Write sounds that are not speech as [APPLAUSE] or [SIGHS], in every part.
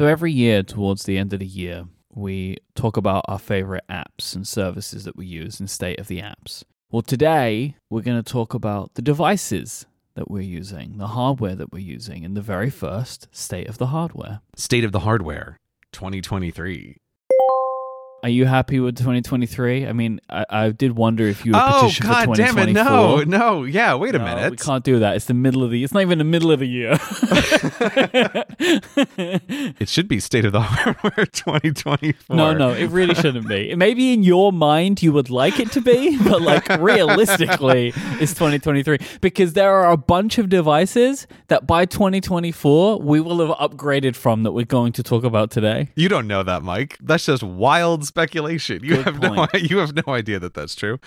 So every year, towards the end of the year, we talk about our favorite apps and services that we use and state of the apps. Well, today we're going to talk about the devices that we're using, the hardware that we're using, and the very first state of the hardware. State of the hardware 2023. Are you happy with 2023? I mean, I, I did wonder if you would Oh, petition for god damn it. No, no. Yeah, wait a No, minute. We can't do that. It's the middle of the. It's not even the middle of the year. [LAUGHS] It should be State of the Hardware [LAUGHS] 2024. no, no, it really shouldn't be. [LAUGHS] Maybe in your mind you would like it to be, but like realistically, it's 2023 because there are a bunch of devices that by 2024 we will have upgraded from that we're going to talk about today. You don't know that, Myke. That's just wild speculation. You Good have no you have no idea that that's true.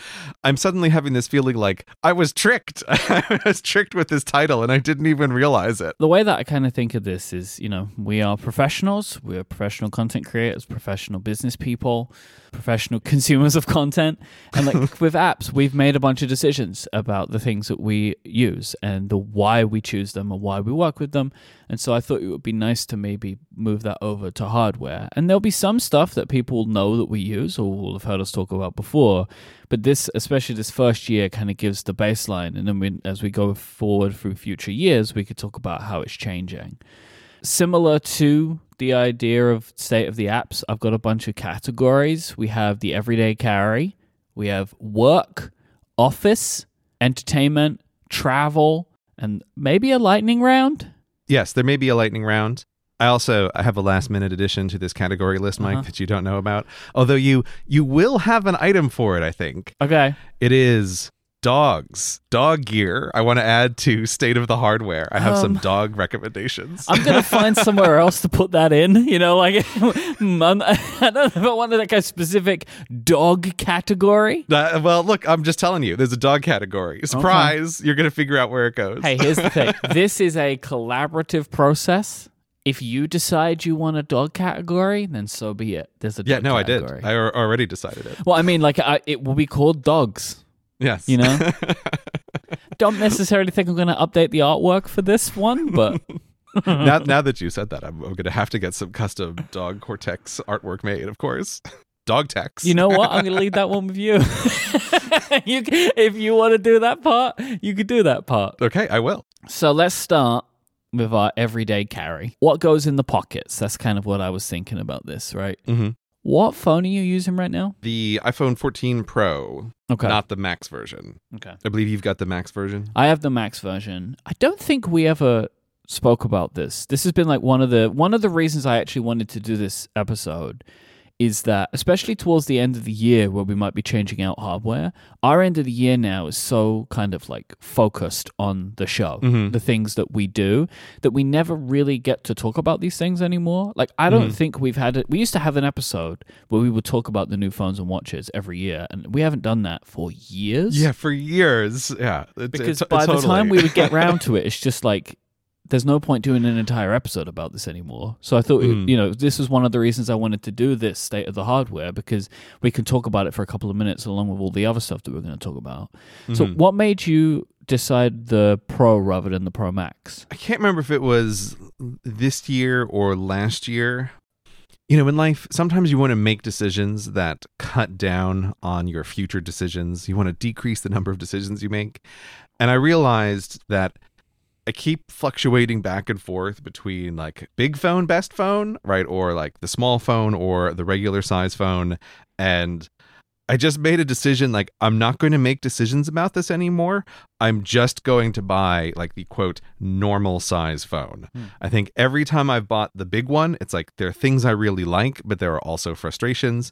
I'm suddenly having this feeling like I was tricked. [LAUGHS] I was tricked with this title and I didn't even realize it. the way that I kind of think of this is, you know, we are professionals, we're professional content creators, professional business people, professional [LAUGHS] consumers of content. And like [LAUGHS] with apps, we've made a bunch of decisions about the things that we use and the why we choose them and why we work with them. And so I thought it would be nice to maybe move that over to hardware. And there'll be some stuff that people know that we use or will have heard us talk about before. But this, especially this first year, kind of gives the baseline. And then we, as we go forward through future years, we could talk about how it's changing. Similar to the idea of state of the apps, I've got a bunch of categories. We have the everyday carry, we have work, office, entertainment, travel, and maybe a lightning round. Yes, there may be a lightning round. I also I have a last minute addition to this category list, Myke, Uh-huh. that you don't know about. Although you you will have an item for it, I think. Okay. It is dogs, dog gear. I want to add to state of the hardware. I have some Um, dog recommendations. I'm gonna find [LAUGHS] somewhere else to put that in. You know, like [LAUGHS] I'm- [LAUGHS] I don't know if I wanted like a specific dog category. Uh, well, look, I'm just telling you, there's a dog category. Surprise! You're gonna figure out where it goes. Hey, here's the thing. this is a collaborative process. If you decide you want a dog category, then so be it. There's a yeah, no, category. I did. I already decided it. well, I mean, like I, it will be called dogs. Yes, You know, [LAUGHS] don't necessarily think I'm going to update the artwork for this one, but [LAUGHS] now, now that you said that, I'm, I'm gonna have to get some custom dog Cortex artwork made. Of course, [LAUGHS] dog text. you know what? I'm going to leave that one with you. you, if you want to do that part, you could do that part. Okay, I will. So let's start with our everyday carry. What goes in the pockets? That's kind of what I was thinking about this, right? hmm What phone are you using right now? The iPhone 14 Pro, Okay. not the Max version. okay. I believe you've got the Max version. I have the Max version. I don't think we ever spoke about this. This has been like one of the one of the reasons I actually wanted to do this episode is that especially towards the end of the year where we might be changing out hardware, our end of the year now is so kind of like focused on the show, Mhm. the things that we do that we never really get to talk about these things anymore. Like I don't Mhm. think we've had it. We used to have an episode where we would talk about the new phones and watches every year and we haven't done that for years Yeah, for years. Yeah, It's- because it's- by the totally. time we would get round to it, [LAUGHS] it's just like there's no point doing an entire episode about this anymore. So I thought, Mm. you know, this was one of the reasons I wanted to do this state of the hardware because we can talk about it for a couple of minutes along with all the other stuff that we're going to talk about. So, Mhm. what made you decide the Pro rather than the Pro Max? I can't remember if it was this year or last year. You know, in life, sometimes you want to make decisions that cut down on your future decisions. You want to decrease the number of decisions you make. And I realized that I keep fluctuating back and forth between like big phone, best phone, right? Or like the small phone or the regular size phone. And I just made a decision like, I'm not going to make decisions about this anymore. I'm just going to buy like the quote normal size phone. Hmm. I think every time I've bought the big one, it's like there are things I really like, but there are also frustrations.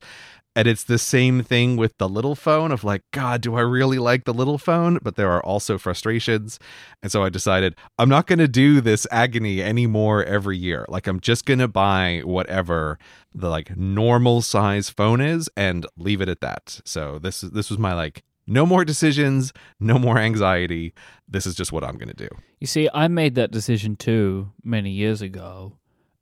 And it's the same thing with the little phone of like, God, do I really like the little phone? But there are also frustrations. And so I decided I'm not going to do this agony anymore every year. Like, I'm just going to buy whatever the like normal size phone is and leave it at that. So this this was my like no more decisions, no more anxiety. This is just what I'm going to do. You see, I made that decision too many years ago,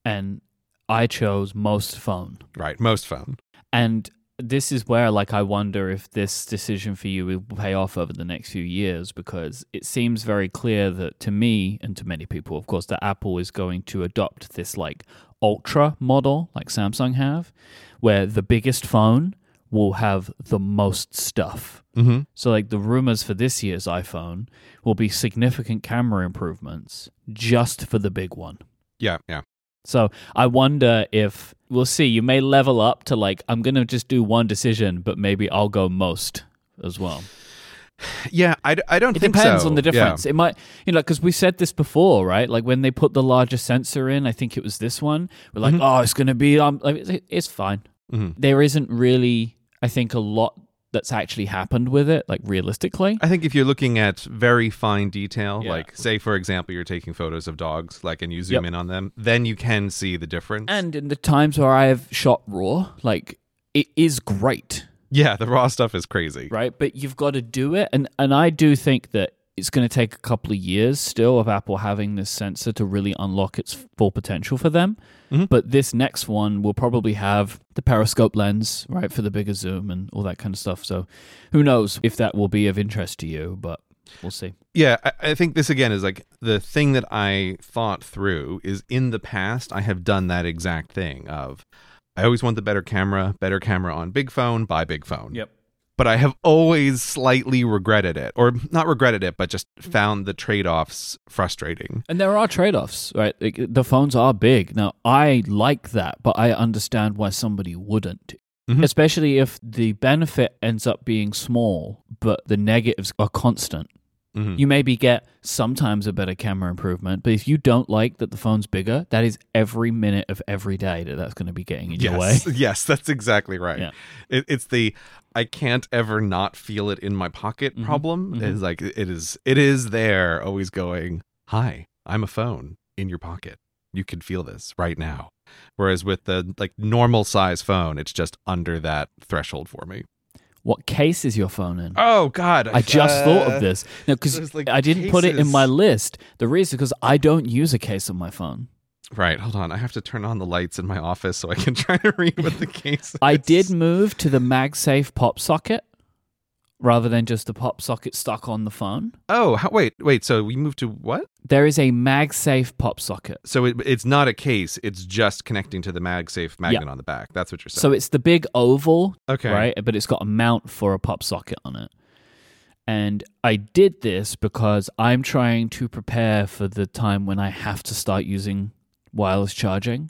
and I chose most phone. Right, most phone. And this is where like I wonder if this decision for you will pay off over the next few years because it seems very clear that to me and to many people, of course, that Apple is going to adopt this like ultra model like Samsung have, where the biggest phone will have the most stuff. Mm-hmm. So like the rumors for this year's iPhone will be significant camera improvements just for the big one. Yeah, yeah. So I wonder if we'll see. You may level up to like I'm gonna just do one decision, but maybe I'll go most as well. Yeah, I, I don't think. It depends so. on the Yeah. difference. It might, you know, because we said this before, right? Like when they put the larger sensor in, I think it was this one. We're like, Mhm. oh, it's gonna be, um, like, it's- fine. Mhm. There isn't really, I think, a lot that's actually happened with it, like realistically. I think if you're looking at very fine detail, Yeah. like say for example you're taking photos of dogs, like and you zoom Yep. in on them, then you can see the difference. And in the times where I have shot raw, like it is great. yeah, the raw stuff is crazy. right? But you've got to do it, and and I do think that it's going to take a couple of years still of Apple having this sensor to really unlock its full potential for them. Mhm. But this next one will probably have the periscope lens, right, for the bigger zoom and all that kind of stuff. So who knows if that will be of interest to you, but we'll see. Yeah, I, I think this again is like the thing that I thought through is in the past I have done that exact thing of I always want the better camera, better camera on big phone, buy big phone. Yep. But I have always slightly regretted it, or not regretted it, but just found the trade offs frustrating. And there are trade offs, right? The phones are big. Now, I like that, but I understand why somebody wouldn't. Mhm. Especially if the benefit ends up being small, but the negatives are constant. Mhm. You maybe get sometimes a better camera improvement, but if you don't like that the phone's bigger, that is every minute of every day that that's going to be getting in your way. Yes, [LAUGHS] yes, that's exactly right. Yeah. It, it's the I can't ever not feel it in my pocket Mhm, problem. mhm. It's like it is. It is there, always going. Hi, I'm a phone in your pocket. You can feel this right now. Whereas with the like normal size phone, it's just under that threshold for me. What case is your phone in? Oh God, I just thought uh, of this. No, because like, I didn't put it in my list. The reason because I don't use a case on my phone. Right, hold on. I have to turn on the lights in my office so I can [LAUGHS] try to read what the [LAUGHS] case. I did move to the MagSafe pop socket rather than just a pop socket stuck on the phone. Oh, how, wait, wait. So we moved to what? There is a MagSafe pop socket. So it, it's not a case. It's just connecting to the MagSafe magnet on the back. That's what you're saying. So it's the big oval, okay, right? But it's got a mount for a pop socket on it. And I did this because I'm trying to prepare for the time when I have to start using wireless charging.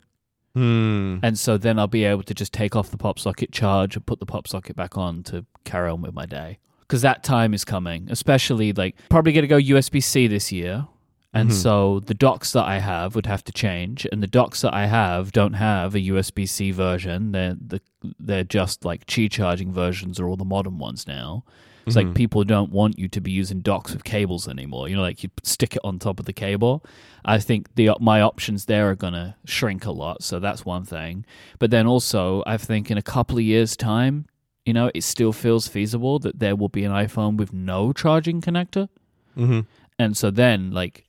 Hmm. And so then I'll be able to just take off the pop socket, charge, and put the pop socket back on to carry on with my day. Because that time is coming, especially like probably going to go USB C this year. And Mhm. so the docks that I have would have to change, and the docks that I have don't have a USB C version. They're the they're just like Qi charging versions or all the modern ones now. It's like Mhm. people don't want you to be using docks with cables anymore. You know, like you stick it on top of the cable. I think the my options there are gonna shrink a lot. So that's one thing. But then also, I think in a couple of years' time, you know, it still feels feasible that there will be an iPhone with no charging connector. Mhm. And so then, like,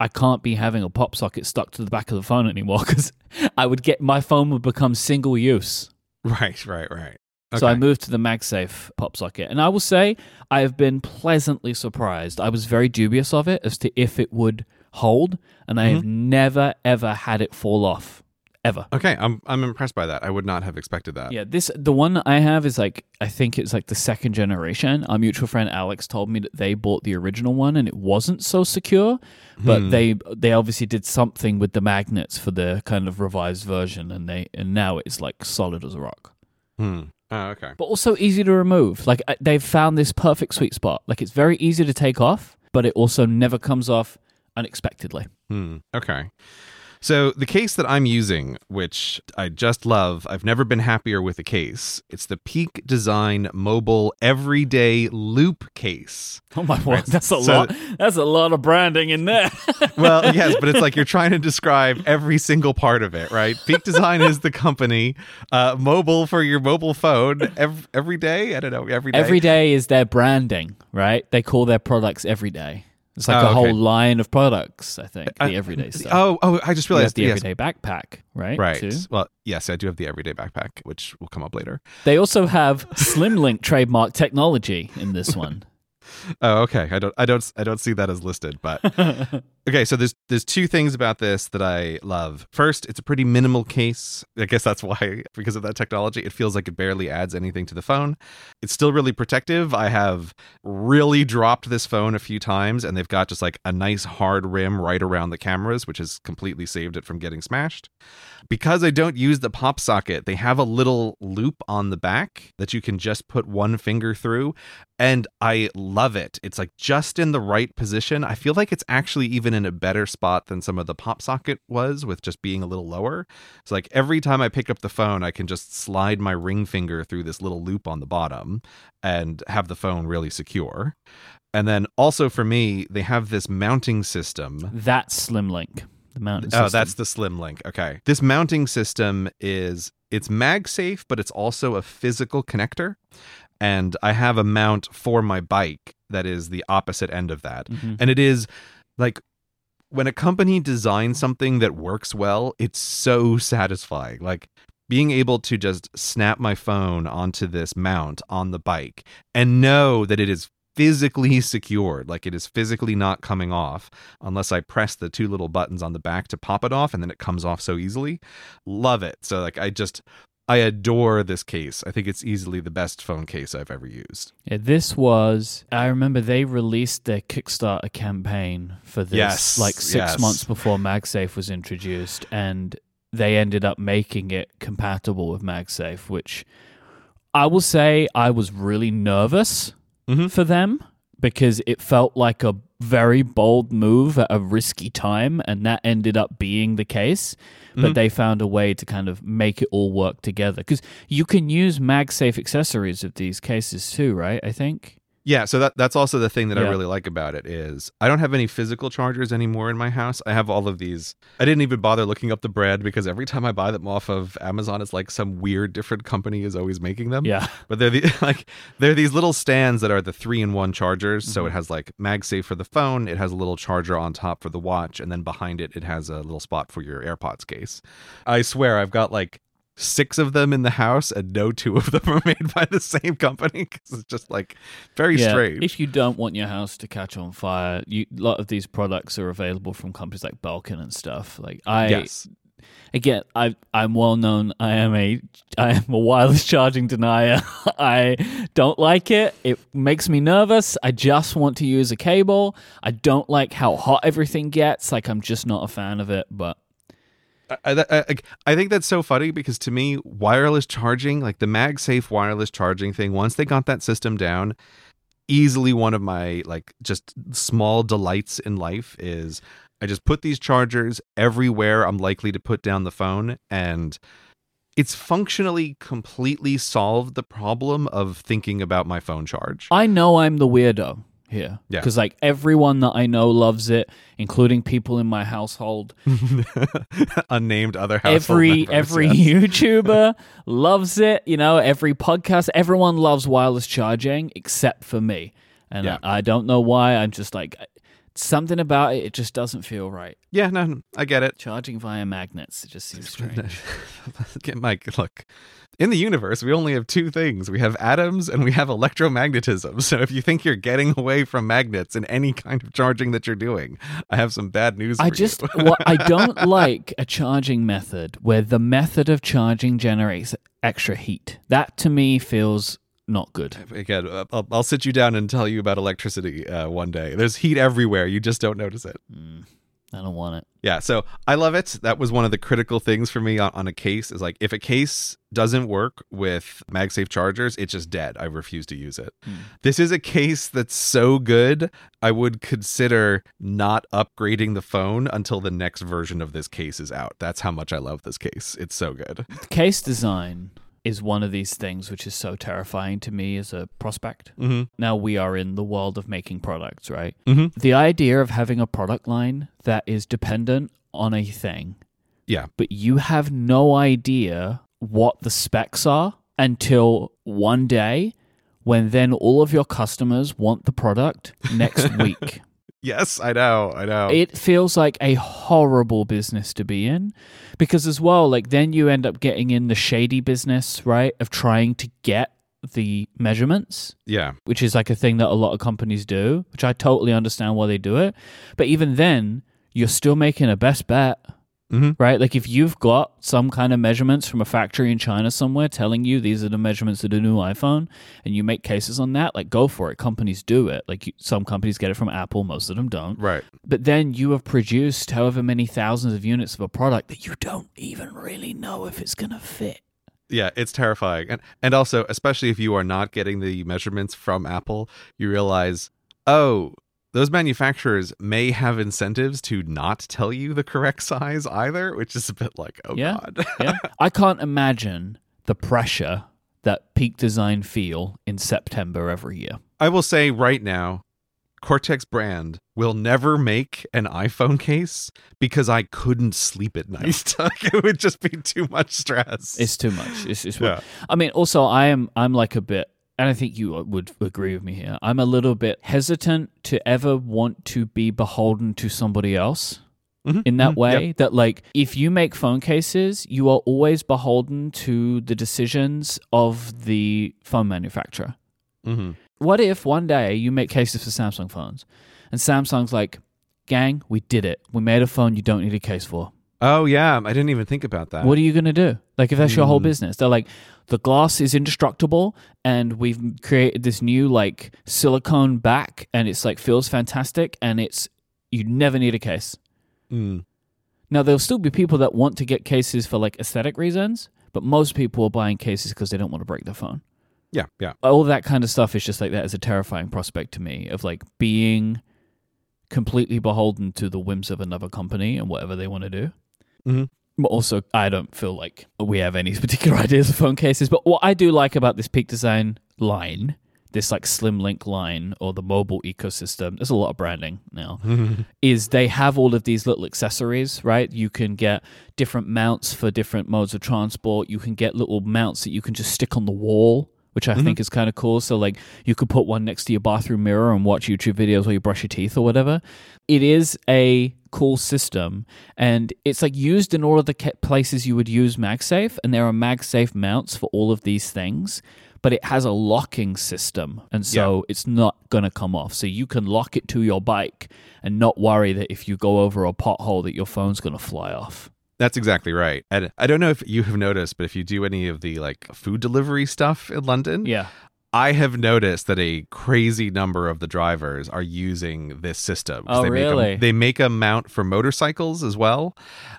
I can't be having a pop socket stuck to the back of the phone anymore [LAUGHS] because I would get my phone would become single use. Right, right, right. So I moved to the MagSafe pop socket. And I will say I have been pleasantly surprised. I was very dubious of it as to if it would hold, and I have Mm-hmm. never ever had it fall off. Ever. Okay, I'm I'm impressed by that. I would not have expected that. Yeah, this the one I have is like I think it's like the second generation. Our mutual friend Alex told me that they bought the original one and it wasn't so secure, but Hmm. they they obviously did something with the magnets for the kind of revised version, and they and now it's like solid as a rock. Hmm. Oh, okay. but also easy to remove. Like they've found this perfect sweet spot. Like it's very easy to take off, but it also never comes off unexpectedly. Hmm. Okay. So the case that I'm using, which I just love, I've never been happier with a case. It's the Peak Design Mobile Everyday Loop Case. Oh my Right, word, that's a so- lot. That's a lot of branding in there. [LAUGHS] Well, yes, but it's like you're [LAUGHS] trying to describe every single part of it, right? Peak Design is the company. Uh, mobile for your mobile phone every, every day. I don't know every day. every day is their branding, right? They call their products every day. It's like Oh, a okay. whole line of products. I think the Uh, everyday stuff. Oh, oh, I just realized the yes, everyday backpack, right? right. too? Well, yes, I do have the everyday backpack, which will come up later. They also have SlimLink trademark technology in this one. [LAUGHS] Oh, okay. I don't, I don't, I don't see that as listed, but [LAUGHS] okay. So there's there's two things about this that I love. First, it's a pretty minimal case. I guess that's why [LAUGHS] because of that technology, it feels like it barely adds anything to the phone. It's still really protective. I have really dropped this phone a few times, and they've got just like a nice hard rim right around the cameras, which has completely saved it from getting smashed. Because I don't use the pop socket, they have a little loop on the back that you can just put one finger through and I love it. It's like just in the right position. I feel like it's actually even in a better spot than some of the pop socket was with just being a little lower. It's like every time I pick up the phone, I can just slide my ring finger through this little loop on the bottom and have the phone really secure. And then also for me, they have this mounting system That's SlimLink. The mountain Oh, that's the Slim Link. Okay. This mounting system is it's MagSafe, but it's also a physical connector. And I have a mount for my bike that is the opposite end of that. Mhm. And it is like when a company designs something that works well, it's so satisfying. Like being able to just snap my phone onto this mount on the bike and know that it is physically secured, like it is physically not coming off unless I press the two little buttons on the back to pop it off and then it comes off so easily. Love it. So like I just I adore this case. I think it's easily the best phone case I've ever used. Yeah, this was. I remember they released their Kickstarter campaign for this Yes, like six yes. months before MagSafe was introduced, and they ended up making it compatible with MagSafe, which I will say I was really nervous Mhm. for them because it felt like a very bold move at a risky time, and that ended up being the case. But Mhm. they found a way to kind of make it all work together because you can use MagSafe accessories of these cases too, right? I think. Yeah, so that that's also the thing that I really like about it is I don't have any physical chargers anymore in my house. I have all of these. I didn't even bother looking up the brand because every time I buy them off of Amazon, it's like some weird different company is always making them. Yeah. But they're the [LAUGHS] like they're these little stands that are the three in one chargers. So Mm-hmm. it has like MagSafe for the phone, it has a little charger on top for the watch, and then behind it it has a little spot for your AirPods case. I swear I've got like six of them in the house, and no two of them [LAUGHS] are made by the same company because it's just like very yeah. strange. If you don't want your house to catch on fire, you, a lot of these products are available from companies like Belkin and stuff. Like I, yes. again, I I'm well known. I am a I am a wireless charging denier. [LAUGHS] I don't like it. It makes me nervous. I just want to use a cable. I don't like how hot everything gets. Like I'm just not a fan of it. But I, I, I, think that's so funny because to me, wireless charging, like the MagSafe wireless charging thing, once they got that system down, easily one of my like just small delights in life is I just put these chargers everywhere I'm likely to put down the phone and it's functionally completely solved the problem of thinking about my phone charge. I know I'm the weirdo here. Yeah. Because like everyone that I know loves it, including people in my household. [LAUGHS] Unnamed other household every members, every yes. [LAUGHS] YouTuber [LAUGHS] loves it. You know, every podcast, everyone loves wireless charging except for me, and Yeah. I, I don't know why. I'm just like something about it. It just doesn't feel right. Yeah, no, I get it. Charging via magnets. It just seems [LAUGHS] strange. [LAUGHS] Get Myke, look. In the universe, we only have two things. We have atoms and we have electromagnetism. So if you think you're getting away from magnets in any kind of charging that you're doing, I have some bad news for I you. just [LAUGHS] what I don't like a charging method where the method of charging generates extra heat. That to me feels not good. Again, uh, I'll, I'll sit you down and tell you about electricity uh, one day. There's heat everywhere. You just don't notice it. Mm, I don't want it. Yeah, so I love it. That was one of the critical things for me on, on a case is like if a case doesn't work with MagSafe chargers, it's just dead. I refuse to use it. Hmm. This is a case that's so good, I would consider not upgrading the phone until the next version of this case is out. That's how much I love this case. It's so good. Case design is one of these things which is so terrifying to me as a prospect. Mm-hmm. Now we are in the world of making products, right? Mm-hmm. The idea of having a product line that is dependent on a thing, Yeah. but you have no idea what the specs are until one day when then all of your customers want the product next [LAUGHS] week. Yes, I know, I know. It feels like a horrible business to be in because, as well, like then you end up getting in the shady business, right? Of trying to get the measurements, yeah, which is like a thing that a lot of companies do, which I totally understand why they do it. But even then, you're still making a best bet. Mhm. Right? Like if you've got some kind of measurements from a factory in China somewhere telling you these are the measurements of the new iPhone and you make cases on that, like go for it. Companies do it. Like you, some companies get it from Apple, most of them don't. right. But then you have produced however many thousands of units of a product that you don't even really know if it's going to fit. Yeah, it's terrifying. And and also, especially if you are not getting the measurements from Apple, you realize, oh, those manufacturers may have incentives to not tell you the correct size either, which is a bit like, oh Yeah. god. Yeah. [LAUGHS] I can't imagine the pressure that Peak Design feel in September every year. I will say right now, Cortex brand will never make an iPhone case because I couldn't sleep at night. [LAUGHS] [LAUGHS] it would just be too much stress. It's too much. It's, it's Yeah. I mean, also, I am. I'm like a bit, and I think you would agree with me here. I'm a little bit hesitant to ever want to be beholden to somebody else. Mhm, in that mhm, way yep. that like if you make phone cases you are always beholden to the decisions of the phone manufacturer Mhm. what if one day you make cases for samsung phones and samsung's like gang we did it we made a phone you don't need a case for Oh yeah, I didn't even think about that. what are you going to do like if that's your whole Mm. business they're like the glass is indestructible and we've created this new like silicone back and it's like feels fantastic and it's you never need a case Mm. Now there'll still be people that want to get cases for like aesthetic reasons, but most people are buying cases because they don't want to break their phone. Yeah, yeah. All that kind of stuff is just like that is a terrifying prospect to me of like being completely beholden to the whims of another company and whatever they want to do. Mhm. But also, I don't feel like we have any [LAUGHS] particular ideas of phone cases. But what I do like about this Peak Design line, this like Slim Link line or the mobile ecosystem, there's a lot of branding now [LAUGHS] is they have all of these little accessories, right? You can get different mounts for different modes of transport. You can get little mounts that you can just stick on the wall, which I think mm-hmm. is kind of cool. So, like, you could put one next to your bathroom mirror and watch YouTube videos while you brush your teeth or whatever. It is a cool system, and it's like used in all of the places you would use MagSafe, and there are MagSafe mounts for all of these things. But it has a locking system, and so it's not going to come off. So you can lock it to your bike and not worry that if you go over a pothole that your phone's going to fly off. That's exactly right. And I don't know if you have noticed, but if you do any of the like food delivery stuff in London, Yeah. I have noticed that a crazy number of the drivers are using this system. Oh, they really? Make a, they make a mount for motorcycles as well,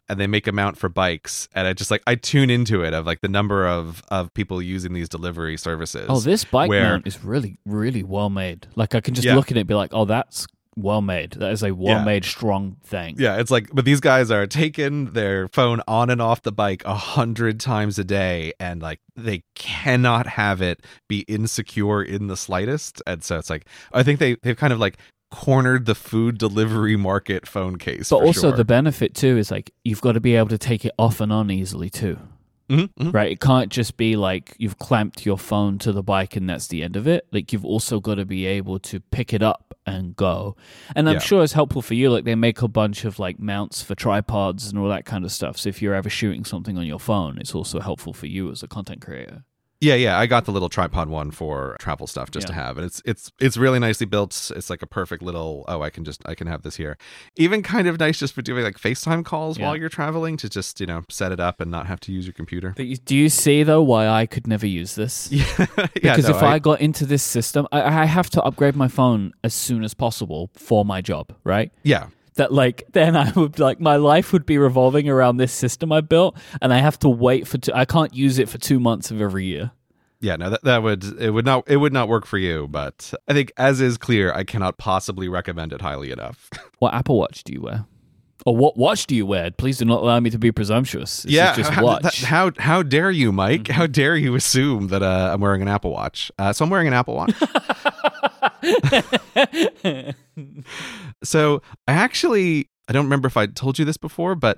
and they make a mount for bikes. And I just like I tune into it of like the number of of people using these delivery services. Oh, this bike where- mount is really, really well made. Like I can just Yeah. look at it and be like, oh, that's well made. That is a well made, strong thing. Yeah, it's like, but these guys are taking their phone on and off the bike a hundred times a day, and like they cannot have it be insecure in the slightest. And so it's like, I think they they've kind of like cornered the food delivery market phone case. But also sure. the benefit too is like you've got to be able to take it off and on easily too. Mhm, mhm. Right? It can't just be like you've clamped your phone to the bike and that's the end of it. Like you've also got to be able to pick it up and go. And I'm Yeah. sure it's helpful for you. Like they make a bunch of like mounts for tripods and all that kind of stuff. So if you're ever shooting something on your phone, it's also helpful for you as a content creator. Yeah, yeah, I got the little tripod one for travel stuff just to have, and it's it's it's really nicely built. It's like a perfect little. Oh, I can just I can have this here. Even kind of nice just for doing like FaceTime calls Yeah. while you're traveling to just you know set it up and not have to use your computer. Do you see though why I could never use this? [LAUGHS] Yeah, yeah. Because no, if I, got into this system, I, I have to upgrade my phone as soon as possible for my job, right? yeah, That like then I would like my life would be revolving around this system I built, and I have to wait for two. I can't use it for two months of every year. yeah, no, that that would it would not it would not work for you. But I think as is clear, I cannot possibly recommend it highly enough. [LAUGHS] What Apple Watch do you wear? Or what watch do you wear? Please do not allow me to be presumptuous. This yeah, just watch. that- how how dare you, Myke? Mm-hmm. How dare you assume that uh, I'm wearing an Apple Watch? Uh, so I'm wearing an Apple Watch. [LAUGHS] [LAUGHS] so I actually I don't remember if I told you this before, but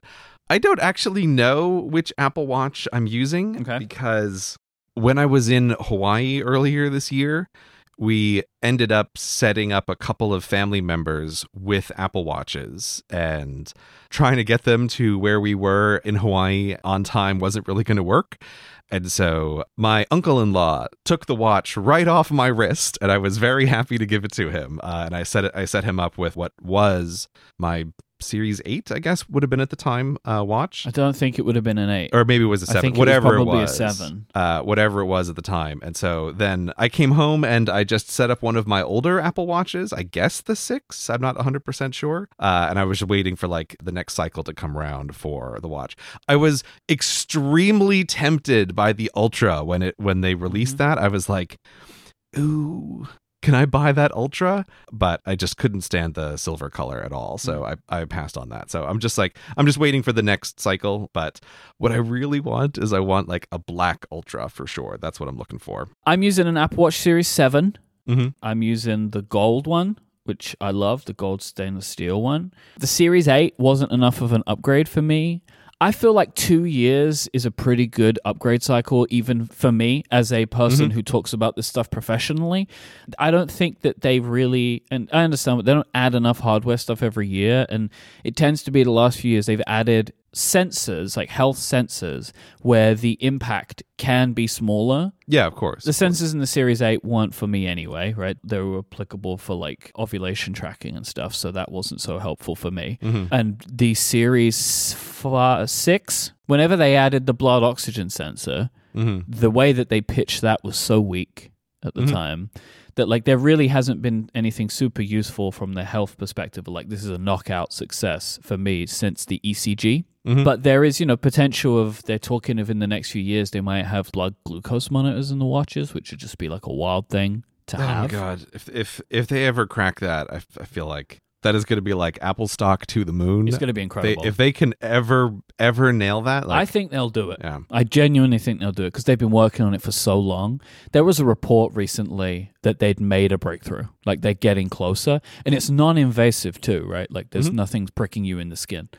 I don't actually know which Apple Watch I'm using Okay. because when I was in Hawaii earlier this year, we ended up setting up a couple of family members with Apple Watches and trying to get them to where we were in Hawaii on time wasn't really going to work. And so my uncle in law took the watch right off my wrist, and I was very happy to give it to him. Uh, and I set it, I set him up with what was my Series 8, I guess, would have been at the time uh, watch. I don't think it would have been an eight. Or maybe it was a I seven, think it was whatever it probably a was. seven. Uh, whatever it was at the time. And so then I came home and I just set up one of my older Apple Watches, I guess the six. I'm not 100% sure. Uh, and I was waiting for like the next cycle to come around for the watch. I was extremely tempted by the Ultra when it when they released Mhm. that. I was like, ooh. Can I buy that Ultra? But I just couldn't stand the silver color at all. So I, I passed on that. So I'm just like, I'm just waiting for the next cycle. But what I really want is I want like a black Ultra for sure. That's what I'm looking for. I'm using an Apple Watch Series 7. Mm-hmm. I'm using the gold one, which I love, the gold stainless steel one. The Series 8 wasn't enough of an upgrade for me. I feel like two years is a pretty good upgrade cycle, even for me as a person mm-hmm. who talks about this stuff professionally. I don't think that they really, and I understand, but they don't add enough hardware stuff every year. And it tends to be the last few years they've added sensors, like health sensors, where the impact can be smaller. Yeah, of course. The sensors in the Series 8 weren't for me anyway, right? They were applicable for like ovulation tracking and stuff, so that wasn't so helpful for me. Mhm. And the Series 6, whenever they added the blood oxygen sensor, Mhm. the way that they pitched that was so weak at the Mhm. time that like there really hasn't been anything super useful from the health perspective. Like this is a knockout success for me since the ECG. Mhm. But there is, you know, potential of they're talking of in the next few years they might have blood glucose monitors in the watches, which would just be like a wild thing to have. Oh god! If if if they ever crack that, I, f- I feel like that is going to be like Apple stock to the moon. It's going to be They, incredible. if they can ever ever nail that, I think they'll do it. yeah, I genuinely think they'll do it because they've been working on it for so long. There was a report recently that they'd made a breakthrough, like they're getting closer, and it's non-invasive too, right? Like there's Mhm. nothing pricking you in the skin.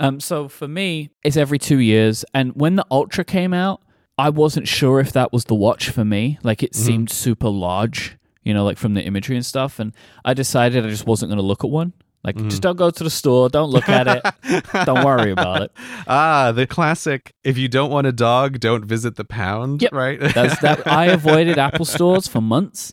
Um, so for me, it's every two years, and when the Ultra came out, I wasn't sure if that was the watch for me. Like it Mhm. seemed super large, you know, like from the imagery and stuff, and I decided I just wasn't going to look at one. Like, Mhm. just don't go to the store, don't look at it, [LAUGHS] don't worry about it. ah, the classic. If you don't want a dog, don't visit the pound. Yep. Right. [LAUGHS] That's that. I avoided Apple stores for months,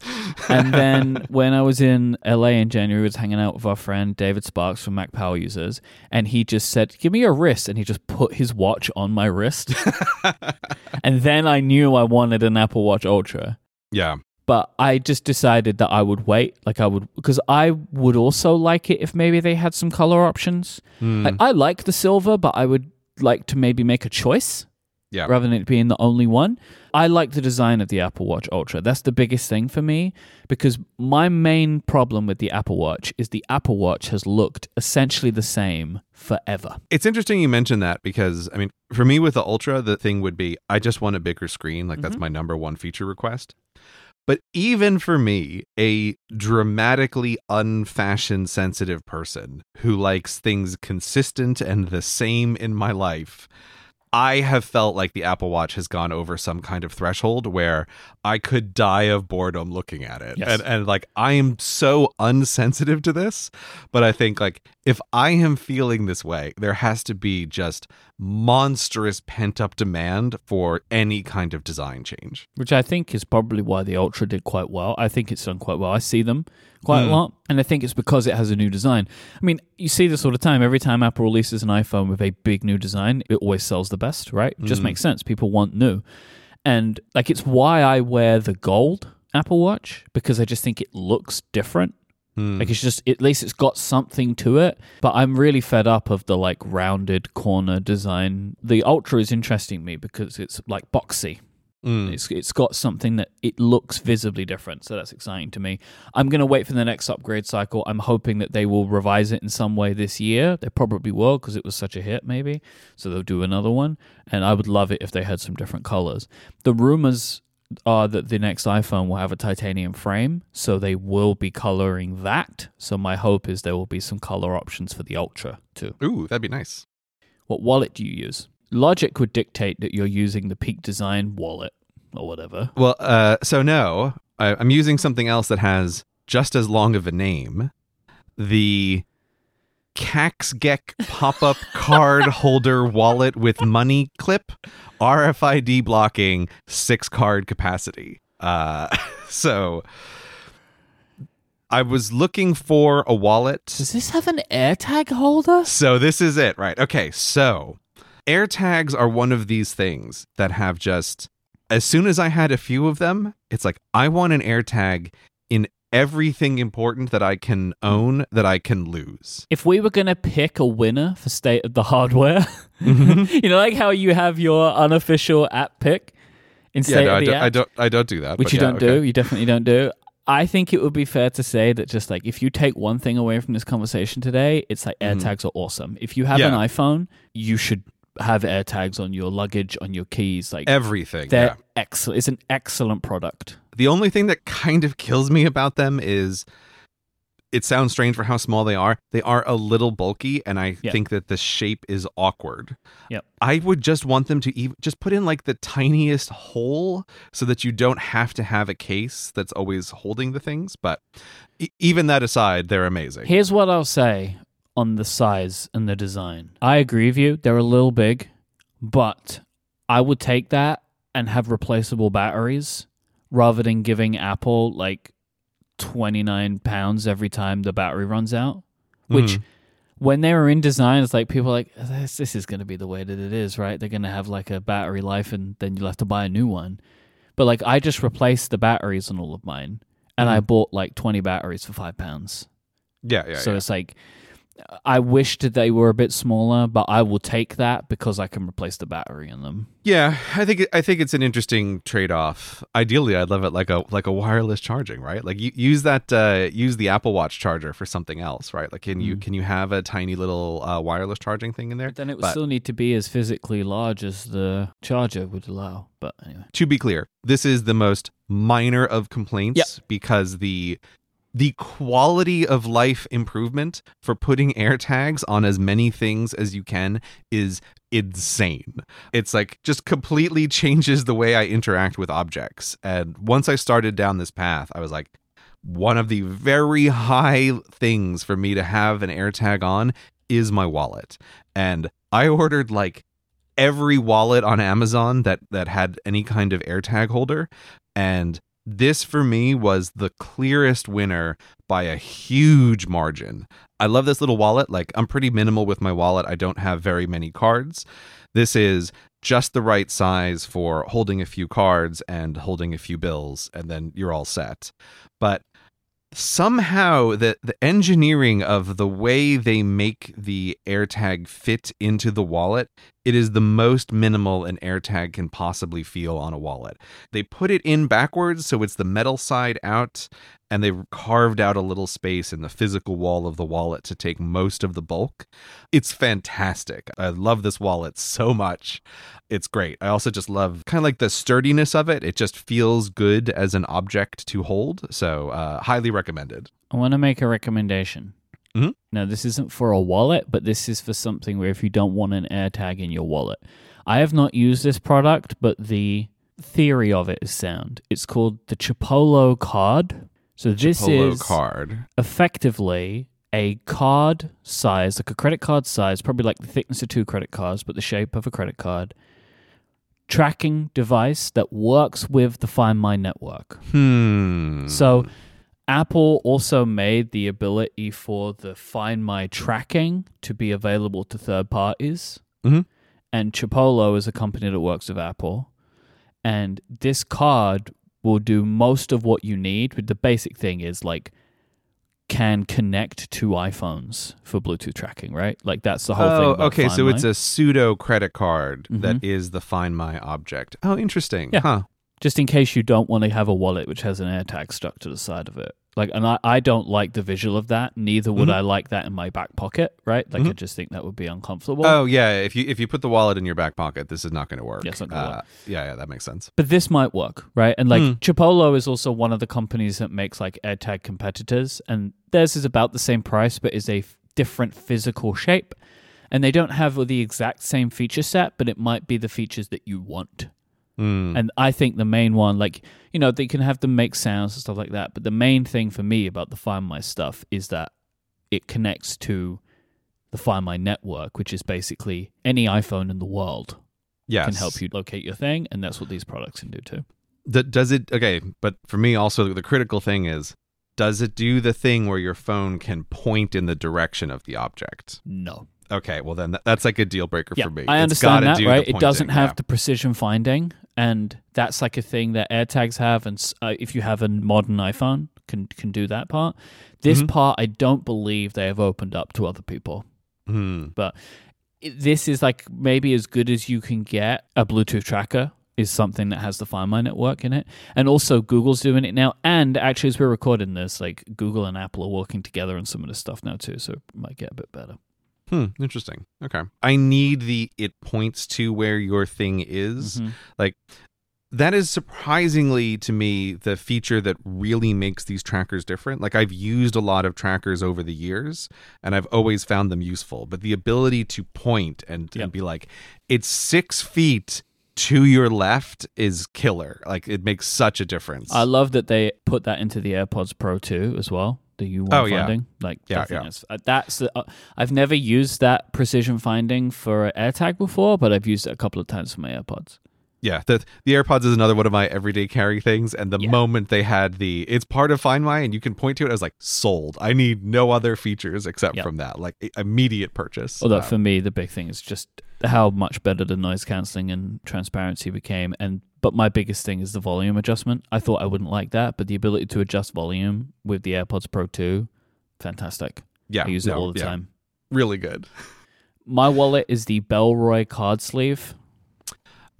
and then when I was in LA in January, I was hanging out with our friend David Sparks from Mac Power Users, and he just said, "Give me your wrist," and he just put his watch on my wrist, [LAUGHS] and then I knew I wanted an Apple Watch Ultra. yeah. But I just decided that I would wait, like I would, because I would also like it if maybe they had some color options. Hmm. Like, I like the silver, but I would like to maybe make a choice Yeah. rather than it being the only one. I like the design of the Apple Watch Ultra. That's the biggest thing for me because my main problem with the Apple Watch is the Apple Watch has looked essentially the same forever. It's interesting you mentioned that because I mean, for me with the Ultra, the thing would be I just want a bigger screen. Like that's Mhm. my number one feature request. But even for me, a dramatically unfashion sensitive person who likes things consistent and the same in my life, I have felt like the Apple Watch has gone over some kind of threshold where I could die of boredom looking at it. Yes. And and like I am so unsensitive to this, but I think like if I am feeling this way, there has to be just monstrous pent up demand for any kind of design change. Which I think is probably why the Ultra did quite well. I think it's done quite well. I see them quite Hmm. a lot. And I think it's because it has a new design. I mean, you see this all the time. Every time Apple releases an iPhone with a big new design, it always sells the best, right? It just Mm. makes sense. People want new. And like, it's why I wear the gold Apple Watch because I just think it looks different. Hmm. Like, it's just, at least it's got something to it. But I'm really fed up of the like rounded corner design. The Ultra is interesting to me because it's like boxy. Mm. It's it's got something that it looks visibly different, so that's exciting to me. I'm gonna wait for the next upgrade cycle. I'm hoping that they will revise it in some way this year. They probably will because it was such a hit, maybe. So they'll do another one, and I would love it if they had some different colors. The rumors are that the next iPhone will have a titanium frame, so they will be coloring that. So my hope is there will be some color options for the Ultra too. Ooh, that'd be nice. What wallet do you use? Logic would dictate that you're using the Peak Design wallet or whatever. Well, uh, so no, I, I'm using something else that has just as long of a name. The Caxgek pop-up [LAUGHS] card holder wallet with money clip, RFID blocking, six card capacity. Uh, [LAUGHS] so I was looking for a wallet. Does this have an AirTag holder? So this is it, right? Okay, so AirTags are one of these things that have just as soon as I had a few of them, it's like I want an AirTag in everything important that I can own that I can lose. If we were gonna pick a winner for state of the hardware, Mm-hmm. [LAUGHS] you know, like how you have your unofficial app pick in state yeah, no, of I the app, I don't I don't do that. which you yeah, don't okay. do. You definitely don't do. I think it would be fair to say that just like if you take one thing away from this conversation today, it's like. AirTags are awesome. If you have an iPhone, you should have AirTags on your luggage, on your keys. Like Everything. they're Yeah. excellent. It's an excellent product. The only thing that kind of kills me about them is it sounds strange for how small they are. They are a little bulky, and I Yeah. think that the shape is awkward. Yep. I would just want them to even just put in like the tiniest hole so that you don't have to have a case that's always holding the things. But e- even that aside, they're amazing. Here's what I'll say on the size and the design. I agree with you. They're a little big, but I would take that and have replaceable batteries rather than giving Apple like 29 pounds every time the battery runs out. Which, Mhm. when they were in design, it's like people are like, this, this is going to be the way that it is, right? They're going to have like a battery life and then you'll have to buy a new one. But like, I just replaced the batteries on all of mine and I Mhm. bought like 20 batteries for five pounds yeah, yeah, so yeah. it's like I wished that they were a bit smaller, but I will take that because I can replace the battery in them. Yeah, I think I think it's an interesting trade off. Ideally, I'd love it like a like a wireless charging, right? Like you use that uh, use the Apple Watch charger for something else, right? Like can you Mm. can you have a tiny little uh, wireless charging thing in there? But then it would But- still need to be as physically large as the charger would allow. But anyway, To be clear, this is the most minor of complaints Yep. because the the quality of life improvement for putting AirTags on as many things as you can is insane. It's like just completely changes the way I interact with objects. And once I started down this path, I was like, one of the very high things for me to have an AirTag on is my wallet. And I ordered like every wallet on Amazon that that had any kind of AirTag holder and this for me was the clearest winner by a huge margin. I love this little wallet. Like I'm pretty minimal with my wallet. I don't have very many cards. This is just the right size for holding a few cards and holding a few bills and then you're all set. But somehow the the engineering of the way they make the AirTag fit into the wallet, it is the most minimal an AirTag can possibly feel on a wallet. They put it in backwards so it's the metal side out and they've carved out a little space in the physical wall of the wallet to take most of the bulk. It's fantastic. I love this wallet so much. It's great. I also just love kind of like the sturdiness of it. It just feels good as an object to hold. So, uh, highly recommended. I want to make a recommendation. Mhm. Now, this isn't for a wallet, but this is for something where if you don't want an AirTag in your wallet. I have not used this product, but the theory of it is sound. It's called the Chipolo card. So this Polo is card. effectively a card size, like a credit card size, probably like the thickness of two credit cards, but the shape of a credit card, tracking device that works with the Find My network. Hmm. So Apple also made the ability for the Find My tracking to be available to third parties. Mhm. And Chipolo is a company that works with Apple. And this card will do most of what you need. But the basic thing is like can connect to iPhones for Bluetooth tracking, right? Like that's the whole thing. Oh, about okay. Find So it's a pseudo credit card that Mhm. is the Find My object. Oh, interesting. Yeah. Huh. just in case you don't want to have a wallet which has an AirTag stuck to the side of it. Like, and I, I don't like the visual of that. Neither would Mhm. I like that in my back pocket, right? Like, I Mhm. just think that would be uncomfortable. Oh yeah, if you if you put the wallet in your back pocket, this is not going to work. Yeah, it's not gonna Uh, work. Yeah, yeah, that makes sense. But this might work, right? And like Hmm. Chipolo is also one of the companies that makes like AirTag competitors, and theirs is about the same price, but is a f- different physical shape. And they don't have the exact same feature set, but it might be the features that you want. Mm. And I think the main one, like, you know, they can have them make sounds and stuff like that. But the main thing for me about the Find My stuff is that it connects to the Find My network, which is basically any iPhone in the world yes. can help you locate your thing. And that's what these products can do too. D- does it okay? But for me, also the critical thing is, does it do the thing where your phone can point in the direction of the object? No. Okay, well then that's like a deal breaker Yeah, for me. I understand that, right? It doesn't have yeah. the precision finding, and that's like a thing that AirTags have. And uh, if you have a modern iPhone, can can do that part. This Mhm. part, I don't believe they have opened up to other people. Hmm. it- this is like maybe as good as you can get. A Bluetooth tracker is something that has the Find My network in it, and also Google's doing it now. And actually, as we're recording this, like Google and Apple are working together on some of this stuff now too, so it might get a bit better. Hmm. Interesting. Okay. I need the it points to where your thing is. Mhm. That is surprisingly to me the feature that really makes these trackers different. Like I've used a lot of trackers over the years and I've always found them useful, but the ability to point and, Yep. and be like, it's six feet to your left is killer. Like it makes such a difference. I love that they put that into the AirPods Pro too as well. The U1 Oh, yeah. finding, like Yeah, I yeah. that's uh, that's the- uh, I've never used that precision finding for AirTag before, but I've used it a couple of times for my AirPods. Yeah, the the AirPods is another one of my everyday carry things. And the Yeah. moment they had the it's part of Find My and you can point to it, I was like, sold. I need no other features except Yep. from that. Like immediate purchase. Although Uh, for me, the big thing is just how much better the noise cancelling and transparency became. And but my biggest thing is the volume adjustment. I thought I wouldn't like that, but the ability to adjust volume with the AirPods Pro 2, fantastic. yeah, I use it all the yeah, time. Really good. [LAUGHS] My wallet is the Bellroy card sleeve.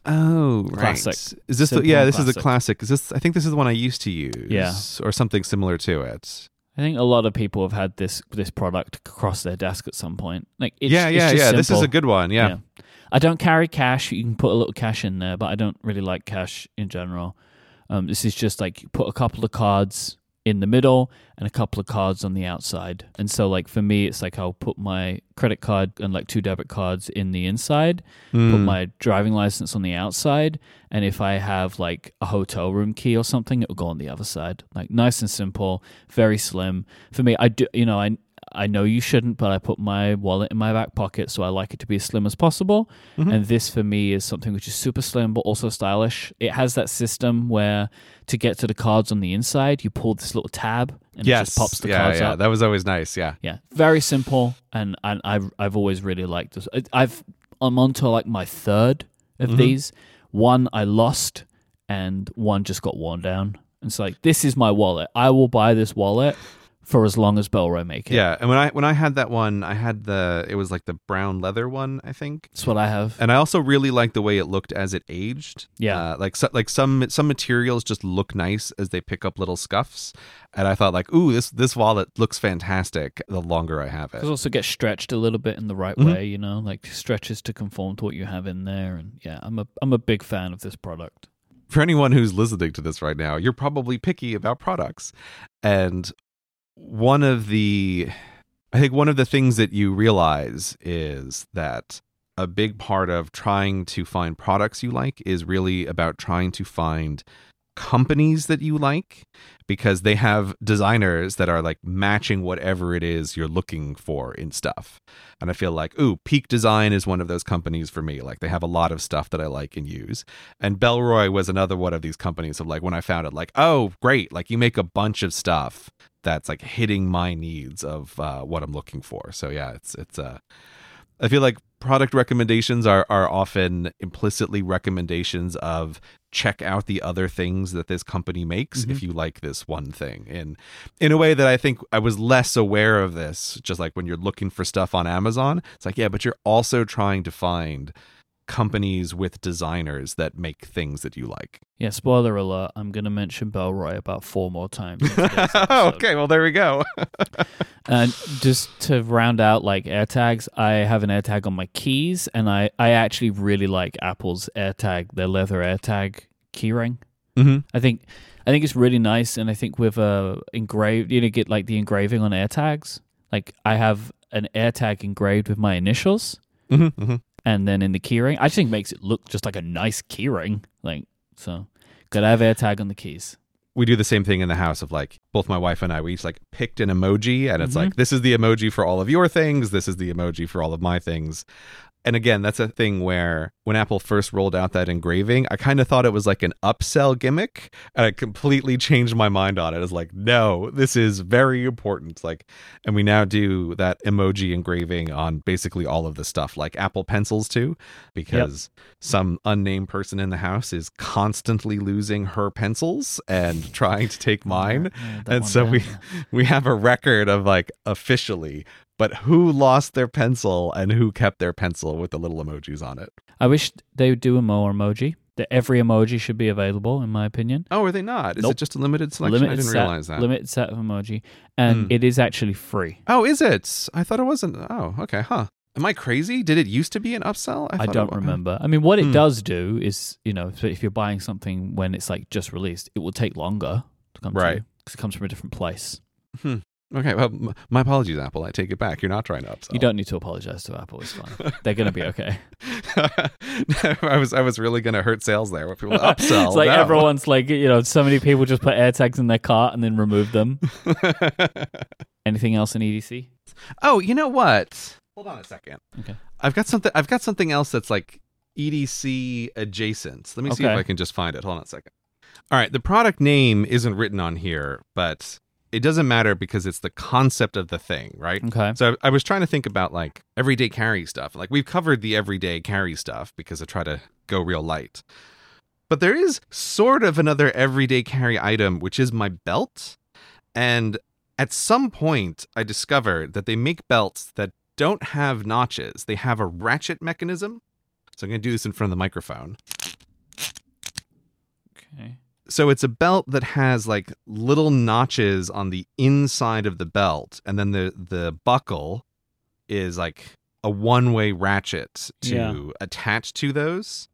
Oh, Classic. Is this the, yeah, this is the classic. classic. Is this I think this is the one I used to use. Yeah. Or something similar to it. I think a lot of people have had this this product across their desk at some point. Like it's, yeah, it's yeah, just yeah. This is a good one. Yeah. I don't carry cash. You can put a little cash in there, but I don't really like cash in general. Um, this is just like you put a couple of cards in the middle and a couple of cards on the outside. And so, like for me, it's like I'll put my credit card and like two debit cards in the inside, put Mm. my driving license on the outside, and if I have like a hotel room key or something, it will go on the other side. Like nice and simple, very slim. For me, I do, you know, I I know you shouldn't, but I put my wallet in my back pocket, so I like it to be as slim as possible. Mhm. And this for me is something which is super slim but also stylish. It has that system where to get to the cards on the inside, you pull this little tab and yes. it just pops the yeah, cards yeah. up. That was always nice. Yeah. Yeah, very simple, and and I've I've always really liked this. I've I'm on to like my third of Mhm. these. One I lost, and one just got worn down. It's like this is my wallet. I will buy this wallet for as long as Bellroy make it. Yeah. And when I when I had that one, I had the it was like the brown leather one, I think. that's what I have. And I also really like the way it looked as it aged. Yeah. uh, like so, like some some materials just look nice as they pick up little scuffs, and I thought like, ooh, this this wallet looks fantastic. The longer I have It it, also gets stretched a little bit in the right Mhm. way, you know, like stretches to conform to what you have in there. And yeah, I'm a I'm a big fan of this product. for anyone who's listening to this right now, you're probably picky about products, and one of the, I think one of the things that you realize is that a big part of trying to find products you like is really about trying to find companies that you like because they have designers that are like matching whatever it is you're looking for in stuff. And I feel like, ooh, Peak Design is one of those companies for me. Like they have a lot of stuff that I like and use. And Bellroy was another one of these companies of like when I found it, like, oh, great. Like you make a bunch of stuff that's like hitting my needs of uh, what I'm looking for. So yeah, it's it's uh I feel like product recommendations are are often implicitly recommendations of check out the other things that this company makes if mm-hmm. you like this one thing. And in a way that I think I was less aware of this, just like when you're looking for stuff on Amazon, it's like, yeah, but you're also trying to find companies with designers that make things that you like. Yeah, spoiler alert, I'm going to mention Bellroy about four more times. in [LAUGHS] okay, well there we go. [LAUGHS] And just to round out like AirTags, I have an AirTag on my keys, and I, I actually really like Apple's AirTag, their leather AirTag keyring. mm-hmm. I think I think it's really nice, and I think with uh engraved, you know, get like the engraving on AirTags. Like I have an AirTag engraved with my initials, Mm-hmm. Mm-hmm. and then in the keyring, I just think makes it look just like a nice keyring. Like so, gotta have AirTag on the keys. we do the same thing in the house of like both my wife and I we each like picked an emoji and it's Mhm. like this is the emoji for all of your things this is the emoji for all of my things and again that's a thing where when Apple first rolled out that engraving I kind of thought it was like an upsell gimmick and I completely [LAUGHS] changed my mind on it. It's like no this is very important. Like and we now do that emoji engraving on basically all of the stuff like Apple pencils too because some unnamed person in the house is constantly losing her pencils and trying to take mine. Yeah, and so we [LAUGHS] we have a record of like officially, but who lost their pencil and who kept their pencil with the little emojis on it. I wish they would do a more emoji. That every emoji should be available, in my opinion. Oh, are they not? Is Nope. it just a limited selection? I didn't set, realize that. Limited set of emoji, and Hmm. it is actually free. oh, is it? I thought it wasn't. Oh, okay, huh. Am I crazy? Did it used to be an upsell? I, it don't remember. I mean, what it Hmm. does do is, you know, so if you're buying something when it's like just released, it will take longer to come Right. to because it comes from a different place. Okay, well, m- my apologies, Apple. I take it back. You're not trying to upsell. You don't need to apologize to Apple. It's fine. They're gonna be okay. [LAUGHS] [LAUGHS] I was I was really gonna hurt sales there. Where people [LAUGHS] upsell. it's like no. everyone's like, you know, so many people just put AirTags in their cart and then remove them. Anything else in EDC? oh, you know what? Hold on a second. Okay. I've got something. I've got something else that's like EDC adjacent. Let me see if I can just find it. Hold on a second. All right, the product name isn't written on here, but it doesn't matter because it's the concept of the thing, right? Okay. So I I was trying to think about like everyday carry stuff. Like we've covered the everyday carry stuff because I try to go real light. But there is sort of another everyday carry item, which is my belt. And at some point, I discovered that they make belts that don't have notches. They have a ratchet mechanism. So I'm going to do this in front of the microphone. Okay. So it's a belt that has like little notches on the inside of the belt, and then the the buckle is like a one way ratchet to Yeah. attach to those.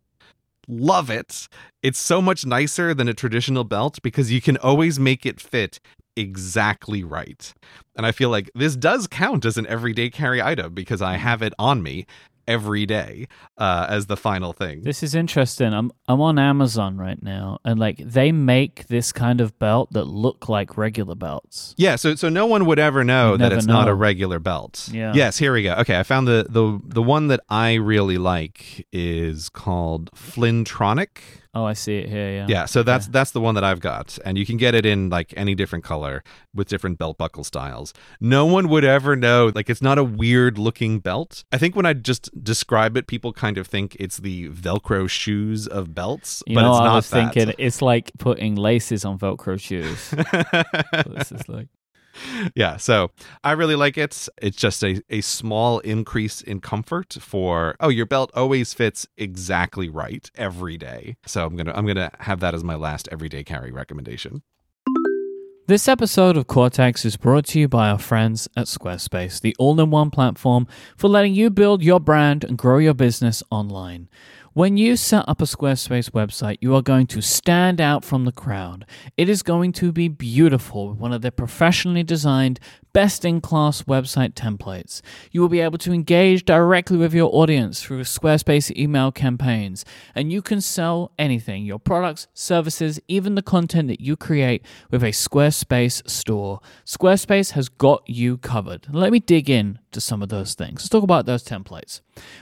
Love it. It's so much nicer than a traditional belt because you can always make it fit exactly right. And I feel like this does count as an everyday carry item because I mm. have it on me every day uh, as the final thing. This is interesting. I'm I'm on Amazon right now, and like they make this kind of belt that look like regular belts. Yeah, so so no one would ever know You'd that it's not a regular belt. Yeah. Yes, here we go. Okay, I found the the the one that I really like is called Flintronic. Oh, I see it here. Yeah. Yeah, so that's Okay. that's the one that I've got, and you can get it in like any different color with different belt buckle styles. No one would ever know. Like it's not a weird looking belt. I think when I just describe it, people kind of think it's the Velcro shoes of belts, You but know, it's I not was that. thinking it's like putting laces on Velcro shoes. [LAUGHS] This is like. [LAUGHS] yeah, so I really like it. It's just a, a small increase in comfort for oh, your belt always fits exactly right every day. So I'm gonna I'm gonna have that as my last everyday carry recommendation. This episode of Cortex is brought to you by our friends at Squarespace, the all in one platform for letting you build your brand and grow your business online. When you set up a Squarespace website, you are going to stand out from the crowd. It is going to be beautiful with one of their professionally designed, best in class website templates. You will be able to engage directly with your audience through Squarespace email campaigns, and you can sell anything your products, services, even the content that you create with a Squarespace store. Squarespace has got you covered. Let me dig in to some of those things. Let's talk about those templates.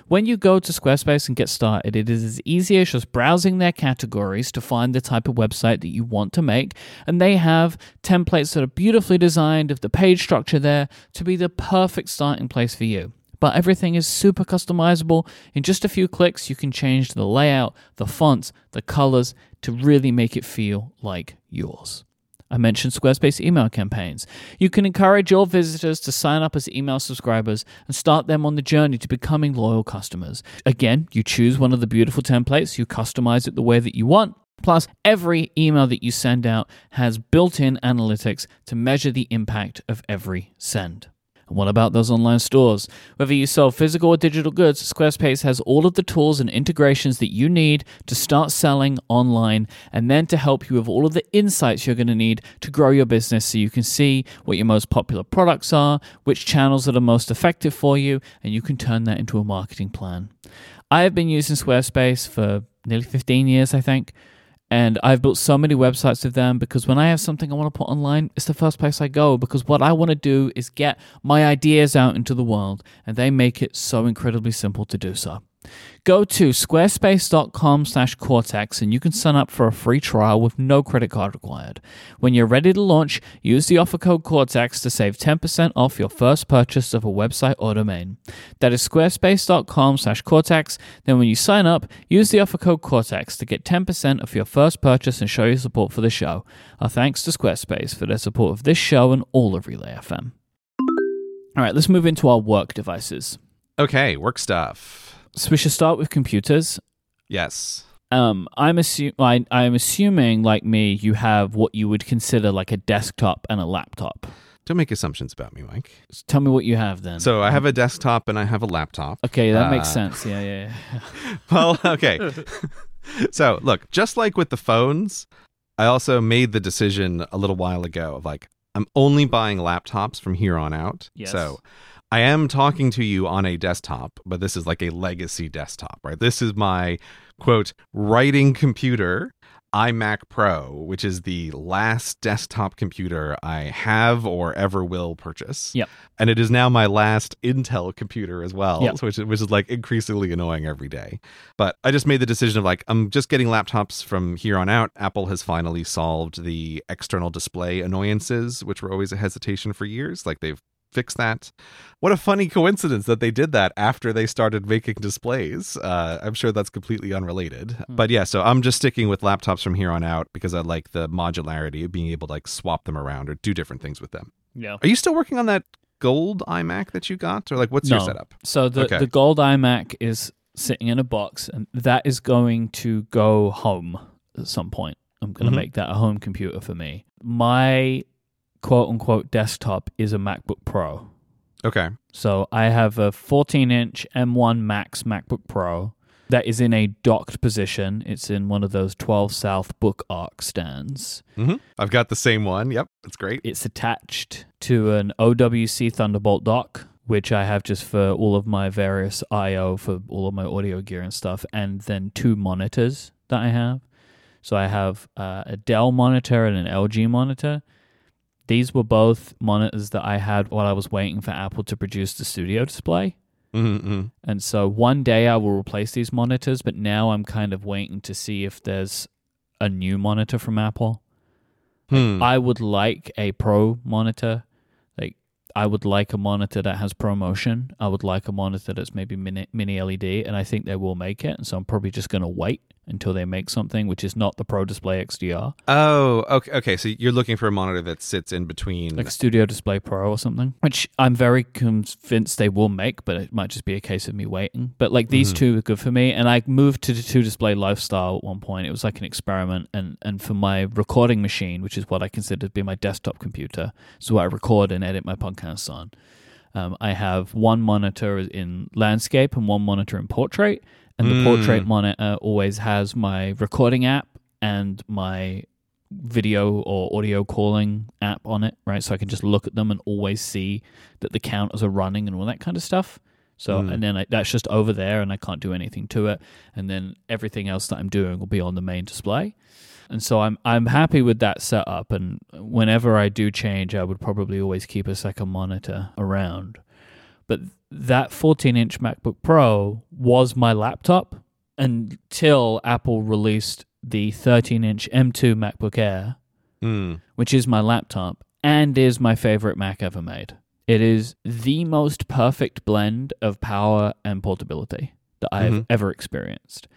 When you go to Squarespace and get started, it is as easy as just browsing their categories to find the type of website that you want to make. And they have templates that are beautifully designed of the page structure there to be the perfect starting place for you. But everything is super customizable. In just a few clicks, you can change the layout, the fonts, the colors to really make it feel like yours. I mentioned Squarespace email campaigns. You can encourage your visitors to sign up as email subscribers and start them on the journey to becoming loyal customers. Again, you choose one of the beautiful templates, you customize it the way that you want. Plus, every email that you send out has built in analytics to measure the impact of every send. What about those online stores? Whether you sell physical or digital goods, Squarespace has all of the tools and integrations that you need to start selling online and then to help you with all of the insights you're going to need to grow your business so you can see what your most popular products are, which channels that are most effective for you, and you can turn that into a marketing plan. I have been using Squarespace for nearly 15 years, I think. And I've built so many websites with them because when I have something I want to put online, it's the first place I go because what I want to do is get my ideas out into the world, and they make it so incredibly simple to do so. Go to squarespace.com slash cortex and you can sign up for a free trial with no credit card required. When you're ready to launch, use the offer code cortex to save 10% off your first purchase of a website or domain. That is squarespace.com slash cortex. Then when you sign up, use the offer code cortex to get 10% off your first purchase and show your support for the show. Our thanks to Squarespace for their support of this show and all of Relay FM. All right, let's move into our work devices. Okay, work stuff. So we should start with computers. Yes. Um, I'm assu- I, I'm assuming, like me, you have what you would consider like a desktop and a laptop. Don't make assumptions about me, Myke. So tell me what you have then. So I have a desktop and I have a laptop. okay, that makes Uh, sense. Yeah, yeah. yeah. [LAUGHS] [LAUGHS] Well, okay. [LAUGHS] so look, just like with the phones, I also made the decision a little while ago of like, I'm only buying laptops from here on out. Yes. So I am talking to you on a desktop, but this is like a legacy desktop, right? This is my quote writing computer, iMac Pro, which is the last desktop computer I have or ever will purchase. Yep. And it is now my last Intel computer as well, Yep. which, which is like increasingly annoying every day. But I just made the decision of like, I'm just getting laptops from here on out. Apple has finally solved the external display annoyances, which were always a hesitation for years. Like they've fixed that. What a funny coincidence that they did that after they started making displays. Uh, I'm sure that's completely unrelated. But yeah, so I'm just sticking with laptops from here on out because I like the modularity of being able to like swap them around or do different things with them. yeah. Are you still working on that gold iMac that you got? Or like what's your setup? So the Okay. the gold iMac is sitting in a box, and that is going to go home at some point. I'm going to Mhm. make that a home computer for me. My quote unquote desktop is a MacBook Pro. Okay. So I have a 14 inch M1 Max MacBook Pro that is in a docked position. It's in one of those 12 South Book Arc stands. hmm I've got the same one. Yep. It's great. It's attached to an OWC Thunderbolt dock, which I have just for all of my various I/O for all of my audio gear and stuff, and then two monitors that I have. So I have uh, a Dell monitor and an LG monitor. These were both monitors that I had while I was waiting for Apple to produce the studio display. Mm-hmm. And so one day I will replace these monitors, but now I'm kind of waiting to see if there's a new monitor from Apple. Hmm. I would like a pro monitor. Like I would like a monitor that has ProMotion. I would like a monitor that's maybe mini, mini LED, and I think they will make it. And so I'm probably just going to wait until they make something, which is not the Pro Display XDR, Oh, okay. Okay, so you're looking for a monitor that sits in between. like Studio Display Pro or something, which I'm very convinced they will make, but it might just be a case of me waiting. But like these Mhm. two are good for me, and I moved to the two display lifestyle at one point. It was like an experiment, and and for my recording machine, which is what I consider to be my desktop computer, so I record and edit my podcasts on. Um, I have one monitor in landscape and one monitor in portrait, and the Mm. portrait monitor always has my recording app and my video or audio calling app on it, right? So I can just look at them and always see that the counters are running and all that kind of stuff. So Mm. and then I, that's just over there, and I can't do anything to it. And then everything else that I'm doing will be on the main display. And so I'm I'm happy with that setup. And whenever I do change, I would probably always keep a second monitor around. But that 14 inch MacBook Pro was my laptop until Apple released the 13 inch M2 MacBook Air, Hmm. which is my laptop and is my favorite Mac ever made. It is the most perfect blend of power and portability that I've Mhm. ever experienced.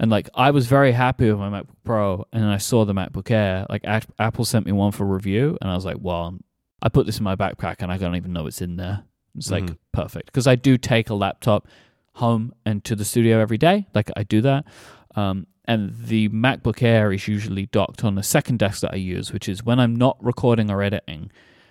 And like I was very happy with my MacBook Pro, and I saw the MacBook Air. Like Apple sent me one for review, and I was like, "Well, I put this in my backpack, and I don't even know it's in there." It's like Mhm. perfect because I do take a laptop home and to the studio every day. Like I do that, um, and the MacBook Air is usually docked on the second desk that I use, which is when I'm not recording or editing.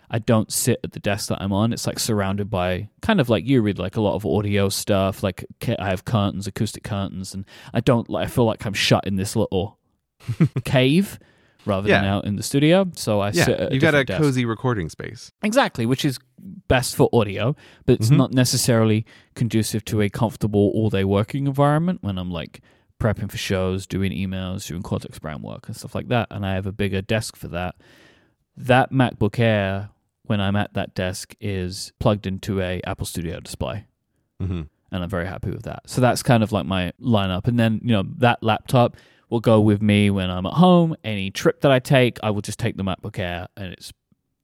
I don't sit at the desk that I'm on. It's like surrounded by kind of like you read like a lot of audio stuff. Like I have curtains, acoustic curtains, and I don't like. I feel like I'm shut in this little [LAUGHS] cave rather Yeah. than out in the studio. So I sit. Yeah, a got a desk. cozy recording space. Exactly, which is best for audio, but it's Mhm. not necessarily conducive to a comfortable all day working environment when I'm like prepping for shows, doing emails, doing Cortex Brand work and stuff like that. And I have a bigger desk for that. That MacBook Air, when I'm at that desk, is plugged into a Apple Studio display. hmm And I'm very happy with that. So that's kind of like my lineup. And then, you know, that laptop will go with me when I'm at home. Any trip that I take, I will just take the MacBook Air and it's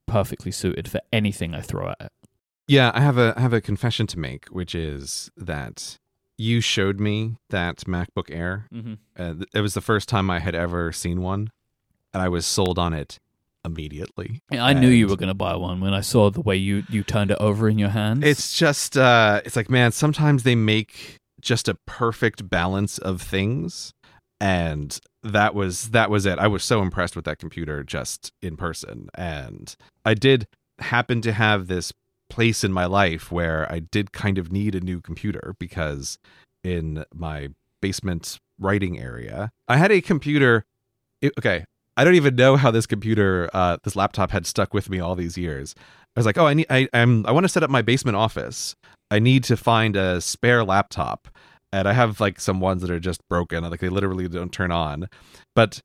perfectly suited for anything I throw at it. Yeah, I have a I have a confession to make, which is that you showed me that MacBook Air. Mm-hmm. Uh, it was the first time I had ever seen one, and I was sold on it immediately. I knew you were going to buy one when I saw the way you, you turned it over in your hands. It's just uh it's like man, sometimes they make just a perfect balance of things and that was that was it. I was so impressed with that computer just in person and I did happen to have this place in my life where I did kind of need a new computer because in my basement writing area, I had a computer it, okay, I don't even know how this computer, uh, this laptop had stuck with me all these years. I was like, oh, I need, I, I'm, I want to set up my basement office. I need to find a spare laptop, and I have like some ones that are just broken, like they literally don't turn on. But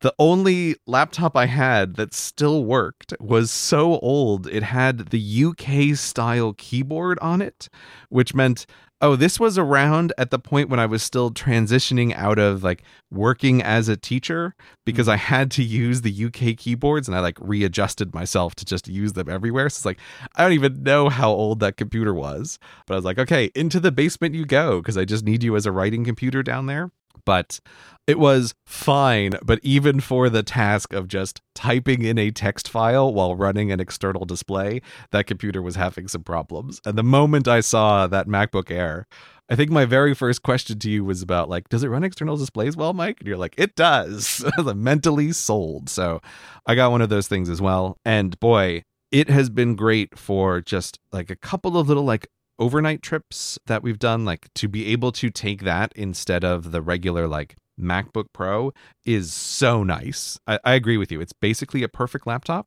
the only laptop I had that still worked was so old it had the UK style keyboard on it, which meant oh, this was around at the point when I was still transitioning out of like working as a teacher because I mm-hmm. had to use the UK keyboards and I like readjusted myself to just use them everywhere. So it's like, I don't even know how old that computer was. But I was like, okay, into the basement you go because I just need you as a writing computer down there. But it was fine. But even for the task of just typing in a text file while running an external display, that computer was having some problems. And the moment I saw that MacBook Air, I think my very first question to you was about like, does it run external displays well, Myke? And you're like, it does. [LAUGHS] Mentally sold. So I got one of those things as well. And boy, it has been great for just like a couple of little like overnight trips that we've done. Like to be able to take that instead of the regular like MacBook Pro is so nice. I, I agree with you. It's basically a perfect laptop.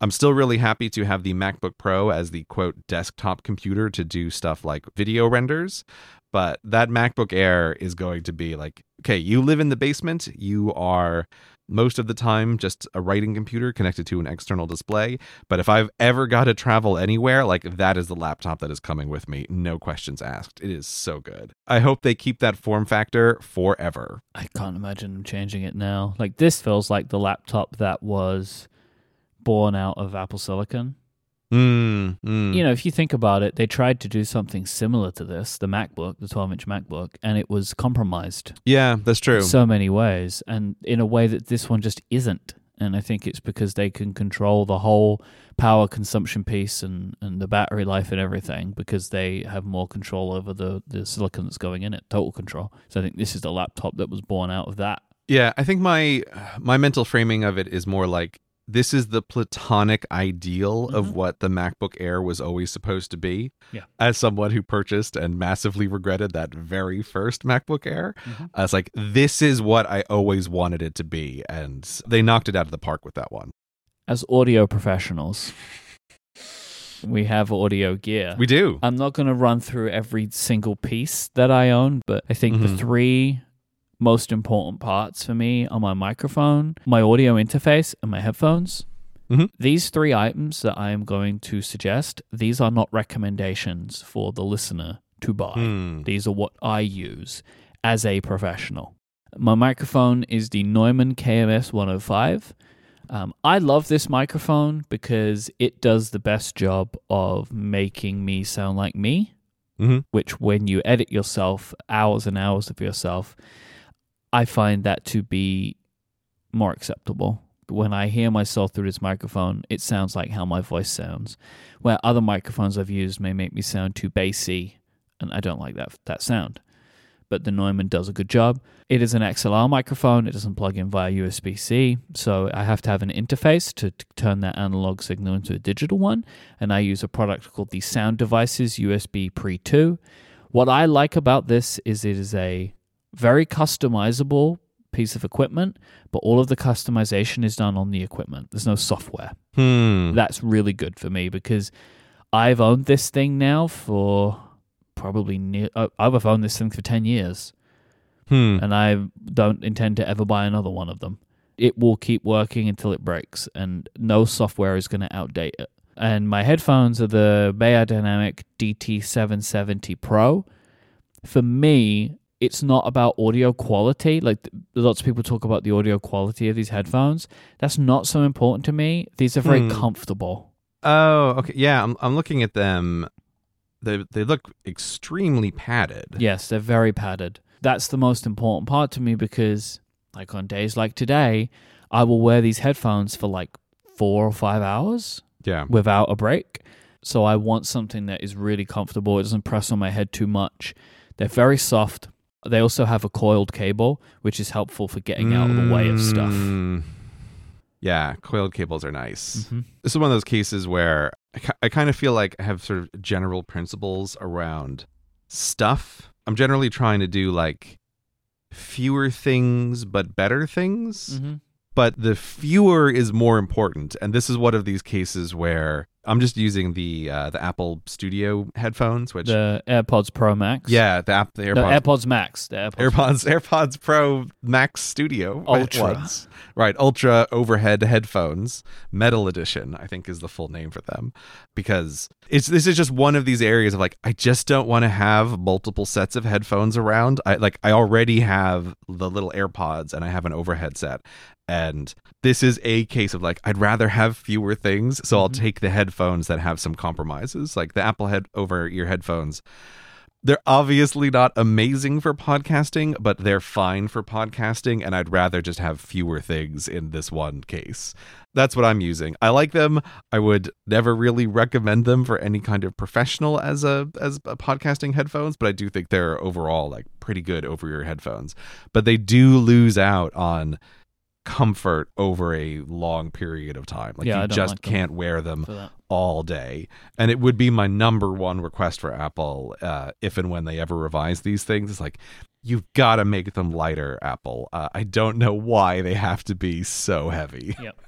I'm still really happy to have the MacBook Pro as the quote desktop computer to do stuff like video renders. But that MacBook Air is going to be like, okay, you live in the basement. You are most of the time just a writing computer connected to an external display. But if I've ever got to travel anywhere, like that is the laptop that is coming with me. No questions asked. It is so good. I hope they keep that form factor forever. I can't imagine them changing it now. Like this feels like the laptop that was born out of Apple Silicon. Mm, mm. You know, if you think about it, they tried to do something similar to this, the MacBook, the 12 inch MacBook, and it was compromised yeah, that's true. in so many ways, and in a way that this one just isn't. And I think it's because they can control the whole power consumption piece and, and the battery life and everything because they have more control over the, the silicon that's going in it, total control. So I think this is the laptop that was born out of that. Yeah, I think my my mental framing of it is more like this is the platonic ideal Mhm. of what the MacBook Air was always supposed to be. Yeah. As someone who purchased and massively regretted that very first MacBook Air, I was like, this is what I always wanted it to be. And they knocked it out of the park with that one. As audio professionals, we have audio gear. We do. I'm not going to run through every single piece that I own, but I think the Mhm. three most important parts for me are my microphone, my audio interface, and my headphones. Mhm. These three items that I am going to suggest, these are not recommendations for the listener to buy. Hmm. These are what I use as a professional. My microphone is the Neumann KMS 105. Um, I love this microphone because it does the best job of making me sound like me, Mhm. which, when you edit yourself, hours and hours of yourself, I find that to be more acceptable. When I hear myself through this microphone, it sounds like how my voice sounds. Where other microphones I've used may make me sound too bassy, and I don't like that that sound. but the Neumann does a good job. It is an XLR microphone. It doesn't plug in via USB C, so I have to have an interface to, to turn that analog signal into a digital one. And I use a product called the Sound Devices USB Pre 2. What I like about this is it is a very customizable piece of equipment, but all of the customization is done on the equipment. There's no software. Hmm. That's really good for me because I've owned this thing now for probably near. I've owned this thing for 10 years Hmm. and I don't intend to ever buy another one of them. It will keep working until it breaks, and no software is going to outdate it. And my headphones are the Beyerdynamic DT770 Pro. For me, it's not about audio quality. Like lots of people talk about the audio quality of these headphones. That's not so important to me. These are very Hmm. comfortable. Oh, okay. Yeah, I'm I'm looking at them. They they look extremely padded. Yes, they're very padded. That's the most important part to me because, like on days like today, I will wear these headphones for like four or five hours Yeah. without a break. So I want something that is really comfortable. It doesn't press on my head too much. They're very soft. They also have a coiled cable, which is helpful for getting out of the way of stuff. Mm. Yeah, coiled cables are nice. Mhm. This is one of those cases where I, I kind of feel like I have sort of general principles around stuff. I'm generally trying to do like fewer things but better things. Mhm. but the fewer is more important and this is one of these cases where i'm just using the uh, the apple studio headphones which The AirPods Pro Max. yeah the app the airpods AirPods Max. The AirPods. AirPods AirPods Pro Max Studio Ultra. ones. Right, Ultra overhead headphones, Metal Edition, I think is the full name for them. Because it's this is just one of these areas of like I just don't want to have multiple sets of headphones around. I like I already have the little AirPods and I have an overhead set. And this is a case of like I'd rather have fewer things, so I'll Mhm. take the headphones that have some compromises, like the Apple head over ear headphones they're obviously not amazing for podcasting, but they're fine for podcasting, and I'd rather just have fewer things in this one case. That's what I'm using. I like them. I would never really recommend them for any kind of professional as a as a podcasting headphones, but I do think they're overall like pretty good over your headphones. But they do lose out on comfort over a long period of time. Like Yeah, you just like can't wear them all day. And it would be my number one request for Apple uh, if and when they ever revise these things. It's like, you've got to make them lighter, Apple. Uh, I don't know why they have to be so heavy. [LAUGHS] Yep.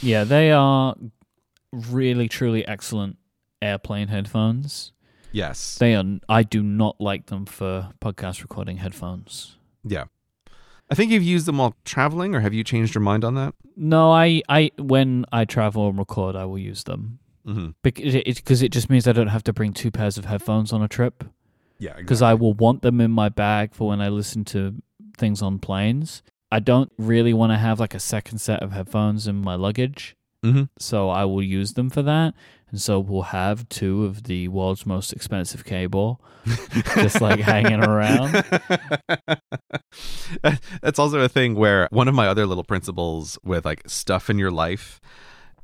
Yeah, they are really, truly excellent airplane headphones. Yes. They are. I do not like them for podcast recording headphones. Yeah. I think you've used them while traveling, or have you changed your mind on that? No, I, I when I travel and record, I will use them Mm-hmm. because it, because it just means I don't have to bring two pairs of headphones on a trip. Yeah. Because I will want them in my bag for when I listen to things on planes. I don't really want to have like a second set of headphones in my luggage. Mhm. So I will use them for that. And so we'll have two of the world's most expensive cable [LAUGHS] just like hanging around. [LAUGHS] That's also a thing where one of my other little principles with like stuff in your life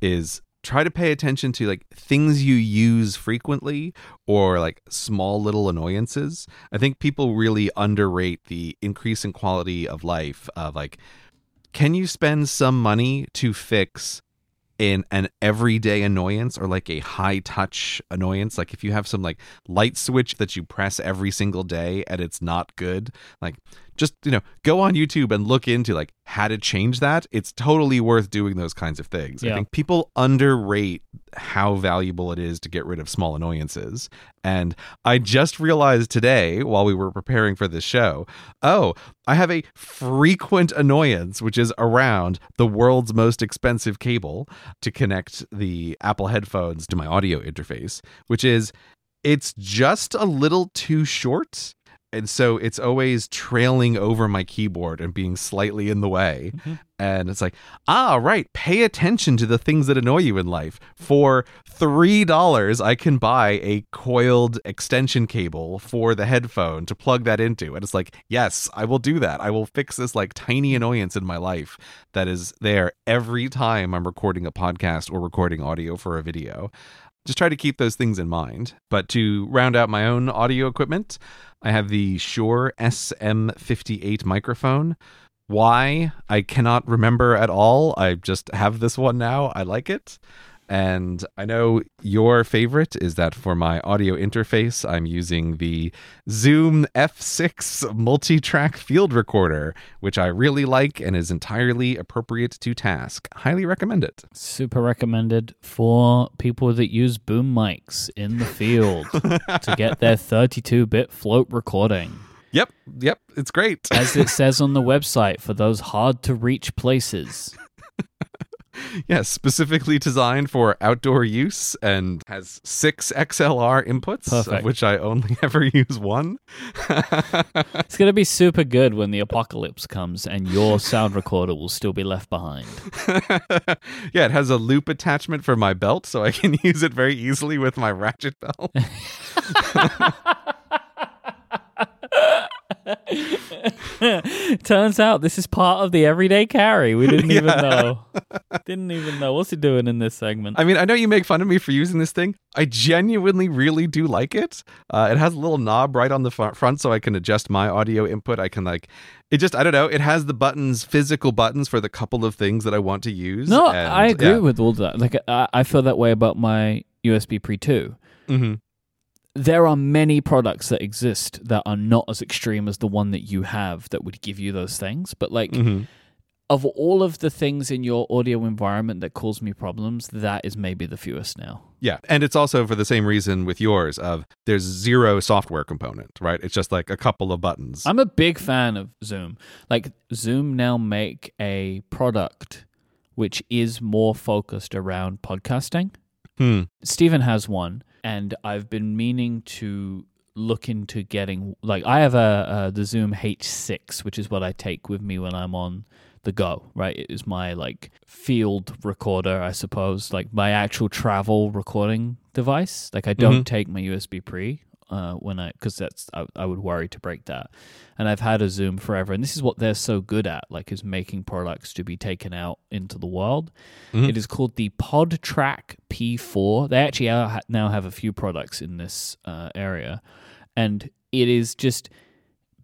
is try to pay attention to like things you use frequently or like small little annoyances. I think people really underrate the increase in quality of life of like can you spend some money to fix in an everyday annoyance or like a high touch annoyance. Like if you have some like light switch that you press every single day and it's not good like just you know go on youtube and look into like how to change that. It's totally worth doing those kinds of things. I think people underrate how valuable it is to get rid of small annoyances. And i just realized today while we were preparing for this show oh i have a frequent annoyance which is around the world's most expensive cable to connect the apple headphones to my audio interface which is it's just a little too short and so it's always trailing over my keyboard and being slightly in the way. Mhm. and it's like ah right pay attention to the things that annoy you in life. For three dollars i can buy a coiled extension cable for the headphone to plug that into. And it's like yes i will do that. I will fix this like tiny annoyance in my life that is there every time i'm recording a podcast or recording audio for a video. Just try to keep those things in mind. But to round out my own audio equipment, I have the Shure SM58 microphone. Why? I cannot remember at all. I just have this one now. I like it. And I know your favorite is that for my audio interface, I'm using the Zoom F6 multi track field recorder, which I really like and is entirely appropriate to task. Highly recommend it. Super recommended for people that use boom mics in the field [LAUGHS] to get their 32 bit float recording. Yep, yep, it's great. As it says on the website, for those hard to reach places. [LAUGHS] yes, specifically designed for outdoor use and has six XLR inputs, Perfect. of which I only [LAUGHS] ever use one. [LAUGHS] It's going to be super good when the apocalypse comes and your sound recorder will still be left behind. yeah, it has a loop attachment for my belt, so I can use it very easily with my ratchet belt. [LAUGHS] Turns out this is part of the everyday carry. We didn't [LAUGHS] even Yeah. know. Didn't even know. What's he doing in this segment? I mean, I know you make fun of me for using this thing. I genuinely really do like it. Uh, it has a little knob right on the front so I can adjust my audio input. I can, like, it just, I don't know, it has the buttons, physical buttons for the couple of things that I want to use. No, and, I agree yeah. with all that. Like I, I feel that way about my USB Pre 2. Mhm. There are many products that exist that are not as extreme as the one that you have that would give you those things. But like Mhm. of all of the things in your audio environment that cause me problems, that is maybe the fewest now. Yeah, and it's also for the same reason with yours of there's zero software component, right? It's just like a couple of buttons. I'm a big fan of Zoom. Like Zoom now make a product which is more focused around podcasting. Hmm. Stephen has one, and I've been meaning to look into getting like I have a uh, the Zoom H6, which is what I take with me when I'm on the go. Right, it is my like field recorder, I suppose, like my actual travel recording device. Like I don't take my USB pre. Uh, when I because that's I, I would worry to break that, and I've had a Zoom forever, and this is what they're so good at, like is making products to be taken out into the world. Mhm. It is called the PodTrak P4. They actually are, now have a few products in this uh, area, and it is just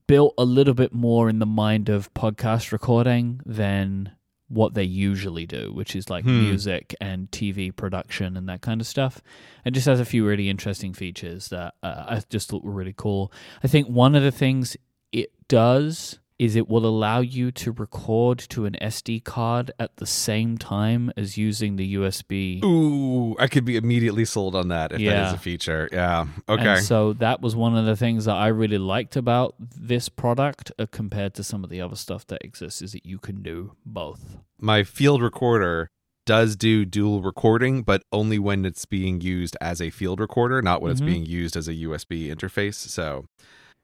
built a little bit more in the mind of podcast recording than what they usually do, which is like Hmm. music and TV production and that kind of stuff. It just has a few really interesting features that uh, I just thought were really cool. I think one of the things it does is it will allow you to record to an SD card at the same time as using the USB. Ooh, I could be immediately sold on that if that Yeah. is a feature. Yeah. Okay. And so that was one of the things that I really liked about this product uh, compared to some of the other stuff that exists is that you can do both. My field recorder does do dual recording, but only when it's being used as a field recorder, not when Mhm. it's being used as a USB interface. So,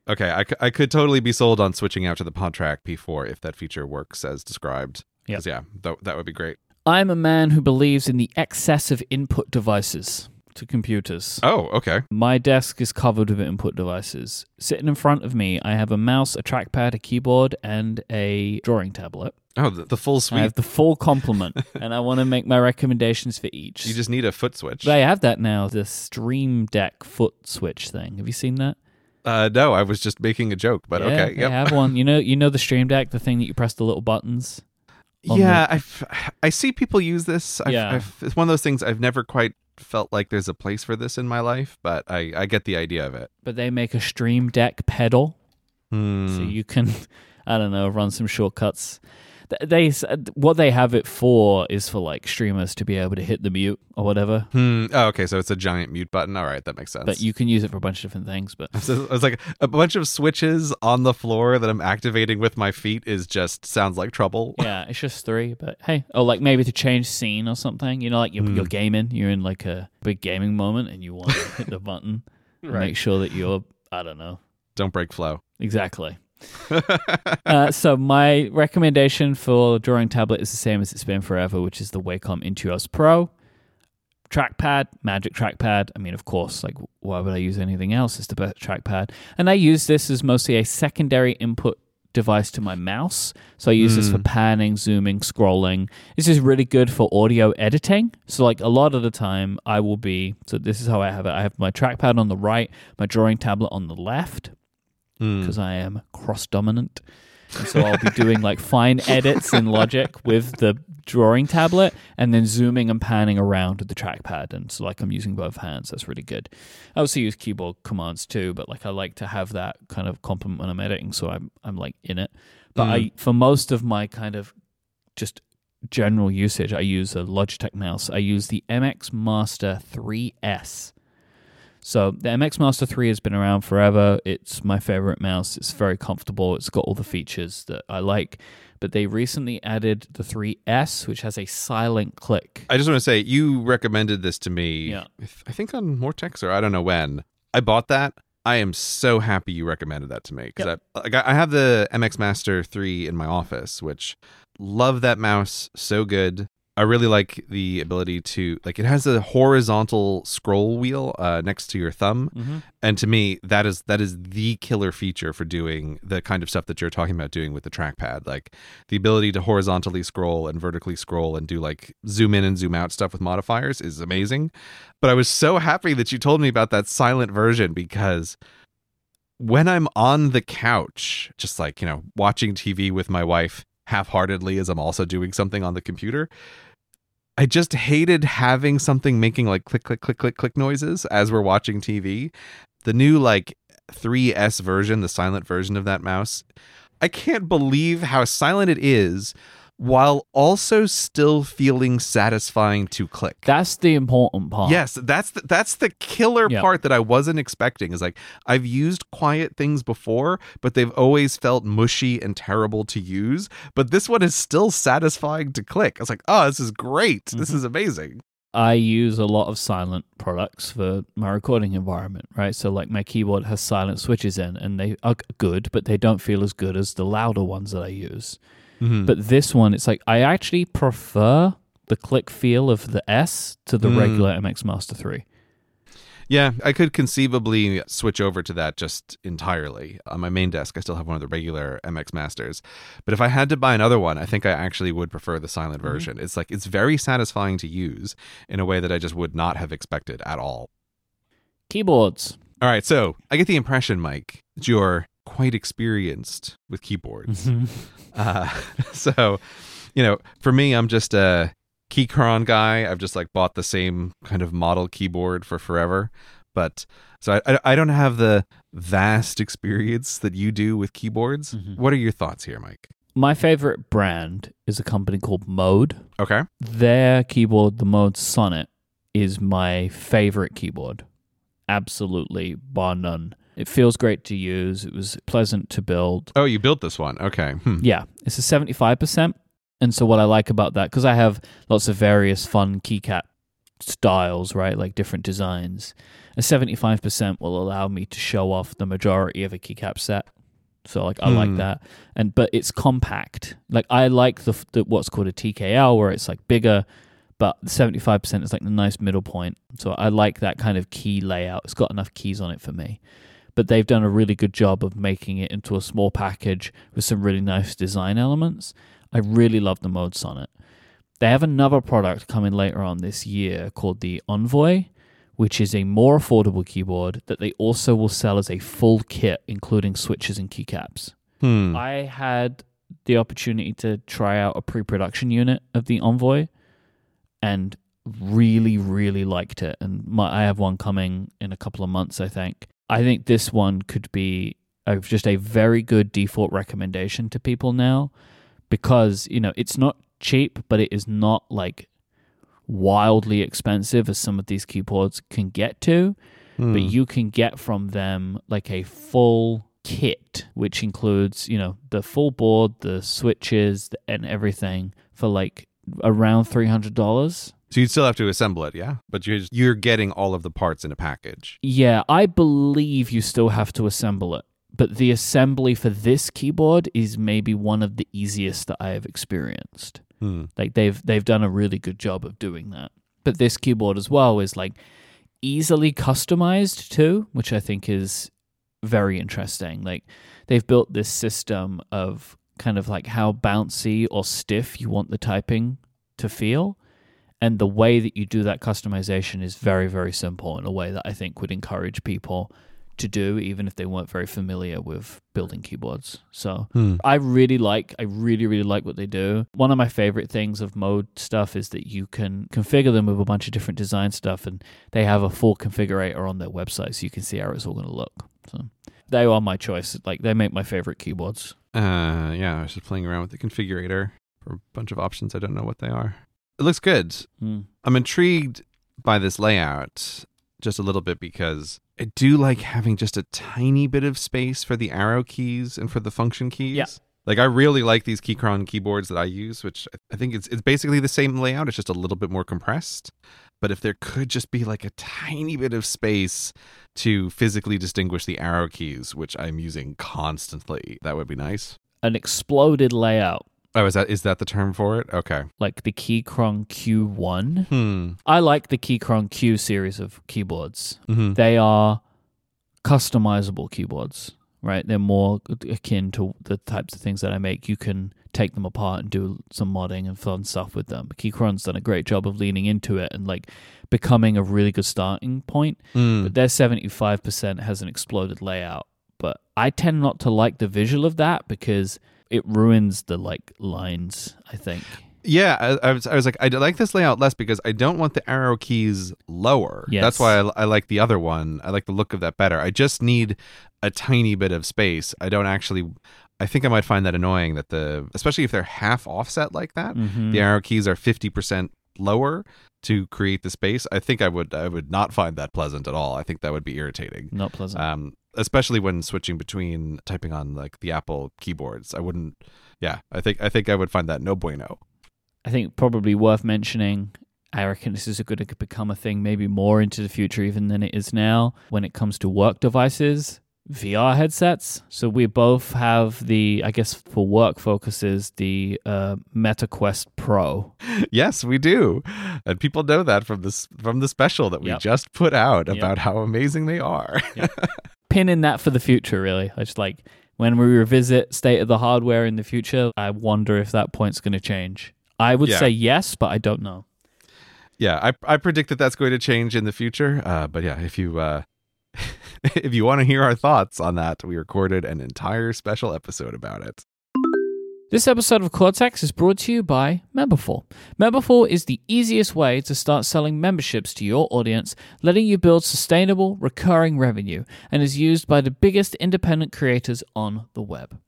okay, I, I could totally be sold on switching out to the PodTrak P4 if that feature works as described. 'Cause, Yeah, that, that would be great. I'm a man who believes in the excess of input devices to computers. Oh, okay. My desk is covered with input devices. Sitting in front of me, I have a mouse, a trackpad, a keyboard, and a drawing tablet. Oh, the, the full I have the full complement, [LAUGHS] and I want to make my recommendations for each. You just need a foot switch. They have that now, the Stream Deck foot switch thing. Have you seen that? Uh, no, I was just making a joke, but yeah, okay. Yep. have one. You know, you know the Stream Deck, the thing that you press the little buttons. on Yeah, I've, I see people use this. I've, Yeah. I've, it's one of those things I've never quite felt like there's a place for this in my life, but I, I get the idea of it. But they make a Stream Deck pedal, Hmm. so you can, [LAUGHS] I don't know, run some shortcuts. Th- They what they have it for is for like streamers to be able to hit the mute or whatever. Hmm. Oh, okay. So it's a giant mute button. All right, that makes sense. But you can use it for a bunch of different things. But [LAUGHS] So it's like a bunch of switches on the floor that I'm activating with my feet is just sounds like trouble. [LAUGHS] yeah, it's just three. But hey, oh, like maybe to change scene or something. You know, like you're, Hmm. you're gaming, you're in like a big gaming moment, and you want to hit the button, [LAUGHS] and make sure that you're, I don't know, Don't break flow. exactly. [LAUGHS] uh, so my recommendation for drawing tablet is the same as it's been forever, which is the Wacom Intuos Pro trackpad, Magic trackpad. I mean, of course, like why would I use anything else? It's the best trackpad, and I use this as mostly a secondary input device to my mouse. So I use this for Mm. panning, zooming, scrolling. This is really good for audio editing. So like a lot of the time I will be so this is how I have it. I have my trackpad on the right, my drawing tablet on the left Mm. Hmm. because I am cross dominant. And so I'll be doing like fine [LAUGHS] edits in Logic with the drawing tablet and then zooming and panning around with the trackpad. And so like I'm using both hands. That's really good. I also use keyboard commands too, but like I like to have that kind of complement when I'm editing. So I'm I'm like in it. But I hmm. for most of my kind of just general usage, I use a Logitech mouse. I use the MX Master 3S. So the MX Master 3 has been around forever. It's my favorite mouse. It's very comfortable. It's got all the features that I like. But they recently added the 3S, which has a silent click. I just want to say you recommended this to me. Yeah. I think on Moretex or I don't know when. I bought that. I am so happy you recommended that to me because I like I I have the MX Master 3 in my office, which love that mouse so good. I really like the ability to like it has a horizontal scroll wheel uh, next to your thumb, Mm-hmm. and to me that is that is the killer feature for doing the kind of stuff that you're talking about doing with the trackpad. Like the ability to horizontally scroll and vertically scroll and do like zoom in and zoom out stuff with modifiers is amazing. But i was so happy that you told me about that silent version because when i'm on the couch just like you know watching tv with my wife half-heartedly as i'm also doing something on the computer I just hated having something making like click, click, click, click, click noises as we're watching TV. The new like 3S version, the silent version of that mouse, I can't believe how silent it is while also still feeling satisfying to click. That's the important part. Yes, that's the, that's the killer Yeah. part that I wasn't expecting. Is like I've used quiet things before, but they've always felt mushy and terrible to use. But this one is still satisfying to click. I was like, oh, this is great. This Mhm. is amazing. I use a lot of silent products for my recording environment, right? So, like, my keyboard has silent switches in, and they are good, but they don't feel as good as the louder ones that I use. Mhm. But this one, it's like I actually prefer the click feel of the S to the Mm. regular MX Master 3. Yeah, I could conceivably switch over to that just entirely. On my main desk, I still have one of the regular MX Masters. But if I had to buy another one, I think I actually would prefer the silent Mhm. version. It's like it's very satisfying to use in a way that I just would not have expected at all. Keyboards. All right, so I get the impression, Myke, that you're quite experienced with keyboards. [LAUGHS] Uh, so, you know, for me, I'm just a Keychron guy. I've just like bought the same kind of model keyboard for forever. But so I, I, don't have the vast experience that you do with keyboards. Mhm. What are your thoughts here, Myke? My favorite brand is a company called Mode. Okay. Their keyboard, the Mode Sonnet, is my favorite keyboard. Absolutely, bar none. It feels great to use. It was pleasant to build. Oh, you built this one. Okay. Hmm. Yeah, it's a 75%. And so, what I like about that, because I have lots of various fun keycap styles, right? Like different designs, a 75% will allow me to show off the majority of a keycap set. So, like, I like Hmm. that. And, but it's compact. Like, I like the, the what's called a TKL, where it's like bigger, but 75% is like the nice middle point. So, I like that kind of key layout. It's got enough keys on it for me but they've done a really good job of making it into a small package with some really nice design elements. I really love the Mode Sonnet. They have another product coming later on this year called the Envoy, which is a more affordable keyboard that they also will sell as a full kit, including switches and keycaps. Hmm. I had the opportunity to try out a pre production unit of the Envoy and really, really liked it. And my, I have one coming in a couple of months, I think. I think this one could be a, just a very good default recommendation to people now because, you know, it's not cheap, but it is not like wildly expensive as some of these keyboards can get to Hmm. but you can get from them like a full kit which includes you know the full board the switches and everything for like around $300 so you'd still have to assemble it, yeah? But you're, you're getting all of the parts in a package. yeah i believe you still have to assemble it but the assembly for this keyboard is maybe one of the easiest that i have experienced Hmm. Like they've they've done a really good job of doing that. But this keyboard as well is like easily customized too, which I think is very interesting. Like they've built this system of kind of like how bouncy or stiff you want the typing to feel. And the way that you do that customization is very, very simple in a way that I think would encourage people to do, even if they weren't very familiar with building keyboards. So Hmm. I really like, I really, really like what they do. One of my favorite things of mode stuff is that you can configure them with a bunch of different design stuff, and they have a full configurator on their website, so you can see how it's all going to look. So they are my choice. Like they make my favorite keyboards. Uh, yeah, I was just playing around with the configurator for a bunch of options. I don't know what they are. It looks good. Hmm. I'm intrigued by this layout just a little bit because I do like having just a tiny bit of space for the arrow keys and for the function keys. Yeah. Like I really like these Keychron keyboards that I use, which I think it's it's basically the same layout. It's just a little bit more compressed. But if there could just be like a tiny bit of space to physically distinguish the arrow keys, which I'm using constantly, that would be nice. An exploded layout, Oh, is that is that the term for it? Okay. like the Keychron Q1. Hmm. I like the Keychron Q series of keyboards. hmm They are customizable keyboards, right? They're more akin to the types of things that I make. You can take them apart and do some modding and fun stuff with them. Keychron's done a great job of leaning into it and like becoming a really good starting point. Mm. But their 75% has an exploded layout. But I tend not to like the visual of that because it ruins the like lines, I think. Yeah, I, I was I was like I like this layout less because I don't want the arrow keys lower. Yes. That's why I, I like the other one. I like the look of that better. I just need a tiny bit of space. I don't actually. I think I might find that annoying that the especially if they're half offset like that. Mhm. The arrow keys are fifty percent lower to create the space. I think I would I would not find that pleasant at all. I think that would be irritating. Not pleasant. Um, especially when switching between typing on like the Apple keyboards. I wouldn't. Yeah, I think I think I would find that no bueno. I think probably worth mentioning. I reckon this is going to become a thing maybe more into the future even than it is now when it comes to work devices, VR headsets. So we both have the, I guess for work focuses, the uh, Meta Quest Pro. [LAUGHS] Yes, we do, and people know that from this from the special that we Yep. just put out Yep. about how amazing they are. [LAUGHS] Pin in that for the future, really. I just like when we revisit state of the hardware in the future, I wonder if that point's going to change. I would Yeah. say yes, but I don't know. yeah, I I predict that that's going to change in the future. Uh, but yeah, if you uh, [LAUGHS] if you want to hear our thoughts on that, we recorded an entire special episode about it. This episode of Cortex is brought to you by Memberful. Memberful is the easiest way to start selling memberships to your audience, letting you build sustainable, recurring revenue, and is used by the biggest independent creators on the web.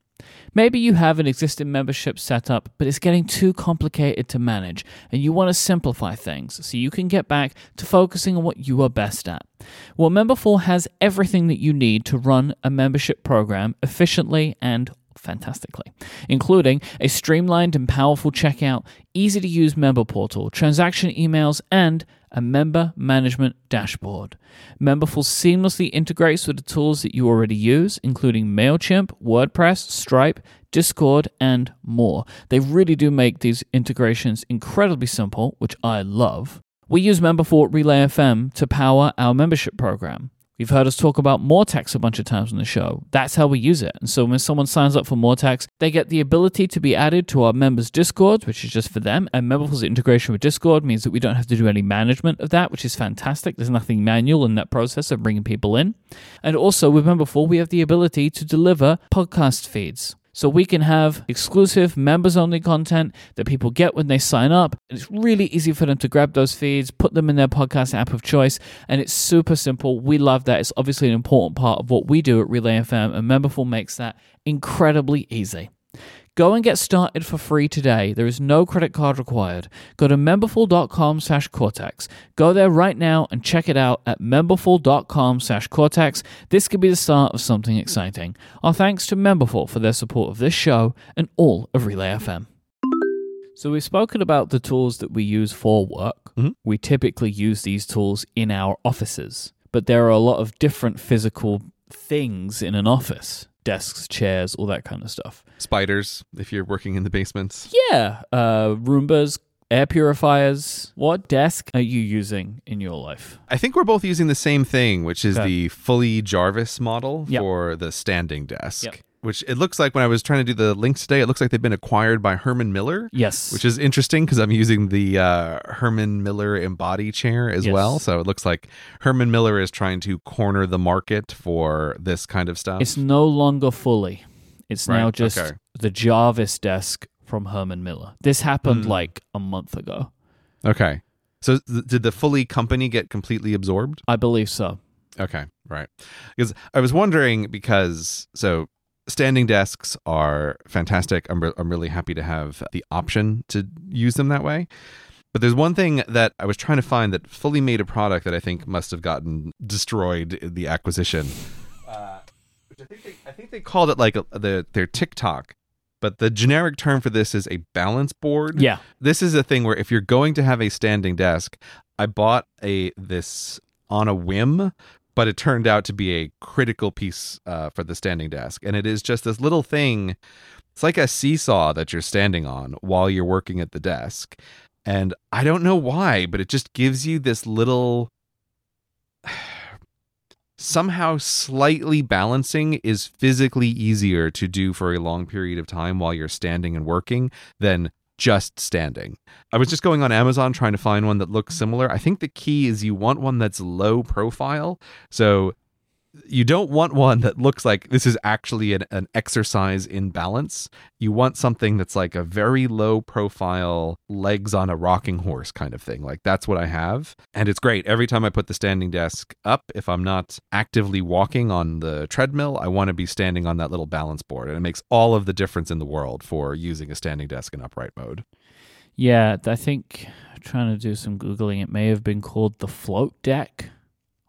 Maybe you have an existing membership set up, but it's getting too complicated to manage, and you want to simplify things so you can get back to focusing on what you are best at. Well, Memberful has everything that you need to run a membership program efficiently and fantastically, including a streamlined and powerful checkout, easy to use member portal, transaction emails, and a member management dashboard. Memberful seamlessly integrates with the tools that you already use, including MailChimp, WordPress, Stripe, Discord, and more. They really do make these integrations incredibly simple, which I love. We use Memberful Relay FM to power our membership program. You've heard us talk about Moretex a bunch of times on the show. That's how we use it. And so when someone signs up for Moretex, they get the ability to be added to our members' Discord, which is just for them. And Memberful's integration with Discord means that we don't have to do any management of that, which is fantastic. There's nothing manual in that process of bringing people in. And also with Memberful, we have the ability to deliver podcast feeds. So we can have exclusive members only content that people get when they sign up. It's really easy for them to grab those feeds, put them in their podcast app of choice, and it's super simple. We love that. It's obviously an important part of what we do at Relay FM, and Memberful makes that incredibly easy. Go and get started for free today. There is no credit card required. Go to memberful.com slash cortex. Go there right now and check it out at memberful.com slash cortex. This could be the start of something exciting. Our thanks to Memberful for their support of this show and all of Relay FM. So we've spoken about the tools that we use for work. Mhm. We typically use these tools in our offices, but there are a lot of different physical things in an office. Desks, chairs, all that kind of stuff. Spiders, if you're working in the basements. Yeah, uh, Roombas, air purifiers. What desk are you using in your life? I think we're both using the same thing, which is Okay. the fully Jarvis model Yep. for the standing desk. Yep. Which it looks like when I was trying to do the links today, it looks like they've been acquired by Herman Miller. Yes. Which is interesting because I'm using the uh, Herman Miller Embody chair as Yes. well. So it looks like Herman Miller is trying to corner the market for this kind of stuff. It's no longer fully. It's now just okay. the Jarvis desk from Herman Miller. This happened Hmm. like a month ago. okay. So th- did the fully company get completely absorbed? I believe so. Okay, right. Because I was wondering because so standing desks are fantastic. I'm re- I'm really happy to have the option to use them that way. But there's one thing that I was trying to find that fully made a product that I think must have gotten destroyed in the acquisition. [LAUGHS] Uh, which I think they, I think they called it like a, the their TikTok, but the generic term for this is a balance board Yeah. this is a thing where if you're going to have a standing desk, I bought a this on a whim, but it turned out to be a critical piece uh, for the standing desk, and it is just this little thing. It's like a seesaw that you're standing on while you're working at the desk, and I don't know why, but it just gives you this little. [SIGHS] Somehow, slightly balancing is physically easier to do for a long period of time while you're standing and working than just standing. I was just going on Amazon trying to find one that looks similar. I think the key is you want one that's low profile. So you don't want one that looks like this is actually an, an exercise in balance. You want something that's like a very low profile, legs on a rocking horse kind of thing. Like that's what I have. And it's great. Every time I put the standing desk up, if I'm not actively walking on the treadmill, I want to be standing on that little balance board. And it makes all of the difference in the world for using a standing desk in upright mode. Yeah, I think trying to do some googling. It may have been called the float deck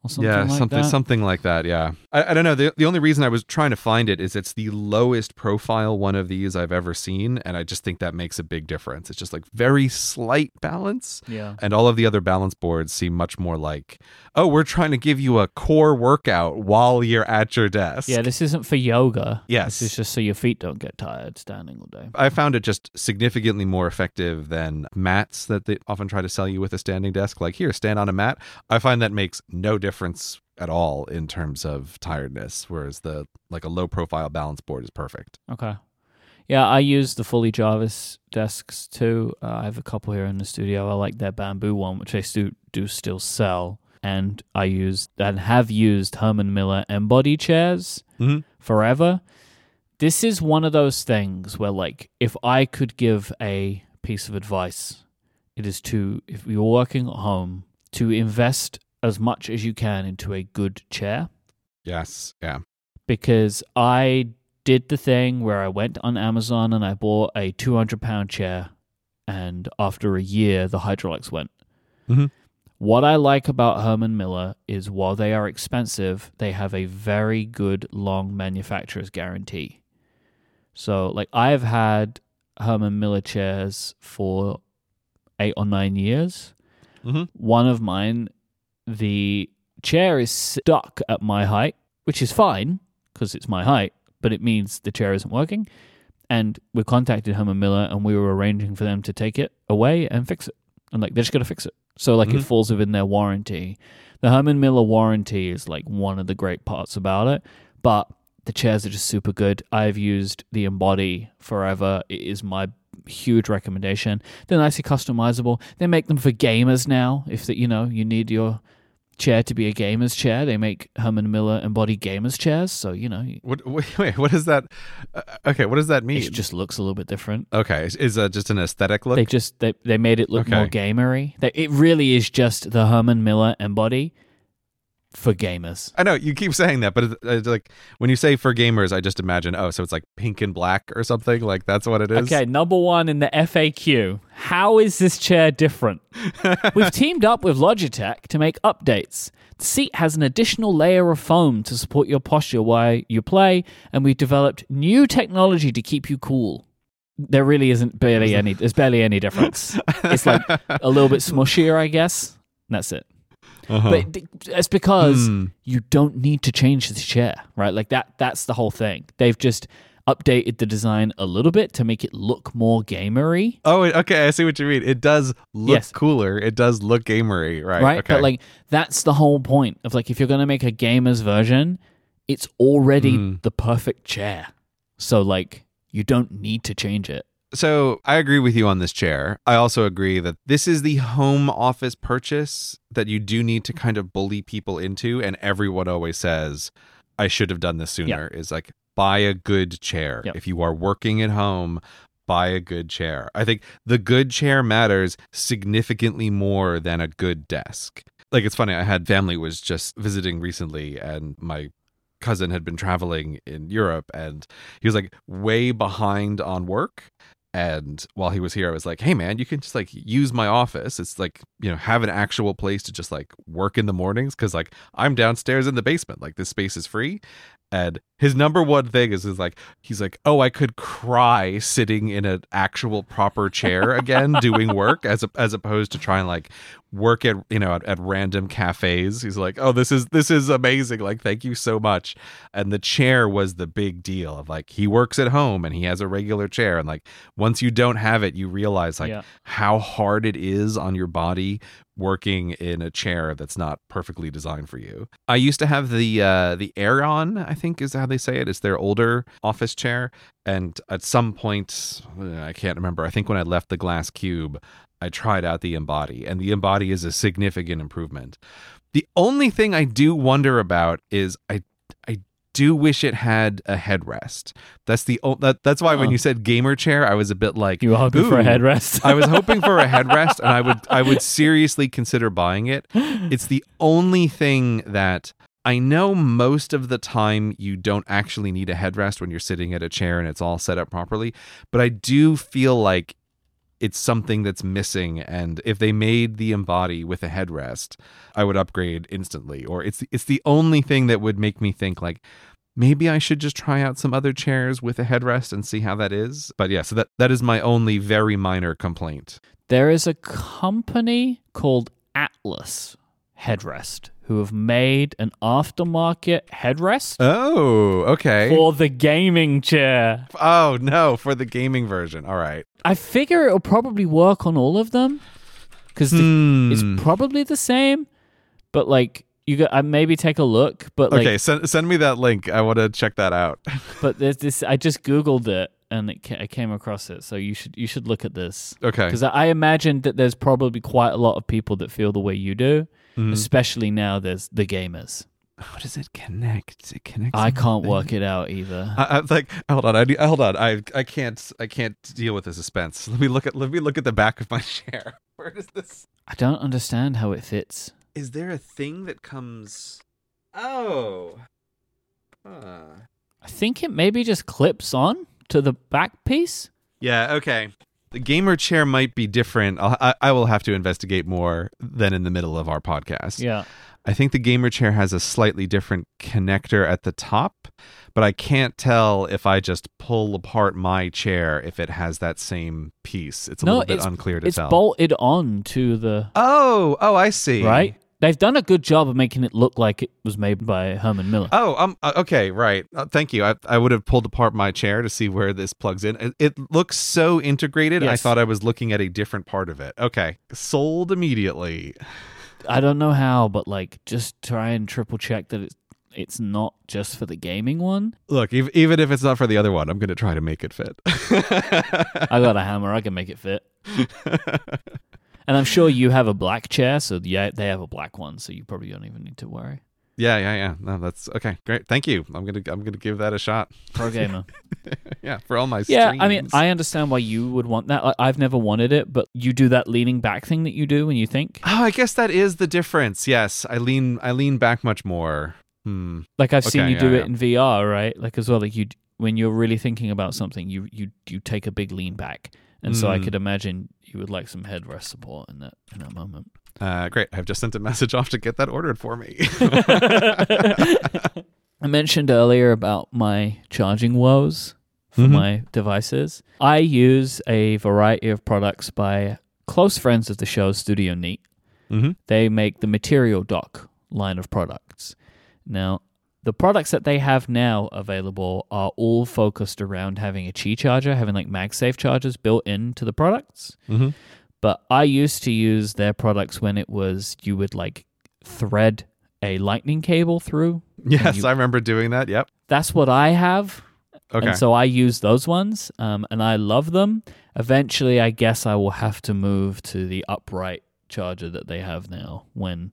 something yeah, like something that. something like that. Yeah, I, I don't know. The, the only reason I was trying to find it is it's the lowest profile one of these I've ever seen, and I just think that makes a big difference. It's just like very slight balance, Yeah. and all of the other balance boards seem much more like, oh, we're trying to give you a core workout while you're at your desk. Yeah, this isn't for yoga. Yes. This is just so your feet don't get tired standing all day. I found it just significantly more effective than mats that they often try to sell you with a standing desk. Like, here, stand on a mat. I find that makes no difference at all in terms of tiredness, whereas the like a low profile balance board is perfect. Okay. Yeah, I use the fully Jarvis desks too. Uh, I have a couple here in the studio. I like their bamboo one, which I do, do still sell. And I use and have used Herman Miller embody chairs Mhm. forever. This is one of those things where, like, if I could give a piece of advice, it is to, if you're working at home, to invest as much as you can into a good chair Yes. Yeah. because I did the thing where I went on Amazon and I bought a 200 pound chair, and after a year, the hydraulics went. Mhm. What I like about Herman Miller is while they are expensive, they have a very good long manufacturer's guarantee. So, like, I've had Herman Miller chairs for eight or nine years. Mhm. One of mine, the chair is stuck at my height, which is fine because it's my height, but it means the chair isn't working. And we contacted Herman Miller and we were arranging for them to take it away and fix it. And like, they're just going to fix it. So, like, Mhm. it falls within their warranty. The Herman Miller warranty is like one of the great parts about it, but the chairs are just super good. I've used the Embody forever. It is my huge recommendation. They're nicely customizable. They make them for gamers now. If that you know you need your chair to be a gamer's chair, they make Herman Miller Embody gamers chairs. So you know What? Wait. wait what does that? Uh, okay. What does that mean? it just looks a little bit different. okay. Is, is that just an aesthetic look? They just they they made it look more gamery. They, it really is just the Herman Miller Embody for gamers. I know you keep saying that, but it's, uh, it's like when you say for gamers, I just imagine oh, so it's like pink and black or something. Like that's what it is. Okay, number one in the FAQ. How is this chair different? [LAUGHS] We've teamed up with Logitech to make updates. The seat has an additional layer of foam to support your posture while you play, and we've developed new technology to keep you cool. There really isn't barely any. There's barely any difference. [LAUGHS] It's like a little bit smushier, I guess. That's it. Uh-huh. But th- it's because Hmm. you don't need to change the chair, right? Like that. That's the whole thing. They've just updated the design a little bit to make it look more gamery. Oh, okay. I see what you mean. It does look Yes. cooler. It does look gamery, right? right? Okay. But like that's the whole point of like if you're gonna make a gamer's version, it's already Mm. the perfect chair. So like you don't need to change it. So I agree with you on this chair. I also agree that this is the home office purchase that you do need to kind of bully people into. And everyone always says, I should have done this sooner. Is like, buy a good chair. Yep. If you are working at home, buy a good chair. I think the good chair matters significantly more than a good desk. Like, it's funny, I had family was just visiting recently, and my cousin had been traveling in Europe and he was like way behind on work and while he was here i was like hey man you can just like use my office. It's like you know have an actual place to just like work in the mornings because like i'm downstairs in the basement. Like this space is free and his number one thing is, is like he's like oh i could cry sitting in an actual proper chair again doing work as a, as opposed to trying like work at you know at, at random cafes. He's like oh this is this is amazing. Like thank you so much. And the chair was the big deal of like he works at home and he has a regular chair. And like once you don't have it you realize like Yeah. how hard it is on your body working in a chair that's not perfectly designed for you. I used to have the uh the Aeron, I think is how they say it. It's their older office chair and at some point I can't remember. I think when I left the glass cube, I tried out the Embody and the Embody is a significant improvement. The only thing I do wonder about is I I do wish it had a headrest. That's the that, that's why when Oh. you said gamer chair, I was a bit like You were hoping for a headrest. I was hoping for a [LAUGHS] headrest, and I would I would seriously consider buying it. It's the only thing that I know most of the time you don't actually need a headrest when you're sitting at a chair and it's all set up properly. But I do feel like it's something that's missing, and if they made the embody with a headrest, I would upgrade instantly. Or it's it's the only thing that would make me think like. Maybe I should just try out some other chairs with a headrest and see how that is. But yeah, so that, that is my only very minor complaint. there is a company called Atlas Headrest who have made an aftermarket headrest Oh, okay. for the gaming chair. Oh no, for the gaming version. All right. I figure it'll probably work on all of them because Hmm. it's probably the same, but like you got, I maybe take a look, but like, okay, send send me that link. I want to check that out. [LAUGHS] but there's this. I just googled it and it ca- I came across it, so you should you should look at this Okay. because I, I imagine that there's probably quite a lot of people that feel the way you do, Mhm. especially now. There's the gamers. How does it connect? It connects. I can't work it out either. I, I like hold on. I need, hold on. I I can't I can't deal with the suspense. Let me look at let me look at the back of my [LAUGHS] chair. Where does this? I don't understand how it fits. Is there a thing that comes? Oh. Huh. I think it maybe just clips on to the back piece. Yeah. Okay. The gamer chair might be different. I'll, I I will have to investigate more than in the middle of our podcast. Yeah. I think the gamer chair has a slightly different connector at the top, but I can't tell if I just pull apart my chair if it has that same piece. It's a No, little bit it's- unclear to It's tell. bolted on to the oh, oh, I see. right. They've done a good job of making it look like it was made by Herman Miller. Oh, um, uh, okay, right. Uh, thank you. I, I would have pulled apart my chair to see where this plugs in. It, it looks so integrated. I thought I was looking at a different part of it. Okay, sold immediately. [SIGHS] I don't know how, but like, just try and triple check that it's it's not just for the gaming one. Look, ev- even if it's not for the other one, I'm going to try to make it fit. [LAUGHS] I got a hammer. I can make it fit. [LAUGHS] And I'm sure you have a black chair, so yeah, they have a black one, so you probably don't even need to worry. Yeah, yeah, yeah. No, that's okay. Great. Thank you. I'm gonna I'm gonna give that a shot. Pro gamer. [LAUGHS] yeah, for all my yeah, I mean. I understand why you would want that. Like, I've never wanted it, but you do that leaning back thing that you do when you think. Oh, I guess that is the difference. Yes, I lean I lean back much more. Hmm. Like I've seen Okay, you do yeah, it in VR, right? Like as well. Like you, when you're really thinking about something, you you you take a big lean back, and so I Mm. could imagine you would like some headrest support in that in that moment. Uh, great. I've just sent a [LAUGHS] message off to get that ordered for me. [LAUGHS] I mentioned earlier about my charging woes for Mhm. my devices. I use a variety of products by close friends of the show, Studio Neat. hmm They make the Material Dock line of products. Now, The products that they have now available are all focused around having a Qi charger, having like MagSafe chargers built into the products. Mm-hmm. But I used to use their products when it was you would like thread a lightning cable through. [LAUGHS] Yes, you- I remember doing that. Yep. That's what I have. Okay. And so I use those ones um, and I love them. Eventually, I guess I will have to move to the upright charger that they have now when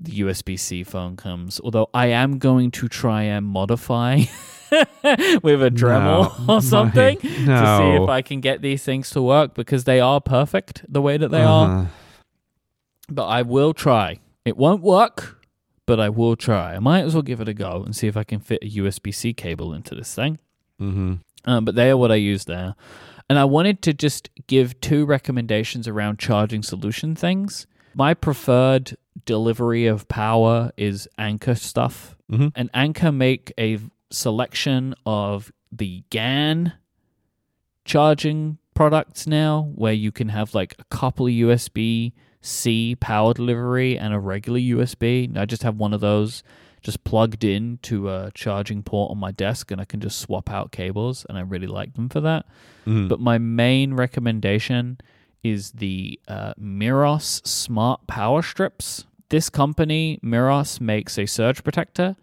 the USB C phone comes. Although I am going to try and modify [LAUGHS] with a Dremel No, [LAUGHS] or something my- to see if I can get these things to work because they are perfect the way that they are. Uh-huh. But I will try. It won't work, but I will try. I might as well give it a go and see if I can fit a USB C cable into this thing. Mm-hmm. Um, but they are what I use there. And I wanted to just give two recommendations around charging solution things. My preferred delivery of power is Anker stuff. Mhm. And Anker make a selection of the GAN charging products now where you can have like a couple USB C power delivery and a regular USB. I just have one of those just plugged in to a charging port on my desk and I can just swap out cables and I really like them for that. Mhm. But my main recommendation is the uh, Meross Smart Power Strips. This company, Meross, makes a surge protector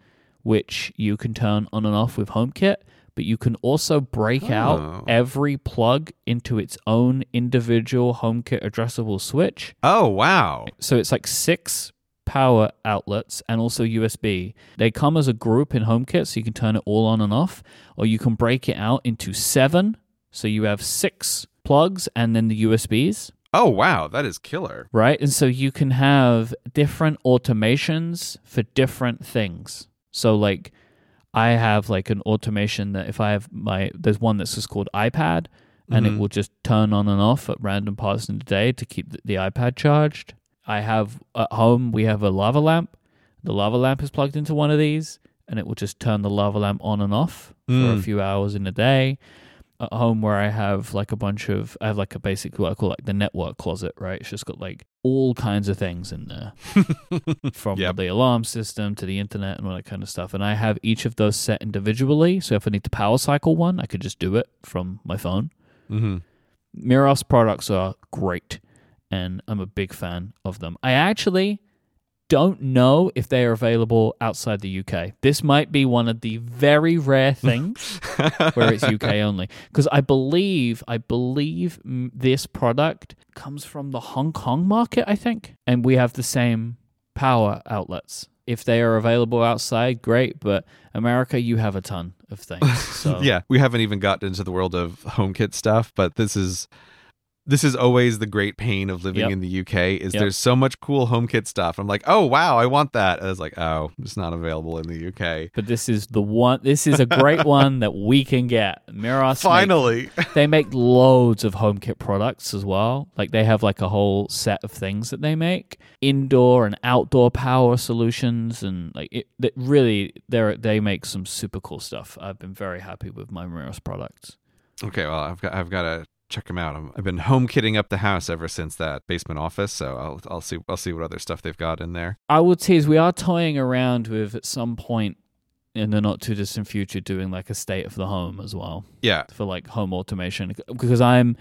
which you can turn on and off with HomeKit, but you can also break Oh. out every plug into its own individual HomeKit addressable switch. Oh wow. So it's like six power outlets and also USB. They come as a group in HomeKit, so you can turn it all on and off, or you can break it out into seven. So you have six plugs and then the USBs, Oh wow. That is killer. right? And so you can have different automations for different things. So like I have like an automation that if I have my there's one that's just called iPad and it Mhm. will just turn on and off at random parts in the day to keep the, the iPad charged. I have at home we have a lava lamp. The lava lamp is plugged into one of these and it will just turn the lava lamp on and off for a Mm. few hours in a day. At home where I have like a bunch of I have like a basic what I call like the network closet, right? It's just got like all kinds of things in there [LAUGHS] from Yep. the alarm system to the internet and all that kind of stuff. And I have each of those set individually. So if I need to power cycle one, I could just do it from my phone. Mm-hmm. Meross products are great, and I'm a big fan of them. I actually don't know if they are available outside the UK. This might be one of the very rare [LAUGHS] things where it's UK only because I believe I believe this product comes from the Hong Kong market, I think, and we have the same power outlets. If they are available outside, great, but America, you have a ton of things. [LAUGHS] So yeah, we haven't even gotten into the world of HomeKit stuff, but this is this is always the great pain of living Yep. in the UK is Yep. there's so much cool HomeKit stuff. I'm like, oh wow, I want that. And I was like, oh, it's not available in the UK. But this is the one. This is a great [LAUGHS] one that we can get. Meross. make- Finally. [LAUGHS] they make loads of HomeKit products as well. Like they have like a whole set of things that they make, indoor and outdoor power solutions, and like it. That really, they they make some super cool stuff. I've been very happy with my Meross products. okay, well, I've got I've got to check them out. I'm, I've been HomeKitting up the house ever since that basement office, so I'll I'll see I'll see what other stuff they've got in there. I will tease. We are toying around with at some point in the not too distant future doing like a state of the home as well. Yeah. for like home automation because I'm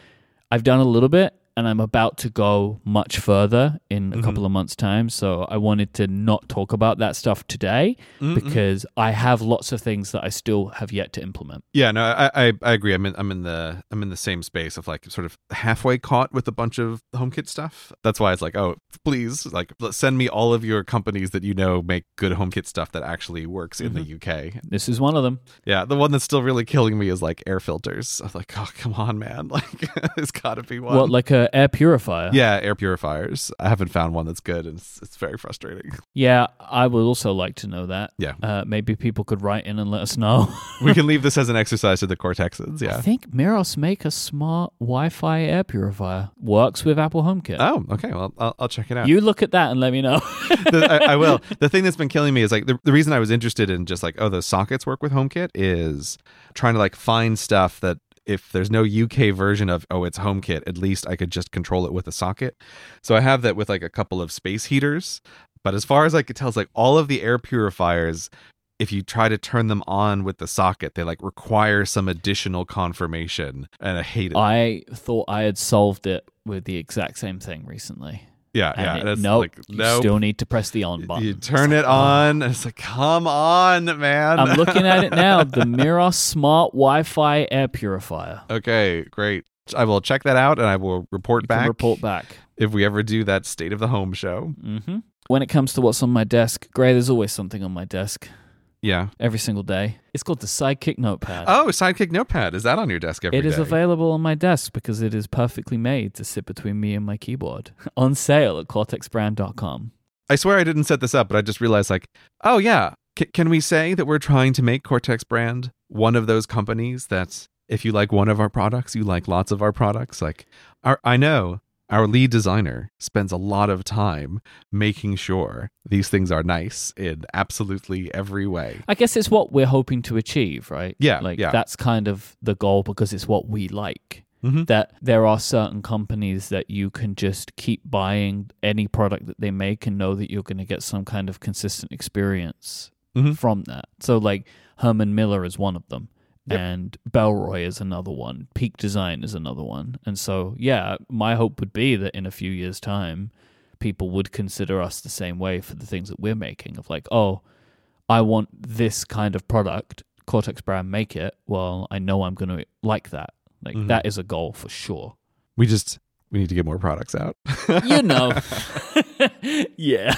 I've done a little bit and I'm about to go much further in a Mhm. couple of months time so I wanted to not talk about that stuff today Mhm. because I have lots of things that I still have yet to implement. Yeah, no, I, I I agree. I'm in I'm in the I'm in the same space of like sort of halfway caught with a bunch of HomeKit stuff. That's why it's like, oh, please, like send me all of your companies that you know make good HomeKit stuff that actually works in the UK. This is one of them. Yeah, the one that's still really killing me is like air filters. I'm like, oh, come on, man, [LAUGHS] like [LAUGHS] it's got to be one. What like a air purifier? yeah, air purifiers. I haven't found one that's good, and it's, it's very frustrating. Yeah, I would also like to know that. Yeah. Uh, maybe people could write in and let us know. [LAUGHS] we can leave this as an [LAUGHS] exercise to the Cortexans. Yeah, I think Meross make a smart Wi-Fi air purifier. Works with Apple HomeKit. Oh, okay. Well, I'll, I'll check it out. You look at that and let me know. [LAUGHS] the, I, I will. The thing that's been killing me is like the, the reason I was interested in just like oh the sockets work with HomeKit is trying to like find stuff that if there's no UK version of oh it's HomeKit at least I could just control it with a socket. So I have that with like a couple of space heaters. But as far as I could tell, it's like all of the air purifiers if you try to turn them on with the socket, they like require some additional confirmation. And I hate it. I thought I had solved it with the exact same thing recently. Yeah, And yeah. That's nope, like you still need to press the on button. You It's turn like, it oh. on, and it's like, come on, man. I'm looking at it now. The [LAUGHS] Meross Smart Wi-Fi air purifier. okay, great. I will check that out, and I will report You back report back. if we ever do that state of the home show. hmm When it comes to what's on my desk, Grey, there's always something on my desk Yeah. every single day. It's called the Sidekick Notepad. Oh, Sidekick Notepad. Is that on your desk every It is day? available on my desk because it is perfectly made to sit between me and my keyboard. [LAUGHS] on sale at cortexbrand.com. I swear I didn't set this up, but I just realized, like, oh yeah, C- can we say that we're trying to make Cortex Brand one of those companies that's if you like one of our products, you like lots of our products? Like, our, I know our lead designer spends a lot of time making sure these things are nice in absolutely every way. I guess it's what we're hoping to achieve, right? Yeah, Like yeah. that's kind of the goal because it's what we like. Mhm. That there are certain companies that you can just keep buying any product that they make and know that you're going to get some kind of consistent experience Mhm. from that. So, like Herman Miller is one of them. Yep. And Bellroy is another one. Peak Design is another one. And so, yeah, my hope would be that in a few years' time, people would consider us the same way for the things that we're making of like, oh, I want this kind of product. Cortex Brand make it. Well, I know I'm going to like that. Like Mhm. that is a goal for sure. We just we need to get more products out. You know. [LAUGHS] [LAUGHS] yeah.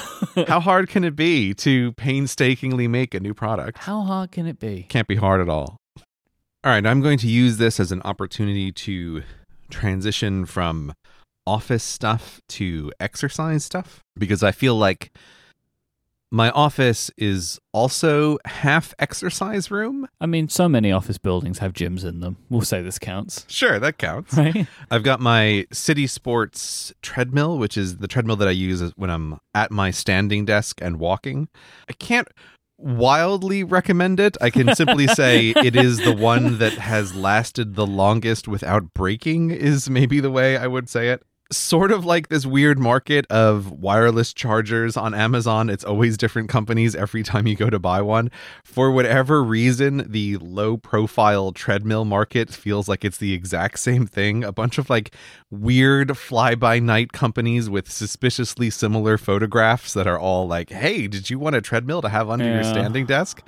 How hard can it be to painstakingly make a new product? How hard can it be? Can't be hard at all. All right, I'm going to use this as an opportunity to transition from office stuff to exercise stuff because I feel like my office is also half exercise room. I mean, so many office buildings have gyms in them. We'll say this counts. Sure, that counts. Right? I've got my City Sports treadmill, which is the treadmill that I use when I'm at my standing desk and walking. I can't wildly recommend it. I can simply [LAUGHS] say it is the one that has lasted the longest without breaking, is maybe the way I would say it. Sort of like this weird market of wireless chargers on Amazon. It's always different companies every time you go to buy one. For whatever reason, the low profile treadmill market feels like it's the exact same thing. A bunch of like weird fly by night companies with suspiciously similar photographs that are all like, hey, did you want a treadmill to have under your standing desk?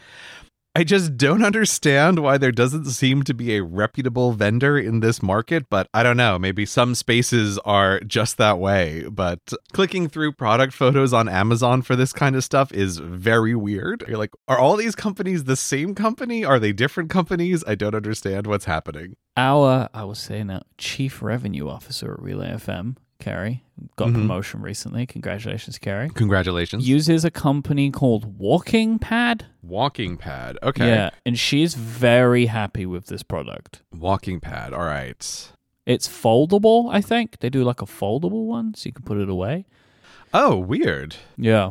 I just don't understand why there doesn't seem to be a reputable vendor in this market, but I don't know. Maybe some spaces are just that way. But clicking through product photos on Amazon for this kind of stuff is very weird. You're like, are all these companies the same company? Are they different companies? I don't understand what's happening. Our, I was saying now, chief revenue officer at Relay FM, Carrie, got a Mhm. promotion recently. Congratulations, Carrie. Congratulations. Uses a company called Walking Pad. Walking pad. Okay. Yeah, and she's very happy with this product. Walking pad. All right. It's foldable, I think. They do like a foldable one, so you can put it away. Oh, weird. Yeah.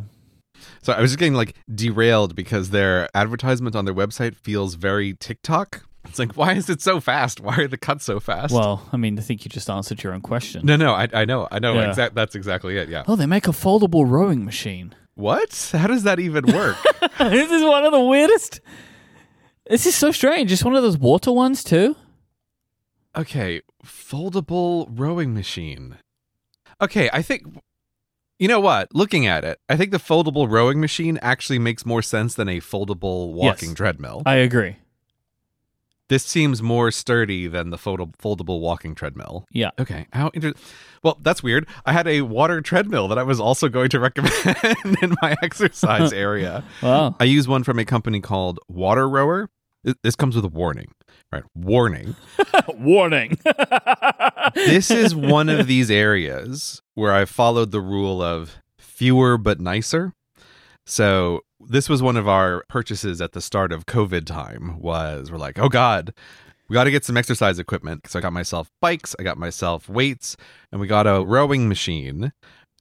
So I was just getting like derailed because their advertisement on their website feels very TikTok. It's like, why is it so fast? Why are the cuts so fast? Well, I mean, I think you just answered your own question. no, no, I, I know, I know. Yeah. Exact. That's exactly it. Yeah. Oh, they make a foldable rowing machine. What? How does that even work? [LAUGHS] this is one of the weirdest. This is so strange. It's one of those water ones too. okay, foldable rowing machine. Okay, I think. You know what? Looking at it, I think the foldable rowing machine actually makes more sense than a foldable walking Yes. treadmill. I agree. This seems more sturdy than the fold- foldable walking treadmill. Yeah. Okay. How inter- Well, that's weird. I had a water treadmill that I was also going to [LAUGHS] recommend in my exercise [LAUGHS] area. Wow. I use one from a company called Water Rower. This comes with a warning, right? Warning. [LAUGHS] Warning. This is one of these areas where I followed the rule of fewer but nicer. So this was one of our purchases at the start of COVID time was we're like, oh God, we got to get some exercise equipment. So I got myself bikes, I got myself weights, and we got a rowing machine.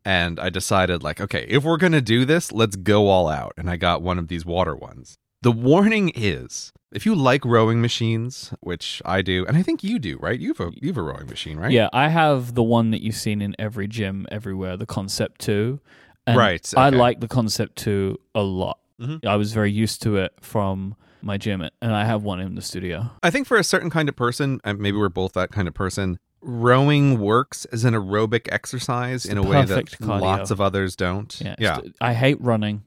And I decided, like, okay, if we're going to do this, let's go all out. And I got one of these water ones. The warning is if you like rowing machines, which I do, and I think you do, right? You have a, you have a rowing machine, right? Yeah, I have the one that you've seen in every gym everywhere, the Concept 2. And Right, I like the Concept 2 a lot. Mhm. I was very used to it from my gym, and I have one in the studio. I think for a certain kind of person, and maybe we're both that kind of person, rowing works as an aerobic exercise in a way that cardio. lots of others don't. Yeah, yeah. I hate running.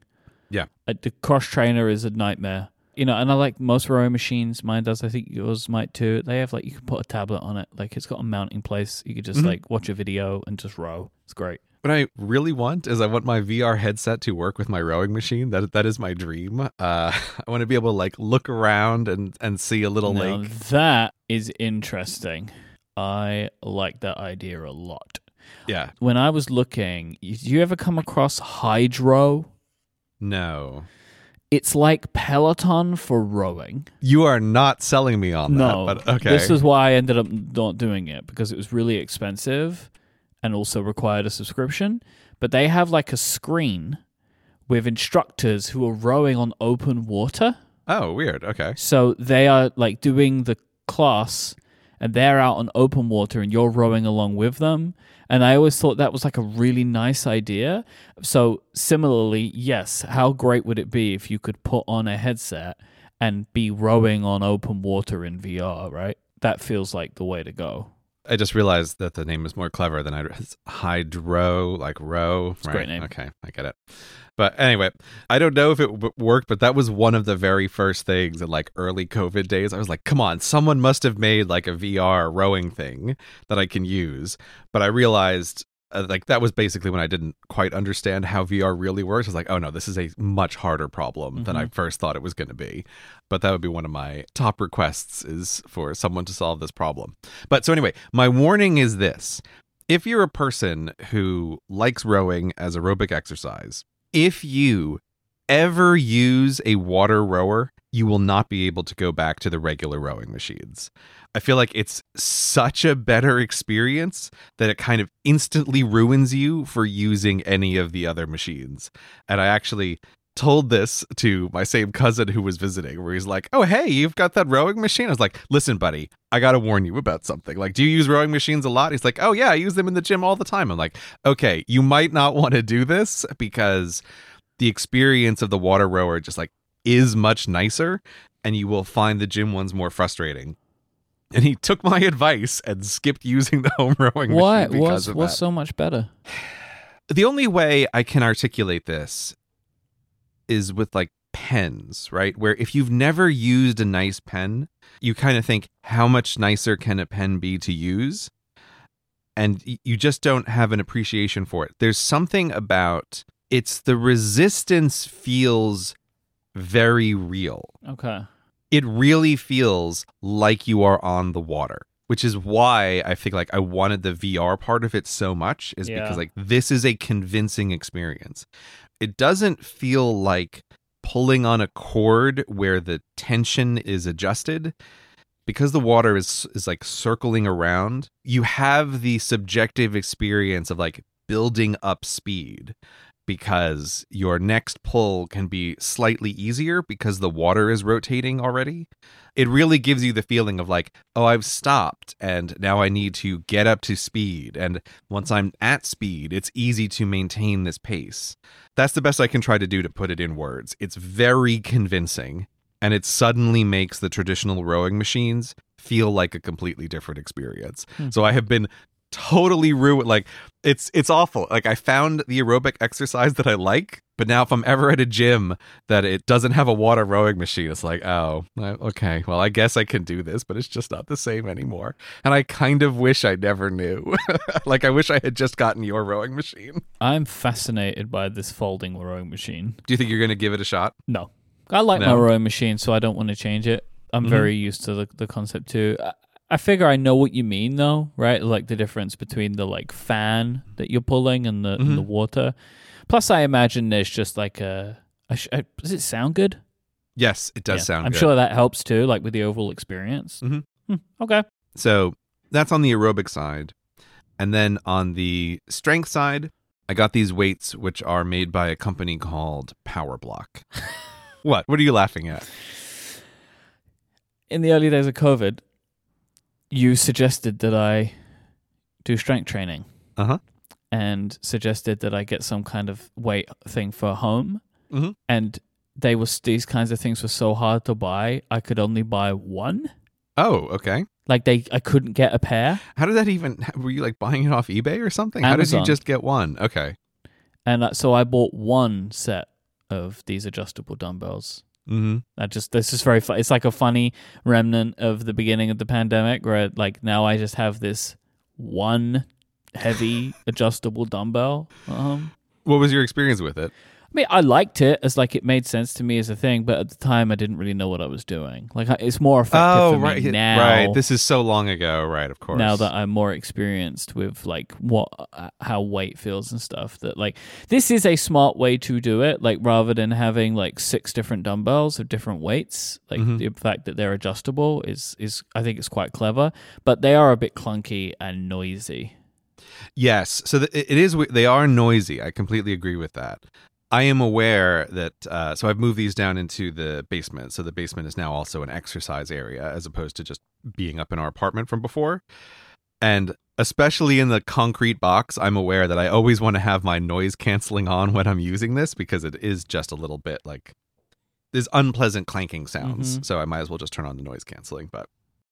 Yeah. The cross trainer is a nightmare. You know, and I like most rowing machines. Mine does. I think yours might too. They have like you can put a tablet on it. Like it's got a mounting place. You could just Mhm. like watch a video and just row. It's great. What I really want is I want my VR headset to work with my rowing machine. That that is my dream. Uh, [LAUGHS] I want to be able to like look around and and see a little Now, lake. that is interesting. I like that idea a lot. Yeah. When I was looking, do you ever come across Hydrow? No. It's like Peloton for rowing. You are not selling me on No, that. But okay. This is why I ended up not doing it because it was really expensive and also required a subscription. But they have like a screen with instructors who are rowing on open water. oh, weird. Okay. So they are like doing the class and they're out on open water and you're rowing along with them. And I always thought that was like a really nice idea. So, similarly, yes, how great would it be if you could put on a headset and be rowing on open water in VR, right? That feels like the way to go. I just realized that the name is more clever than I. It's Hydrow, like row. A great name. Okay, I get it. But anyway, I don't know if it w- worked, but that was one of the very first things in like early COVID days. I was like, come on, someone must have made like a VR rowing thing that I can use. But I realized. Uh, like that was basically when I didn't quite understand how VR really works. I was like, oh no, this is a much harder problem than I first thought it was going to be. But that would be one of my top requests is for someone to solve this problem. But so anyway, my warning is this. If you're a person who likes rowing as aerobic exercise, if you ever use a water rower, you will not be able to go back to the regular rowing machines. I feel like it's such a better experience that it kind of instantly ruins you for using any of the other machines. And I actually told this to my same cousin who was visiting, where he's like, Oh, hey, you've got that rowing machine? I was like, Listen, buddy, I got to warn you about something. Like, do you use rowing machines a lot? He's like, Oh, yeah, I use them in the gym all the time. I'm like, Okay, you might not [LAUGHS] want to do this because the experience of the water rower just like is much nicer and you will find the gym ones more frustrating. And he took my advice and skipped using the home rowing Why? machine because What's, of what's that. so much better? the only way I can articulate this is with like pens, right? Where if you've never used a nice pen, you kind of think, how much nicer can a pen be to use? And you just don't have an appreciation for it. There's something about it's the resistance feels very real Okay. It really feels like you are on the water which is why i think like i wanted the vr part of it so much is Yeah. because like this is a convincing experience. It doesn't feel like pulling on a cord where the tension is adjusted. Because the water is is like circling around you have the subjective experience of like building up speed because your next pull can be slightly easier because the water is rotating already. It really gives you the feeling of like, oh, I've stopped and now I need to get up to speed. And once I'm at speed, it's easy to maintain this pace. That's the best I can try to do to put it in words. It's very convincing and it suddenly makes the traditional rowing machines feel like a completely different experience. Hmm. So I have been totally ruined like it's it's awful like i found the aerobic exercise that i like but now if i'm ever at a gym that it doesn't have a water rowing machine it's like oh okay well i guess i can do this but it's just not the same anymore and i kind of wish i never knew [LAUGHS] like i wish i had just gotten your rowing machine I'm fascinated by this folding rowing machine. do you think you're going to give it a shot No. I like my rowing machine, so I don't want to change it. I'm Mhm. very used to the, the concept too. I, figure I know what you mean though, right? Like the difference between the like fan that you're pulling and the, and the Mhm. water. Plus, I imagine there's just like a. a sh- does it sound good? yes it does Yeah. sound I'm good. sure that helps too, like with the overall experience. Mhm. Hmm, okay. So that's on the aerobic side. And then on the strength side, I got these weights which are made by a company called Power Block. [LAUGHS] what? What are you laughing at? In the early days of COVID, you suggested that I do strength training. Uh-huh. And suggested that I get some kind of weight thing for home. Mhm. And they was these kinds of things were so hard to buy, I could only buy one. Oh, okay. Like they, I couldn't get a pair, How did that even? Were you like buying it off eBay or something? How did you just get one? Okay. and uh, so I bought one set of these adjustable dumbbells. Hmm I just this is very fun. It's like a funny remnant of the beginning of the pandemic, where like now I just have this one heavy [LAUGHS] adjustable dumbbell. Um, What was your experience with it? I mean, I liked it as like it made sense to me as a thing, but at the time I didn't really know what I was doing. Like it's more effective for me right, now. right. This is so long ago, right? Of course. now that I'm more experienced with like what uh, how weight feels and stuff that like this is a smart way to do it like rather than having like six different dumbbells of different weights like Mhm. the fact that they're adjustable is is I think it's quite clever but they are a bit clunky and noisy Yes. So it is. They are noisy. I completely agree with that. I am aware that. Uh, so I've moved these down into the basement. So the basement is now also an exercise area as opposed to just being up in our apartment from before. And especially in the concrete box, I'm aware that I always want to have my noise canceling on when I'm using this because it is just a little bit like there's unpleasant clanking sounds. Mhm. So I might as well just turn on the noise canceling. But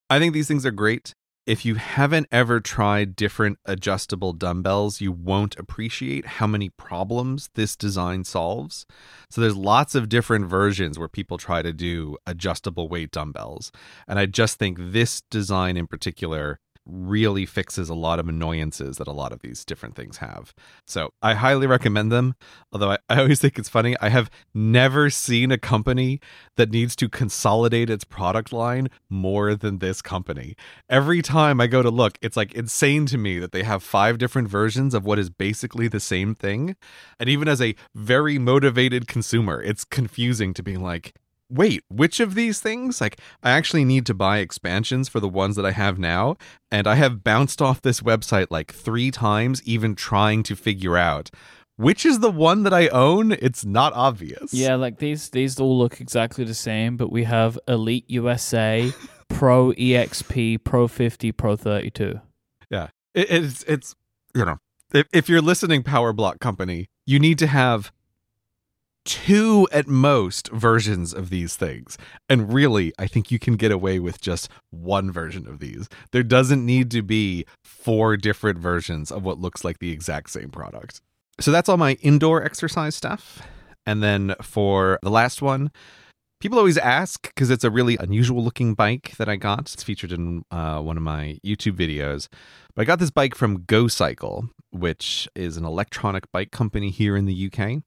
I think these things are great. If you haven't ever tried different adjustable dumbbells, you won't appreciate how many problems this design solves. So there's lots of different versions where people try to do adjustable weight dumbbells. And I just think this design in particular really fixes a lot of annoyances that a lot of these different things have. So I highly recommend them. Although I, I always think it's funny, I have never seen a company that needs to consolidate its product line more than this company. Every time I go to look, it's like insane to me that they have five different versions of what is basically the same thing. And even as a very motivated consumer, it's confusing to be like, wait, which of these things? Like, I actually need to buy expansions for the ones that I have now. And I have bounced off this website like three times, even trying to figure out which is the one that I own. It's not obvious. yeah like these these all look exactly the same but we have Elite USA [LAUGHS] Pro EXP Pro 50 Pro 32 It, it's it's you know if, if you're listening Power Block Company, you need to have two at most versions of these things. And really, I think you can get away with just one version of these. There doesn't need to be four different versions of what looks like the exact same product. So that's all my indoor exercise stuff. And then for the last one, people always ask because it's a really unusual looking bike that I got. It's featured in uh, one of my YouTube videos. But I got this bike from Go Cycle, which is an electronic bike company here in the UK.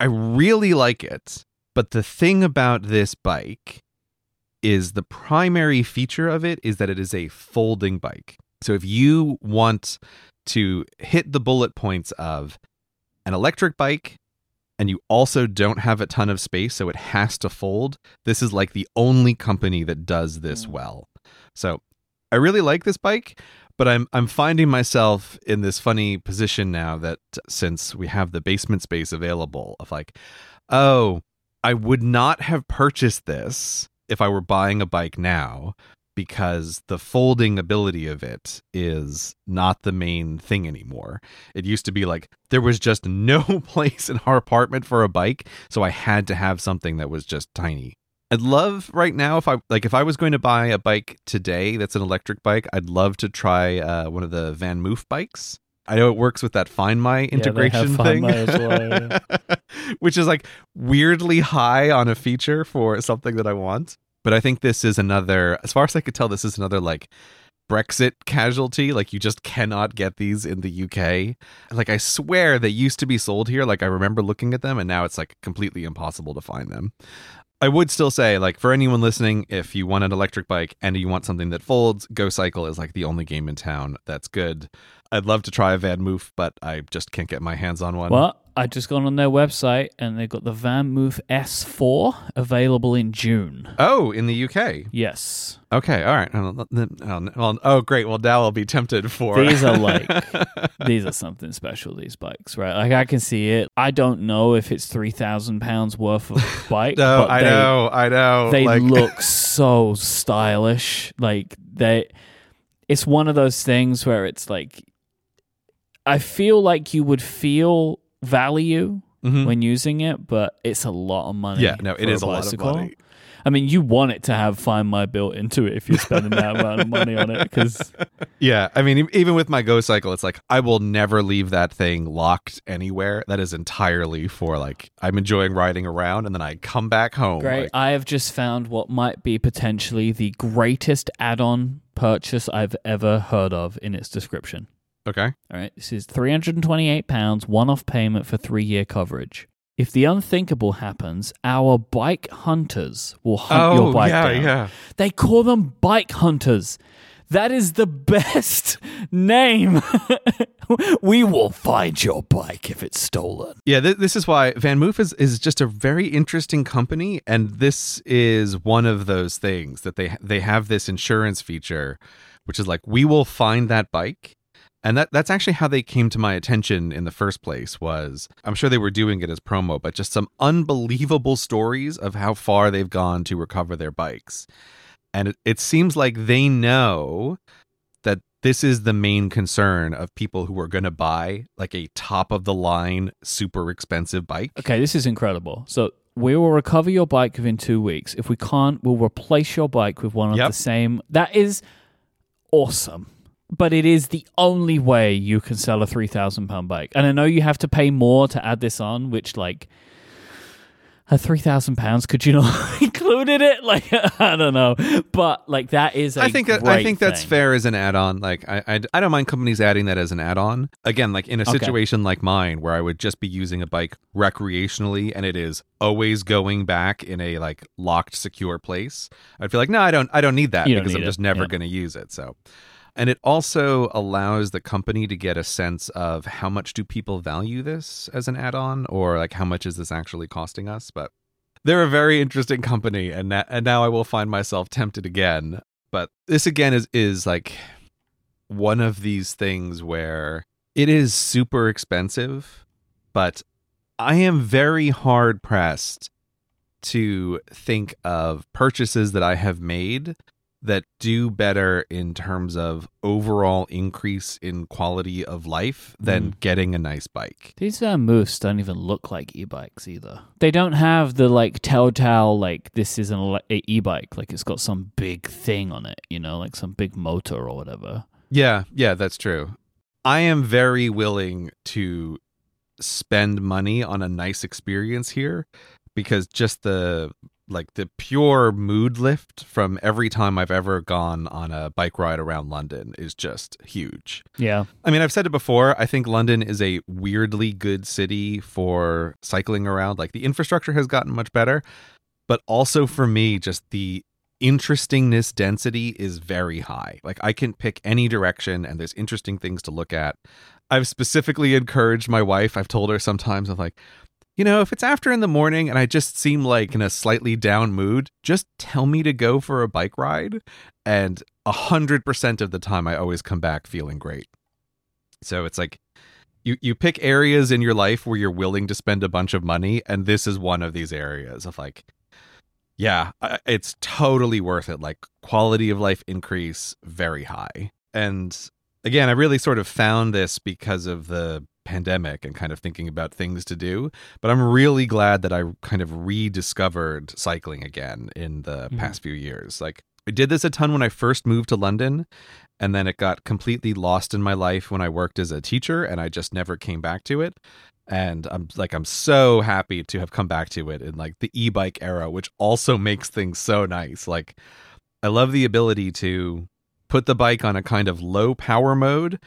I really like it, but the thing about this bike is the primary feature of it is that it is a folding bike. So if you want to hit the bullet points of an electric bike and you also don't have a ton of space, so it has to fold, this is like the only company that does this Mm. well. So I really like this bike, but I'm I'm finding myself in this funny position now that since we have the basement space available of like, oh, I would not have purchased this if I were buying a bike now because the folding ability of it is not the main thing anymore. It used to be like there was just [LAUGHS] no [LAUGHS] place in our apartment for a bike, so I had to have something that was just tiny. I'd love right now if I like if I was going to buy a bike today that's an electric bike, I'd love to try uh, one of the Van Moof bikes. I know it works with that Find My integration Find thing, My as well, [LAUGHS] which is like weirdly high on a feature for something that I want. But I think this is another, as far as I could tell, this is another like Brexit casualty. Like you just cannot get these in the UK. Like I swear they used to be sold here. Like I remember looking at them, and now it's like completely impossible to find them. I would still say, like, for anyone listening, if you want an electric bike and you want something that folds, Go Cycle is like the only game in town that's good. I'd love to try a Van Moof, but I just can't get my hands on one. Well, I just gone on their website and they've got the Van Moof S4 available in June. Oh, in the UK. Yes. Okay, all right. Oh, then- oh, Well, oh, great. Well, now I'll be tempted for. These are [LAUGHS] like- These are something special, these bikes, right? Like I can see it. I don't know if it's three thousand pounds worth of [LAUGHS] bike. no, but I they, know, I know. They like, [LAUGHS] look so stylish. Like they it's one of those things where it's like I feel like you would feel value Mhm. when using it, but it's a lot of money. Yeah, no, it is is a lot of money. I mean, you want it to have Find My built into it if you're spending that amount of money on it because [LAUGHS] Yeah, I mean, even with my Go Cycle, it's like I will never leave that thing locked anywhere. That is entirely for like I'm enjoying riding around, and then I come back home. Great. like- I have just found what might be potentially the greatest add on purchase I've ever heard of in its description. Okay. All right. This is £328, one off payment for three year coverage. If the unthinkable happens, our bike hunters will hunt your oh, bike Oh, yeah, down. yeah. They call them bike hunters. That is the [LAUGHS] best name. [LAUGHS] we will find your bike if it's stolen. Yeah, th- this is why Van Moof is, is just a very interesting company, and this is one of those things that they they have this insurance feature, which is like we will find that bike, and that that's actually how they came to my attention in the first place. Was I'm sure they were doing it as promo, but just some unbelievable stories of how far they've gone to recover their bikes, and it, it seems like they know that this is the main concern of people who are going to buy like a top of the line super expensive bike. Okay, this is incredible. So we will recover your bike within two weeks. If we can't, we'll replace your bike with one of Yep. the same. That is awesome. But it is the only way you can sell a three thousand pound bike. And I know you have to pay more to add this on, which like a three thousand pounds, could you not [LAUGHS] included it? Like [LAUGHS] I don't know, but like that is. I uh, I think that, I think that's fair as an add-on. Like I, I I don't mind companies adding that as an add-on. Again, like in a Okay. situation like mine where I would just be using a bike recreationally and it is always going back in a like locked secure place. I'd feel like no, I don't I don't need that You because I'm need just never Yeah. going to use it. So and it also allows the company to get a sense of how much do people value this as an add-on or like how much is this actually costing us, but they're a very interesting company and and now I will find myself tempted again. But this again is is like one of these things where it is super expensive, but I am very hard pressed to think of purchases that I have made that do better in terms of overall increase in quality of life than mm. getting a nice bike. These uh, Van Moofs don't even look like e-bikes either. They don't have the like telltale like this is an e-bike like it's got some big thing on it, you know, like some big motor or whatever. Yeah, yeah, that's true. I am very willing to spend money on a nice experience here because just the like the pure mood lift from every time I've ever gone on a bike ride around London is just huge. Yeah. I mean, I've said it before. I think London is a weirdly good city for cycling around. Like the infrastructure has gotten much better, but also for me, just the interestingness density is very high. Like I can pick any direction and there's interesting things to look at. I've specifically encouraged my wife. I've told her sometimes I'm like, you know, if it's after in the morning and I just seem like in a slightly down mood, just tell me to go for a bike ride. And a hundred percent of the time I always come back feeling great. So it's like you you pick areas in your life where you're willing to spend a bunch of money, and this is one of these areas of like, yeah, it's totally worth it. Like quality of life increase very high, and again, I really sort of found this because of the pandemic and kind of thinking about things to do. But I'm really glad that I kind of rediscovered cycling again in the Mhm. past few years. Like I did this a ton when I first moved to London, and then it got completely lost in my life when I worked as a teacher, and I just never came back to it. And I'm like, I'm so happy to have come back to it in like the e-bike era, which also makes things so nice. Like, I love the ability to put the bike on a kind of low power mode,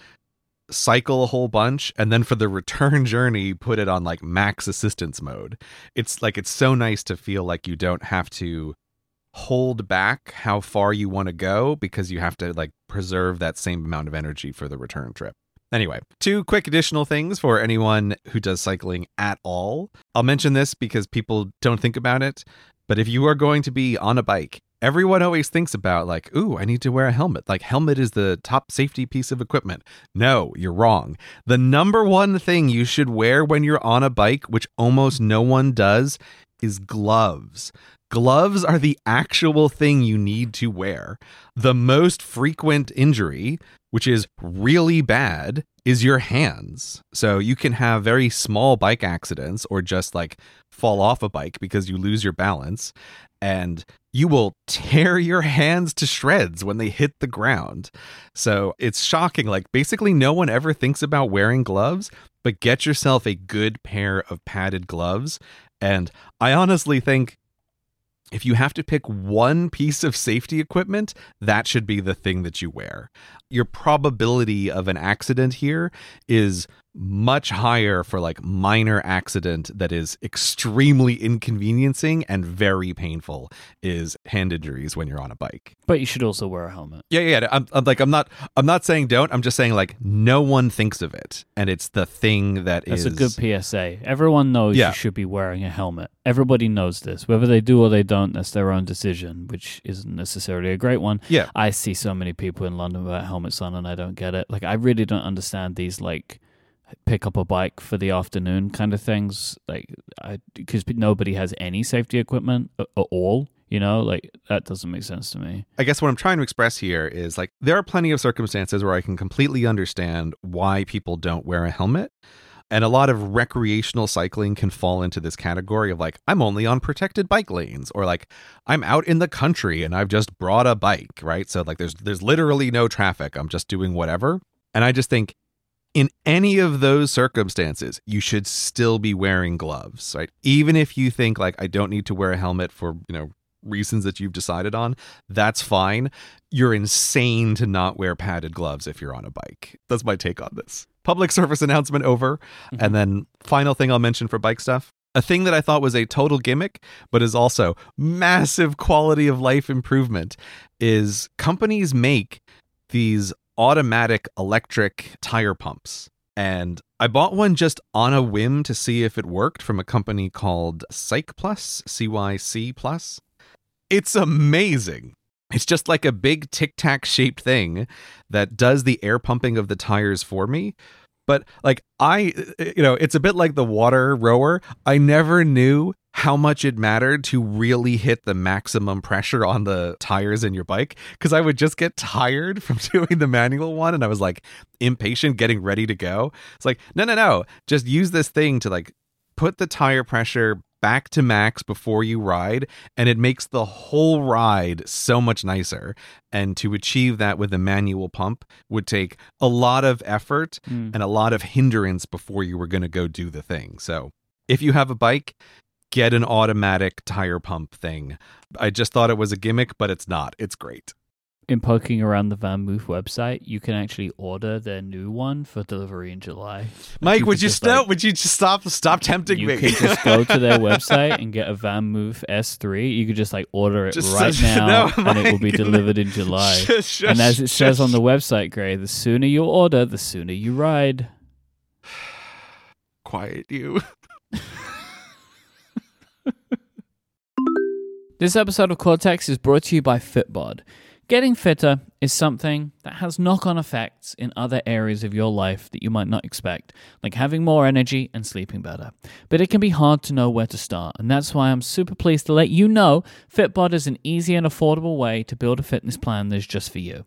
cycle a whole bunch, and then for the return [LAUGHS] journey, put it on like max assistance mode. It's like it's so nice to feel like you don't have to hold back how far you want to go because you have to like preserve that same amount of energy for the return trip. Anyway, two quick additional things for anyone who does cycling at all. I'll mention this because people don't think about it, but if you are going to be on a bike, everyone always thinks about like, "Ooh, I need to wear a helmet." Like helmet is the top safety piece of equipment. No, you're wrong. The number one thing you should wear when you're on a bike, which almost no one does, is gloves. Gloves are the actual thing you need to wear. The most frequent injury, which is really bad, is your hands. So you can have very small bike accidents or just like fall off a bike because you lose your balance and you will tear your hands to shreds when they hit the ground. So it's shocking. Like, basically, no one ever thinks about wearing gloves, but get yourself a good pair of padded gloves. And I honestly think if you have to pick one piece of safety equipment, that should be the thing that you wear. Your probability of an accident here is much higher for like minor accident that is extremely inconveniencing and very painful is hand injuries when you're on a bike. But you should also wear a helmet. Yeah, yeah. I'm, I'm like I'm not I'm not saying don't. I'm just saying like no one thinks of it, and it's the thing that That's is a good PSA. Everyone knows Yeah. you should be wearing a helmet. Everybody knows this. Whether they do or they don't, that's their own decision, which isn't necessarily a great one. Yeah. I see so many people in London without helmets on, and I don't get it. Like, I really don't understand these like pick up a bike for the afternoon kind of things. Like, because nobody has any safety equipment at, all. You know, like that doesn't make sense to me. I guess what I'm trying to express here is like there are plenty of circumstances where I can completely understand why people don't wear a helmet. And a lot of recreational cycling can fall into this category of like, I'm only on protected bike lanes, or like I'm out in the country and I've just brought a bike, right? So like there's there's literally no traffic. I'm just doing whatever. And I just think in any of those circumstances, you should still be wearing gloves, right? Even if you think like I don't need to wear a helmet for, you know, reasons that you've decided on, that's fine. You're insane to not wear padded gloves if you're on a bike. That's my take on this. Public [LAUGHS] service announcement over. And mm-hmm. then final thing I'll mention for bike stuff. A thing that I thought was a total gimmick, but is also massive quality of life improvement, is companies make these automatic electric tire pumps. And I bought one just on a whim to see if it worked from a company called Cyc Plus, C Y C Plus. It's amazing. It's just like a big tic tac shaped thing that does the air pumping of the tires for me. But like I, you know, it's a bit like the water rower. I never knew how much it mattered to really hit the maximum pressure on the tires in your bike because I would just get tired from [LAUGHS] doing the manual one and I was like impatient getting ready to go. It's like, no, no, no. Just use this thing to like put the tire pressure back to max before you ride and it makes the whole ride so much nicer and to achieve that with a manual pump would take a lot of effort Mm. and a lot of hindrance before you were going to go do the thing so if you have a bike get an automatic tire pump thing i just thought it was a gimmick but it's not it's great In poking around the Van Moof website, you can actually order their new one for delivery in July. Myke you would you stop like- would you just stop stop tempting you me can just go to their [LAUGHS] website and get a Van Moof S3. You could just like order it Just right now, no, and it will be [LAUGHS] delivered in July. Shush, shush, and as it says on the website, Grey, the sooner you order, the sooner you ride. [SIGHS] quiet you [LAUGHS] This episode of Cortex is brought to you by Fitbod. Getting fitter is something that has knock on effects in other areas of your life that you might not expect, like having more energy and sleeping better. But it can be hard to know where to start, and that's why I'm super pleased to let you know Fitbod is an easy and affordable way to build a fitness plan that's just for you.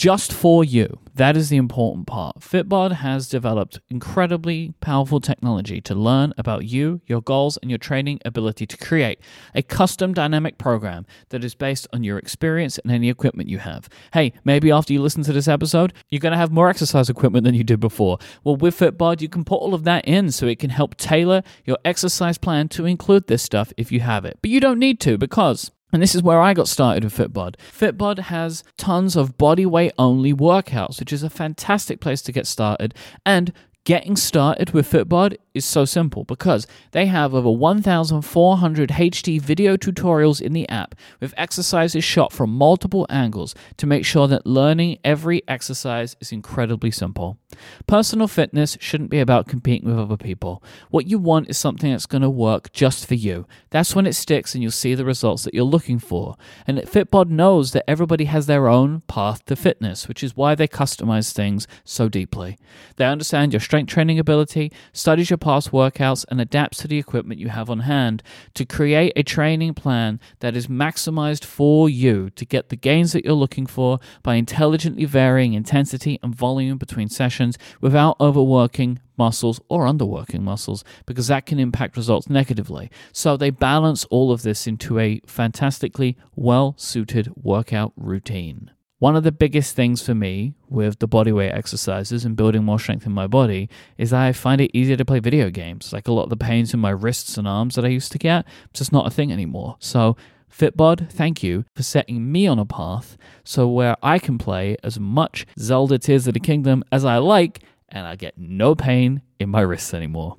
Just for you. That is the important part. Fitbod has developed incredibly powerful technology to learn about you, your goals, and your training ability to create a custom dynamic program that is based on your experience and any equipment you have. Hey, maybe after you listen to this episode, you're going to have more exercise equipment than you did before. Well, with Fitbod, you can put all of that in so it can help tailor your exercise plan to include this stuff if you have it. But you don't need to because and this is where I got started with Fitbod. Fitbod has tons of body weight only workouts, which is a fantastic place to get started. And getting started with Fitbod is so simple because they have over 1,400 HD video tutorials in the app with exercises shot from multiple angles to make sure that learning every exercise is incredibly simple. Personal fitness shouldn't be about competing with other people. What you want is something that's going to work just for you. That's when it sticks and you'll see the results that you're looking for. And Fitbod knows that everybody has their own path to fitness, which is why they customize things so deeply. They understand your strength training ability, studies your past workouts, and adapts to the equipment you have on hand to create a training plan that is maximized for you to get the gains that you're looking for by intelligently varying intensity and volume between sessions without overworking muscles or underworking muscles because that can impact results negatively. So they balance all of this into a fantastically well suited workout routine. One of the biggest things for me with the bodyweight exercises and building more strength in my body is that I find it easier to play video games. Like a lot of the pains in my wrists and arms that I used to get, it's just not a thing anymore. So Fitbod, thank you for setting me on a path so where I can play as much Zelda Tears of the Kingdom as I like and I get no pain in my wrists anymore.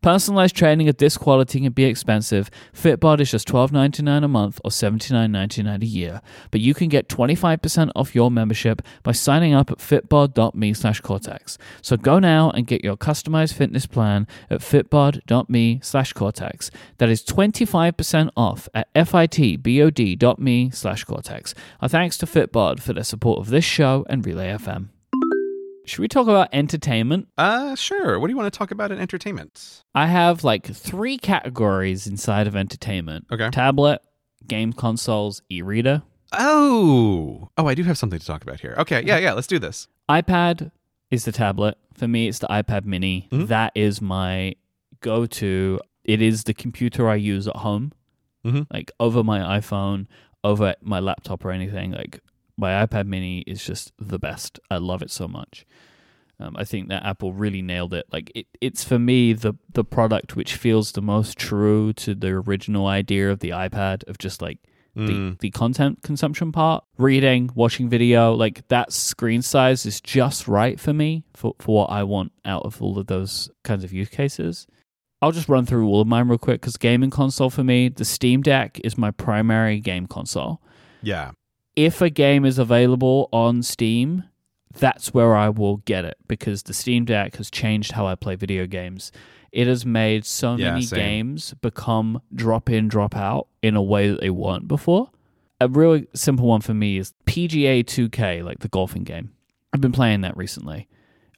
Personalized training of this quality can be expensive. Fitbod is just $12.99 a month or $79.99 a year, but you can get 25% off your membership by signing up at fitbod.me slash cortex. So go now and get your customized fitness plan at fitbod.me slash cortex. That is 25% off at fitbod.me slash cortex. Our thanks to Fitbod for their support of this show and Relay FM. Should we talk about entertainment? Uh, sure. What do you want to talk about in entertainment? I have like three categories inside of entertainment Okay. tablet, game consoles, e reader. Oh, oh, I do have something to talk about here. Okay, yeah, yeah. Let's do this. iPad is the tablet. For me, it's the iPad mini. Mhm. That is my go to. It is the computer I use at home, Mhm. like over my iPhone, over my laptop or anything. Like my iPad mini is just the best. I love it so much. Um, I think that Apple really nailed it. Like it, it's for me the the product which feels the most true to the original idea of the iPad of just like the, Mm. the content consumption part, reading, watching video, like that screen size is just right for me for, for what I want out of all of those kinds of use cases. I'll just run through all of mine real quick because gaming console for me, the Steam Deck is my primary game console. Yeah. If a game is available on Steam, that's where I will get it because the Steam Deck has changed how I play video games. It has made so Yeah, many same. games become drop in, drop out in a way that they weren't before. A really simple one for me is PGA 2K, like the golfing game. I've been playing that recently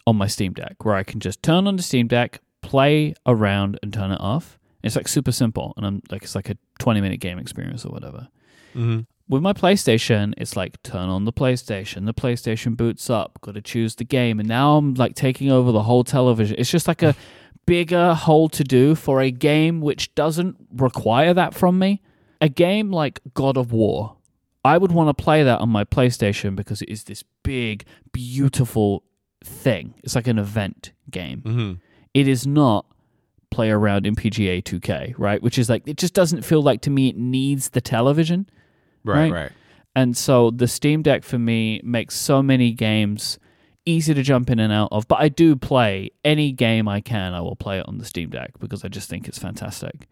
on my Steam Deck, where I can just turn on the Steam Deck, play around, and turn it off. It's like super simple, and I'm like it's like a 20 minute game experience or whatever hmm with my PlayStation, it's like turn on the PlayStation. The PlayStation boots up. Got to choose the game, and now I'm like taking over the whole television. It's just like a [SIGHS] bigger whole to do for a game which doesn't require that from me. A game like God of War, I would want to play that on my PlayStation because it is this big, beautiful thing. It's like an event game hmm it is not play around in PGA 2K, right? Which is like it just doesn't feel like to me it needs the television. Right, Right. right. And so the Steam Deck for me makes so many games easy to jump in and out of. But I do play any game I can, I will play it on the Steam Deck because I just think it's fantastic.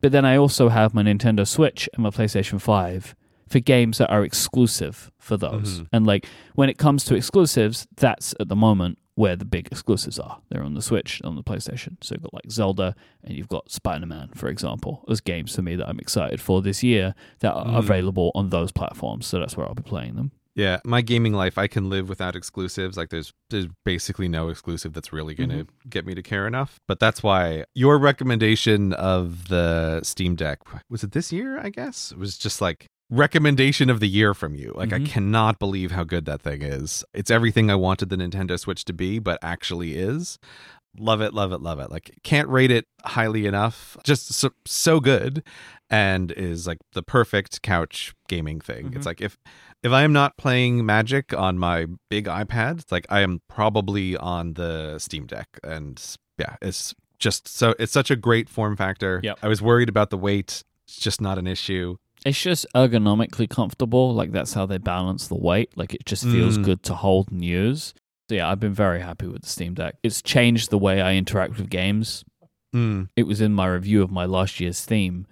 But then I also have my Nintendo Switch and my PlayStation 5 for games that are exclusive for those. Mhm. And like when it comes to exclusives, that's at the moment where the big exclusives are. They're on the Switch, on the PlayStation. So you've got like Zelda and you've got Spider Man, for example, as games for me that I'm excited for this year that are Mhm. available on those platforms. So that's where I'll be playing them. Yeah, my gaming life, I can live without exclusives. Like, there's there's basically no exclusive that's really going to get me to care enough. But that's why your recommendation of the Steam Deck was it this year? I guess it was just like recommendation of the year from you. Like, I Mhm. cannot believe how good that thing is. It's everything I wanted the Nintendo Switch to be, but actually is. Love it, love it, love it. Like, can't rate it highly enough. Just so, so good, and is like the perfect couch gaming thing. Mhm. It's like if if I am not playing Magic on my big iPad, it's like I am probably on the Steam Deck, and yeah, it's just so it's such a great form factor. Yep. I was worried about the weight; it's just not an issue. It's just ergonomically comfortable. Like that's how they balance the weight. Like it just feels Mm. good to hold and use. So yeah, I've been very happy with the Steam Deck. It's changed the way I interact with games. Mm, It was in my review of my last year's theme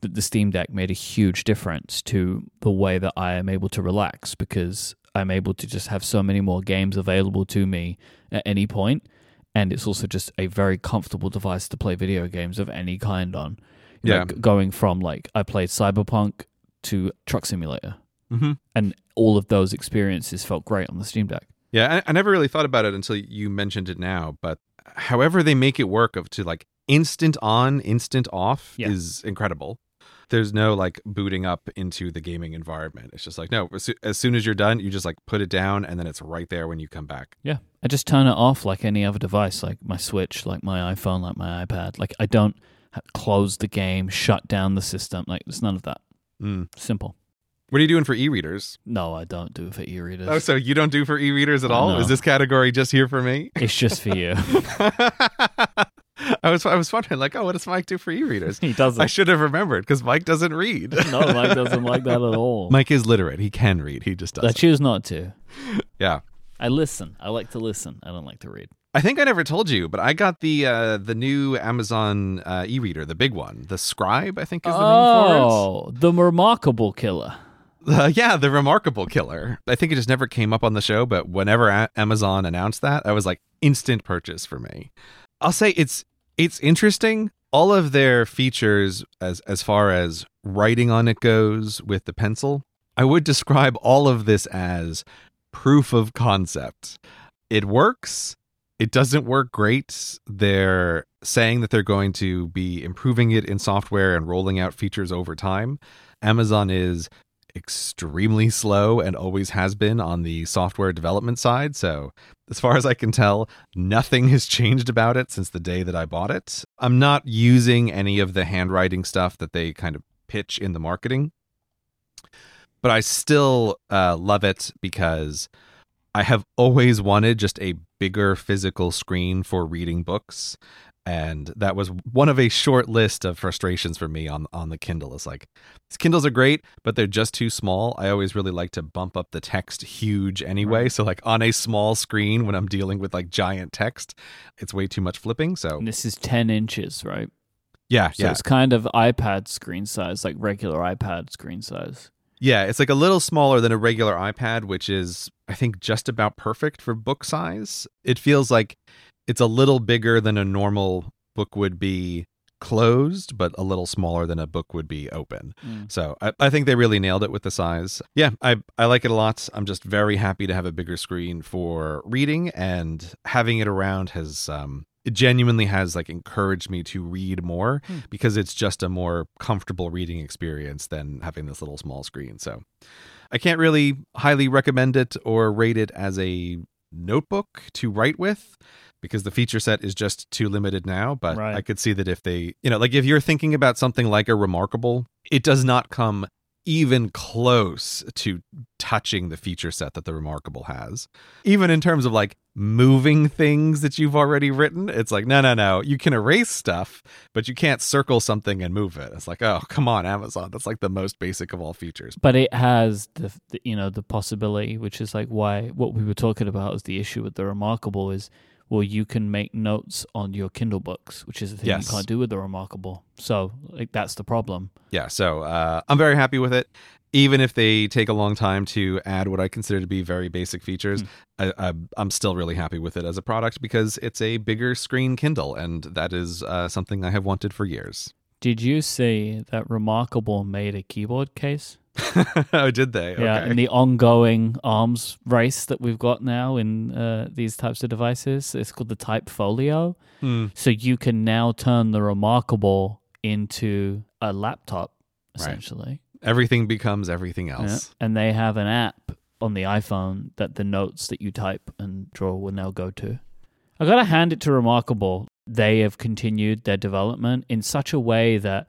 that the Steam Deck made a huge difference to the way that I am able to relax because I'm able to just have so many more games available to me at any point. And it's also just a very comfortable device to play video games of any kind on. You know, Yeah. g- going from like I played Cyberpunk to Truck Simulator, hmm and all of those experiences felt great on the Steam Deck. Yeah, I, I never really thought about it until you mentioned it now. But however they make it work of to like instant on, instant off Yeah. is incredible. There's no like booting up into the gaming environment. It's just like no, as, soo- as soon as you're done, you just like put it down and then it's right there when you come back. Yeah. I just turn it off like any other device, like my Switch, like my iPhone, like my iPad. Like I don't close the game, shut down the system. Like there's none of that. Mm. Simple. What are you doing for e-readers? No, I don't do it for e-readers. Oh, so you don't do for e-readers at all? No. Is this category just here for me? it's just for you. [LAUGHS] I was I was wondering like, oh, what does Myke do for e-readers? [LAUGHS] he doesn't. I should have remembered because Myke doesn't read. [LAUGHS] no, Myke doesn't like that at all. Myke is literate. He can read. He just doesn't. I choose not to. Yeah. I listen. I like to listen. I don't like to read. I think I never told you, but I got the uh, the new Amazon uh, e-reader, the big one, the Scribe. I think is the name for it. Oh, the remarkable killer. [LAUGHS] Uh, yeah, the Remarkable Killer. I think it just never came up on the show, but whenever a- Amazon announced that, I was like instant purchase for me. I'll say it's it's interesting. All of their features, as as far as writing on it goes with the pencil, I would describe all of this as proof of concept. It works. It doesn't work great. They're saying that they're going to be improving it in software and rolling out features over time. Amazon is extremely slow and always has been on the software development side. So, as far as I can tell, nothing has changed about it since the day that I bought it. I'm not using any of the handwriting stuff that they kind of pitch in the marketing, but I still uh, love it because I have always wanted just a bigger physical screen for reading books. And that was one of a short list of frustrations for me on on the Kindle. Is like these Kindles are great, but they're just too small. I always really like to bump up the text huge anyway. Right. So like on a small screen when I'm dealing with like giant text, it's way too much flipping. So And this is 10 inches, right? yeah, So yeah, it's kind of iPad screen size, like regular iPad screen size. Yeah. It's like a little smaller than a regular iPad, which is I think just about perfect for book size. It feels like it's a little bigger than a normal book would be closed, but a little smaller than a book would be open. Mm. So I, I think they really nailed it with the size. Yeah, I, I like it a lot. I'm just very happy to have a bigger screen for reading and having it around has um it genuinely has like encouraged me to read more Hmm. because it's just a more comfortable reading experience than having this little small screen. So I can't really highly recommend it or rate it as a notebook to write with because the feature set is just too limited now. But Right. I could see that if they, you know, like if you're thinking about something like a Remarkable, it does not come even close to touching the feature set that the Remarkable has. Even in terms of like moving things that you've already written, it's like, no, no, no. You can erase stuff, but you can't circle something and move it. It's like, oh, come on, Amazon. That's like the most basic of all features. But it has the, the you know the possibility, which is like why what we were talking about is the issue with the Remarkable is well you can make notes on your Kindle books, which is the thing Yes. you can't do with the Remarkable. So like that's the problem. yeah so uh, i'm very happy with it even if they take a long time to add what i consider to be very basic features I, I, i'm still really happy with it as a product because it's a bigger screen kindle and that is uh, something i have wanted for years Did you see that Remarkable made a keyboard case? [LAUGHS] oh did they okay. Yeah, in the ongoing arms race that we've got now in uh, these types of devices, it's called the Type Folio. Hmm. So you can now turn the Remarkable into a laptop, Right. essentially. everything becomes everything Yeah. else And they have an app on the iPhone that the notes that you type and draw will now go to. I gotta hand it to Remarkable. They have continued their development in such a way that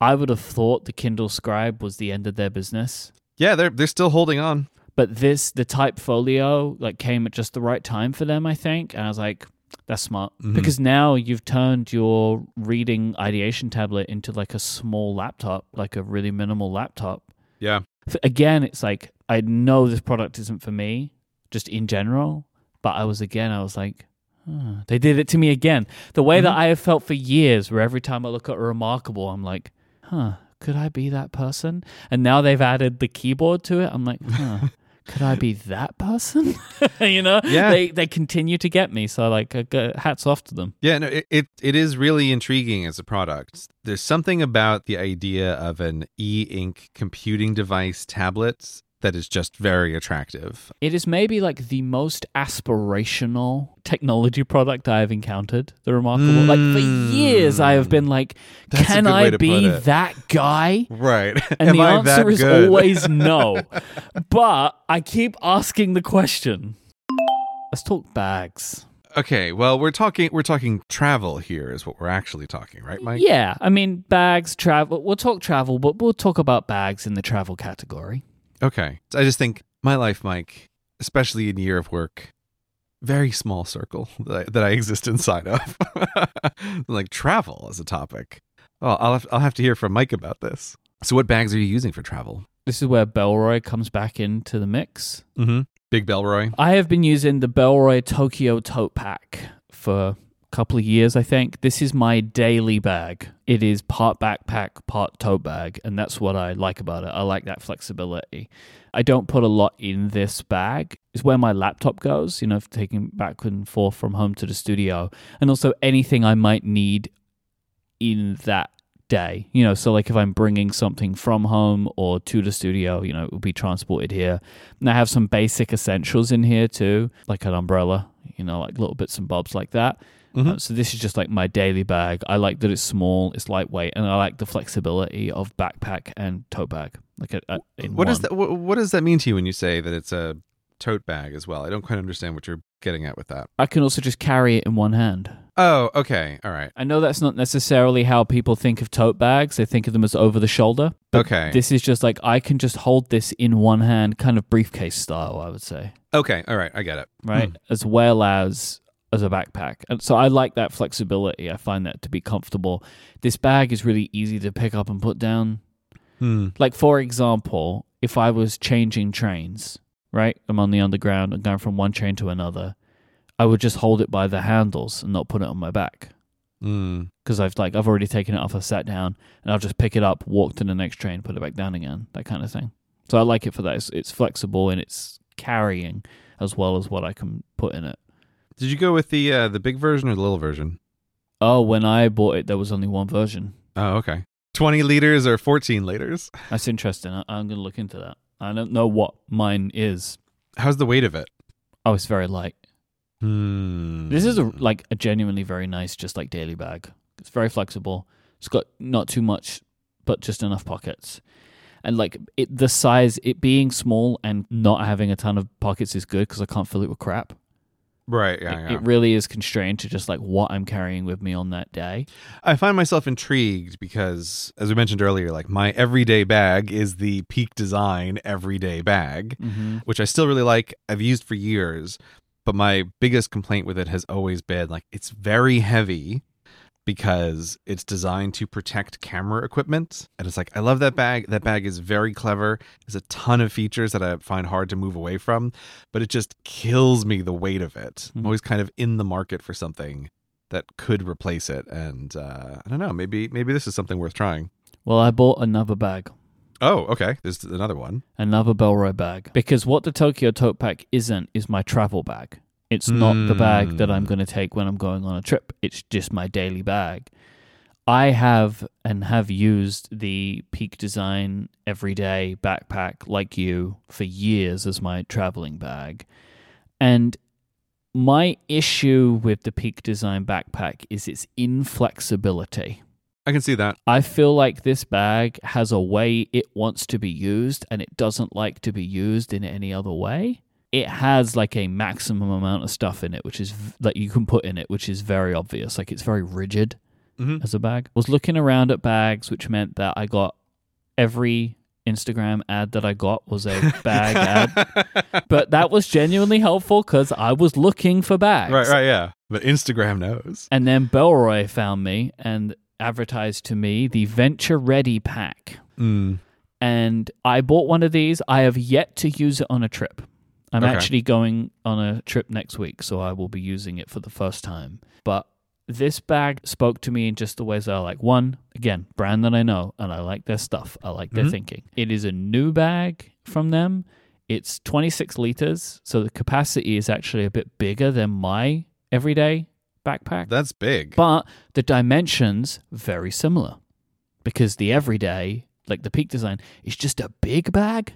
I would have thought the Kindle Scribe was the end of their business. yeah they're they're still holding on But this, the Type Folio, like came at just the right time for them, I think. And I was like, that's smart Mhm. because now you've turned your reading ideation tablet into like a small laptop, like a really minimal laptop. yeah Again, it's like I know this product isn't for me, just in general. But I was again, I was like, huh. they did it to me again. The way that Mhm. I have felt for years, where every time I look at a Remarkable, I'm like, huh, could I be that person? And now they've added the keyboard to it. I'm like, huh. Could I be that person? [LAUGHS] you know, Yeah. They they continue to get me, so like, hats off to them. Yeah, no, it, it it is really intriguing as a product. There's something about the idea of an e-ink computing device tablet that is just very attractive. It is maybe like the most aspirational technology product I have encountered. The remarkable, like for years, I have been like, hmm. That's can I be that guy? Right. And [LAUGHS] Am the I answer is good? always [LAUGHS] no. but I keep asking the question. Let's talk bags. Okay, well, we're talking we're talking travel here is what we're actually talking, right, Myke? Yeah, I mean bags, travel. We'll talk travel, but we'll talk about bags in the travel category. Okay. I just think my life, Myke, especially in year of work, very small circle [LAUGHS] that I, that I exist inside of. [LAUGHS] like travel as a topic. Oh, I'll have, I'll have to hear from Myke about this. So, what bags are you using for travel? This is where Bellroy comes back into the mix. Mm-hmm. Big Bellroy. I have been using the Bellroy Tokyo Tote Pack for a couple of years, I think. This is my daily bag. It is part backpack, part tote bag, and that's what I like about it. I like that flexibility. I don't put a lot in this bag. It's where my laptop goes, you know, taking back and forth from home to the studio, and also anything I might need in that day. You know, so like if I'm bringing something from home or to the studio, you know, it will be transported here. And I have some basic essentials in here too, like an umbrella, you know, like little bits and bobs like that. Mhm. Uh, so this is just like my daily bag. I like that it's small, it's lightweight, and I like the flexibility of backpack and tote bag. Like a, a, in What does that what, what does that mean to you when you say that it's a tote bag as well? I don't quite understand what you're getting at with that. I can also just carry it in one hand. Oh, okay. All right. I know that's not necessarily how people think of tote bags. They think of them as over the shoulder. But Okay. This is just like I can just hold this in one hand, kind of briefcase style, I would say, Okay. All right. I get it. right? As well as as a backpack. And so I like that flexibility. I find that to be comfortable. This bag is really easy to pick up and put down. Hmm. Like for example, if I was changing trains, right? I'm on the underground and going from one train to another, I would just hold it by the handles and not put it on my back. Hmm. because I've like I've already taken it off, I've sat down, and I'll just pick it up, walk to the next train, put it back down again, that kind of thing. So I like it for that. It's, it's flexible and it's carrying as well as what I can put in it. Did you go with the uh, the big version or the little version? Oh, when I bought it, there was only one version. Oh, okay. 20 liters or 14 liters? That's interesting. I, I'm going to look into that. I don't know what mine is. How's the weight of it? Oh, it's very light. Hmm. This is a like a genuinely very nice, just like daily bag. It's very flexible. It's got not too much, but just enough pockets. And like it, the size, it being small and not having a ton of pockets is good because I can't fill it with crap. Right. Yeah, It- yeah. It really is constrained to just like what I'm carrying with me on that day. I find myself intrigued because, as we mentioned earlier, like my everyday bag is the Peak Design everyday bag, Mm-hmm. which I still really like. I've used for years, but my biggest complaint with it has always been like it's very heavy because it's designed to protect camera equipment. And it's like, I love that bag. That bag is very clever. There's a ton of features that I find hard to move away from, but it just kills me the weight of it. I'm Mhm. always kind of in the market for something that could replace it. And uh, I don't know, maybe maybe this is something worth trying. Well, I bought another bag, Oh, okay. There's another one. another Bellroy bag, because what the Tokyo Tote Pack isn't is my travel bag. It's not the bag that I'm Hmm. going to take when I'm going on a trip. It's just my daily bag. I have and have used the Peak Design everyday backpack like you for years as my traveling bag. And my issue with the Peak Design backpack is its inflexibility. I can see that. I feel like this bag has a way it wants to be used and it doesn't like to be used in any other way. It has like a maximum amount of stuff in it, which is that you can put in it, which is very obvious. Like it's very rigid Mhm. as a bag. Was looking around at bags, which meant that I got every Instagram ad that I got was a [LAUGHS] bag ad. But that was genuinely helpful because I was looking for bags. right, right, yeah. But Instagram knows. And then Bellroy found me and advertised to me the Venture Ready pack. Mm. And I bought one of these. I have yet to use it on a trip. I'm Okay. actually going on a trip next week, so I will be using it for the first time. But this bag spoke to me in just the ways that I like. One, again, brand that I know, and I like their stuff. I like their Mhm. thinking. It is a new bag from them. It's 26 liters, so the capacity is actually a bit bigger than my everyday backpack. That's big. But the dimensions very similar because the everyday, like the peak design, is just a big bag.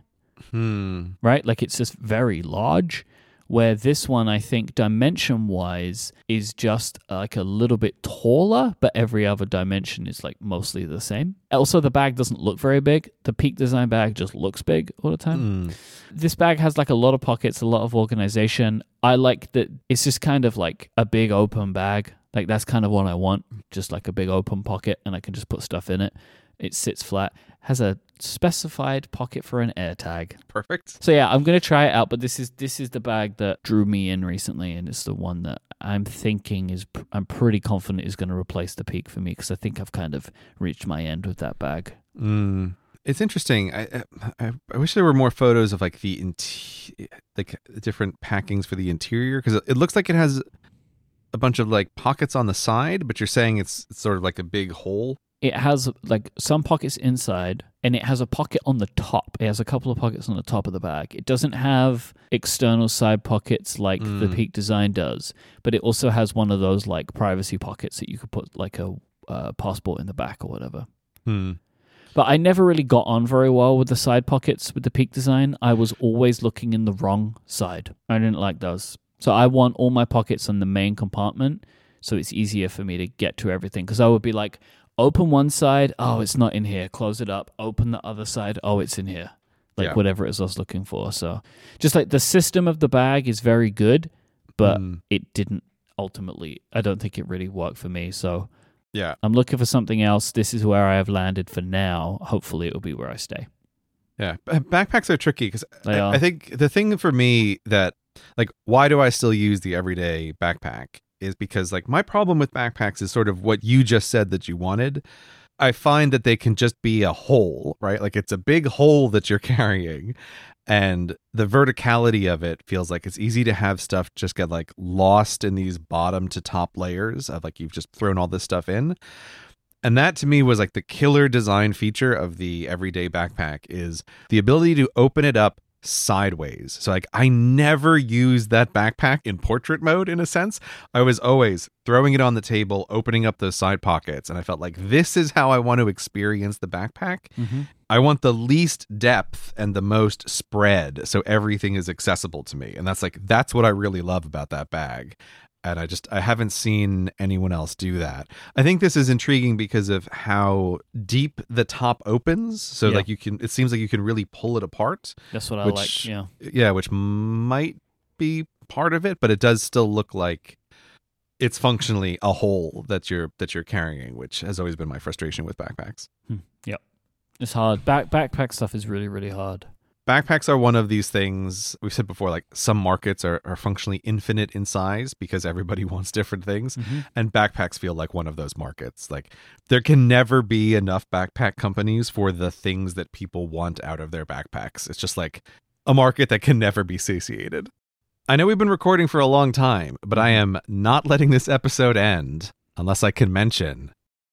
Hmm. right? Like it's just very large. Where this one, I think, dimension wise, is just uh, like a little bit taller, but every other dimension is like mostly the same. Also, the bag doesn't look very big. The Peak Design bag just looks big all the time. Hmm. This bag has like a lot of pockets, a lot of organization. I like that it's just kind of like a big open bag. Like that's kind of what I want, just like a big open pocket, and I can just put stuff in it. It sits flat, has a specified pocket for an AirTag. Perfect. So yeah, I'm gonna try it out. But this is this is the bag that drew me in recently, and it's the one that I'm thinking is I'm pretty confident is going to replace the Peak for me because I think I've kind of reached my end with that bag. Mm. It's interesting. I, I I wish there were more photos of like the inte- like different packings for the interior because it looks like it has a bunch of like pockets on the side, but you're saying it's, it's sort of like a big hole. It has like some pockets inside, and it has a pocket on the top. It has a couple of pockets on the top of the bag. It doesn't have external side pockets like the Mm. Peak Design does, but it also has one of those like privacy pockets that you could put like a uh, passport in the back or whatever. Hmm. But I never really got on very well with the side pockets with the Peak Design. I was always looking in the wrong side. I didn't like those. So I want all my pockets on the main compartment so it's easier for me to get to everything. Because I would be like, open one side, oh, it's not in here. Close it up. Open the other side, oh, it's in here. Like Yeah. whatever it is I was looking for. So just like the system of the bag is very good, but Hmm. it didn't ultimately, I don't think it really worked for me. So Yeah. I'm looking for something else. This is where I have landed for now. Hopefully, it will be where I stay. Yeah. Backpacks are tricky because I. I think the thing for me that like why do I still use the everyday backpack is because like my problem with backpacks is sort of what you just said that you wanted. I find that they can just be a hole, right? Like it's a big hole that you're [LAUGHS] carrying and the verticality of it feels like it's easy to have stuff just get like lost in these bottom to top layers of like you've just thrown all this stuff in. And that to me was like the killer design feature of the everyday backpack is the ability to open it up sideways. So like I never used that backpack in portrait mode in a sense. I was always throwing it on the table, opening up those side pockets, and I felt like this is how I want to experience the backpack. Mm-hmm. I want the least depth and the most spread so everything is accessible to me. And that's like that's what I really love about that bag. And I just I haven't seen anyone else do that. I think this is intriguing because of how deep the top opens. So Yeah. like you can it seems like you can really pull it apart. That's what I Which- like. Yeah. Yeah, which might be part of it, but it does still look like it's functionally a hole that you're that you're carrying, which has always been my frustration with backpacks. Hmm. Yep. It's hard. Back backpack stuff is really really hard. Backpacks are one of these things we've said before like some markets are, are functionally infinite in size because everybody [LAUGHS] wants different things mm-hmm. and backpacks feel like one of those markets. Like there can never be enough backpack companies for the things that people want out of their backpacks. It's just like a market that can never be satiated. I know we've been recording for a long time but i mm-hmm. am not letting this episode end unless i can mention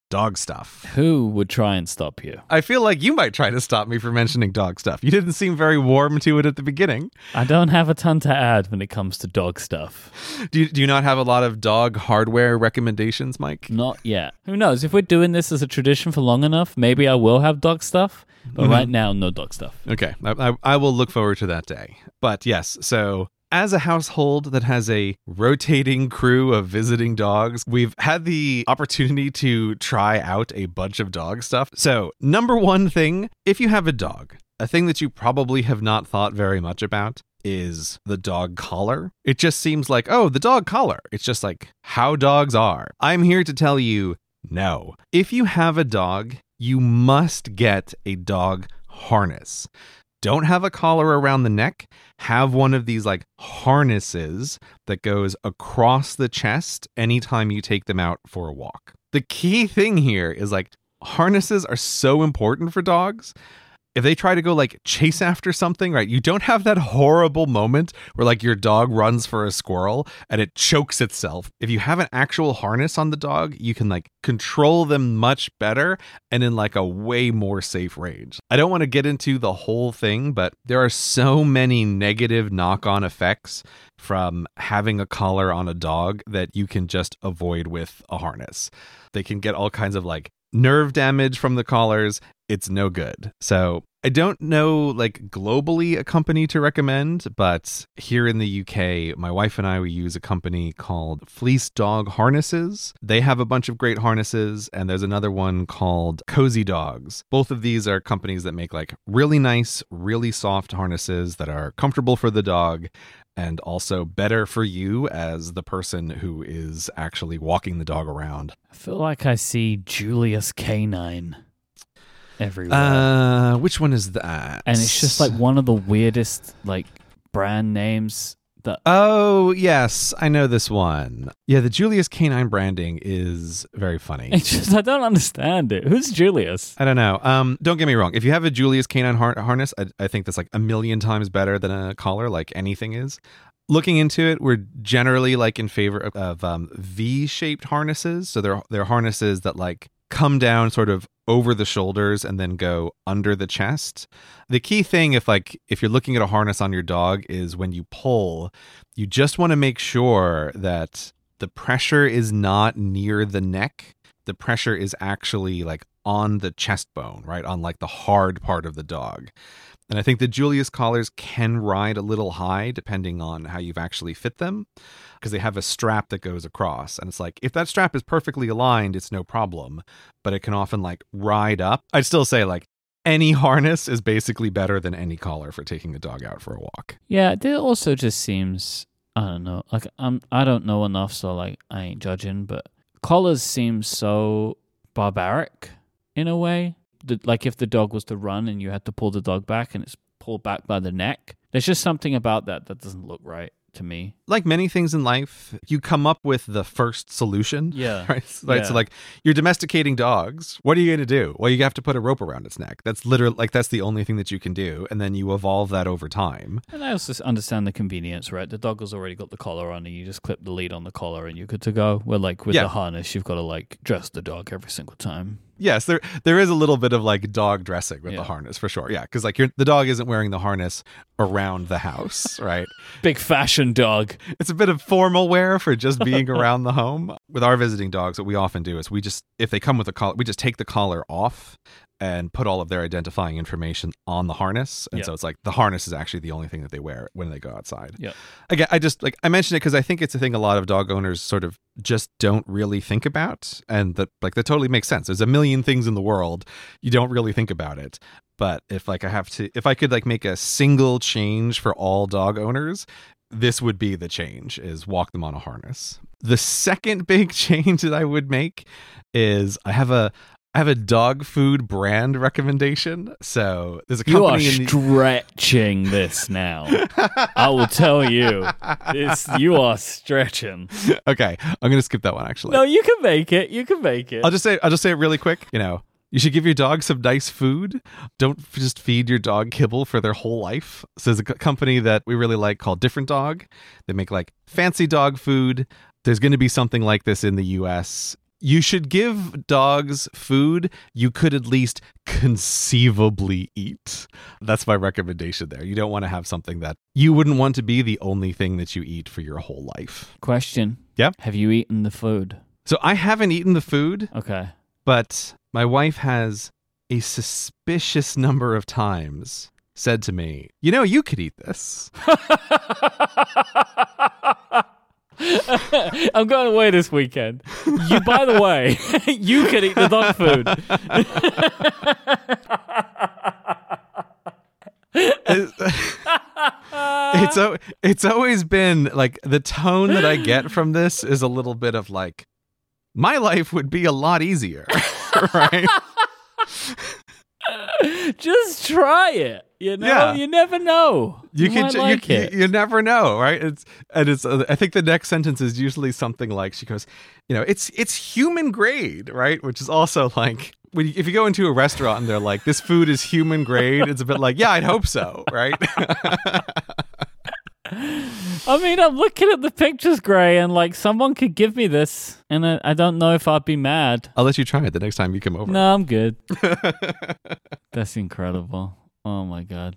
dog stuff Who would try and stop you? I feel like you might try to stop me from mentioning dog stuff. You didn't seem very warm to it at the beginning. I don't have a ton to add when it comes to dog stuff. Do you, do you not have a lot of dog hardware recommendations, Myke? Not yet. Who knows? If we're doing this as a tradition for long enough, maybe I will have dog stuff. But Mhm. right now, no dog stuff. Okay, I, I, I will look forward to that day. But yes, so as a household that has a rotating crew of visiting dogs, we've had the opportunity to try out a bunch of dog stuff. So, number one thing if you have a dog, a thing that you probably have not thought very much about is the dog collar. It just seems like, oh, the dog collar. It's just like how dogs are. I'm here to tell you no. If you have a dog, you must get a dog harness. Don't have a collar around the neck. Have one of these like harnesses that goes across the chest anytime you take them out for a walk. The key thing here is like harnesses are so important for dogs. If they try to go like chase after something, right, you don't have that horrible moment where like your dog runs for a squirrel and it chokes itself. If you have an actual harness on the dog, you can like control them much better and in like a way more safe range. I don't want to get into the whole thing, but there are so many negative knock on effects from having a collar on a dog that you can just avoid with a harness. They can get all kinds of like nerve damage from the collars. It's no good. So I don't know like globally a company to recommend, but here in the UK, my wife and I we use a company called Fleece Dog Harnesses. They have a bunch of great harnesses, and there's another one called Cozy Dogs. Both of these are companies that make like really nice, really soft harnesses that are comfortable for the dog and also better for you as the person who is actually walking the dog around. I feel like I see Julius-K9 everywhere. Uh, which one is that? and it's just like one of the weirdest like brand names that Oh, yes, I know this one. Yeah, the Julius-K9 branding is very funny. it's just I don't understand it. Who's Julius? I don't know. Um, don't get me wrong. If you have a Julius-K9 har- harness, I, I think that's like a million times better than a collar, like anything is. Looking into it, we're generally like in favor of, of um, V-shaped harnesses. So they're they're harnesses that like come down sort of over the shoulders and then go under the chest. The key thing if like if you're looking at a harness on your dog is when you pull, you just want to make sure that the pressure is not near the neck. The pressure is actually like on the chest bone, right? On like the hard part of the dog. And I think the Julius collars can ride a little high depending on how you've actually fit them because they have a strap that goes across. And it's like, if that strap is perfectly aligned, it's no problem, but it can often like ride up. I'd still say like any [LAUGHS] harness is basically better than any collar for taking a dog out for a walk. Yeah, it also just seems I don't know. Like I'm I don't know enough, so like I ain't judging. But collars seem so barbaric in a way. The, like if the dog was to run and you had to pull the dog back and it's pulled back by the neck. There's just something about that that doesn't look right to me. Like many things in life, you come up with the first solution. [LAUGHS] Yeah. Right. So Yeah. like you're domesticating dogs. What are you going to do? Well, you have to put a rope around its neck. That's literally like that's the only thing that you can do, and then you evolve that over time. And I also understand the convenience, right? The dog has already got the collar on, and you just clip the lead on the collar, and you're good to go. Where like with Yeah. the harness, you've got to like dress the dog every single time. Yes, there there is a little bit of like dog dressing with Yeah. the harness for sure. Yeah, because like you're, the dog isn't wearing the harness around the house, [LAUGHS] right? Big fashion dog. it's a bit of formal wear for just being [LAUGHS] around the home. With our visiting dogs, what we often do is we just, if they come with a collar, we just take the collar off and put all of their identifying information on the harness. And so it's like the harness is actually the only thing that they wear when they go outside. Yeah. Again, I just like, I mentioned it because I think it's a thing a lot of dog owners sort of just don't really think about. And that, like, that totally makes sense. There's a million things in the world. You don't really think about it. But if like I have to, if I could like make a single change for all dog owners, this would be the change is walk them on a harness. The second [LAUGHS] big [LAUGHS] change that I would make is I have a have a dog food brand recommendation. So there's a company. You are in the stretching this now. I will tell you, this you are stretching. Okay, I'm gonna skip that one actually. No, you can make it. You can make it. I'll just say I'll just say it really quick. You know, you should give your dog some nice food. Don't just feed your dog kibble for their whole life. So there's a company that we really like called Different Dog. They make like fancy dog food. There's going to be something like this in the US. You should give dogs food you could at least conceivably eat. That's my recommendation there. You don't want to have something that you wouldn't want to be the only thing that you eat for your whole life. Question. Yeah? Have you eaten the food? So I haven't eaten the food. Okay. But my wife has a suspicious number of times said to me, You know, you could eat this. [LAUGHS] I'm going away this weekend. You, by the way, [LAUGHS] you can eat the dog food. [LAUGHS] it's o- it's always been like the tone that I get from this is a little bit of like my life would be a lot easier, [LAUGHS] right? [LAUGHS] Just try it. You know, Yeah. you never know. You, can might ju- like you, you you never know, right? It's and it's uh, I think the next sentence is usually something like she goes, you know, it's it's human grade, right? Which is also [LAUGHS] like when you, if you go into a restaurant and they're like, this food is human grade, it's a bit like, yeah, I'd hope so, right? [LAUGHS] I mean, I'm looking at the pictures, Grey, and like someone could give me this, and I, I don't know if I'd be mad. I'll let you try it the next time you come over. No, I'm good. [LAUGHS] That's incredible. Oh my god.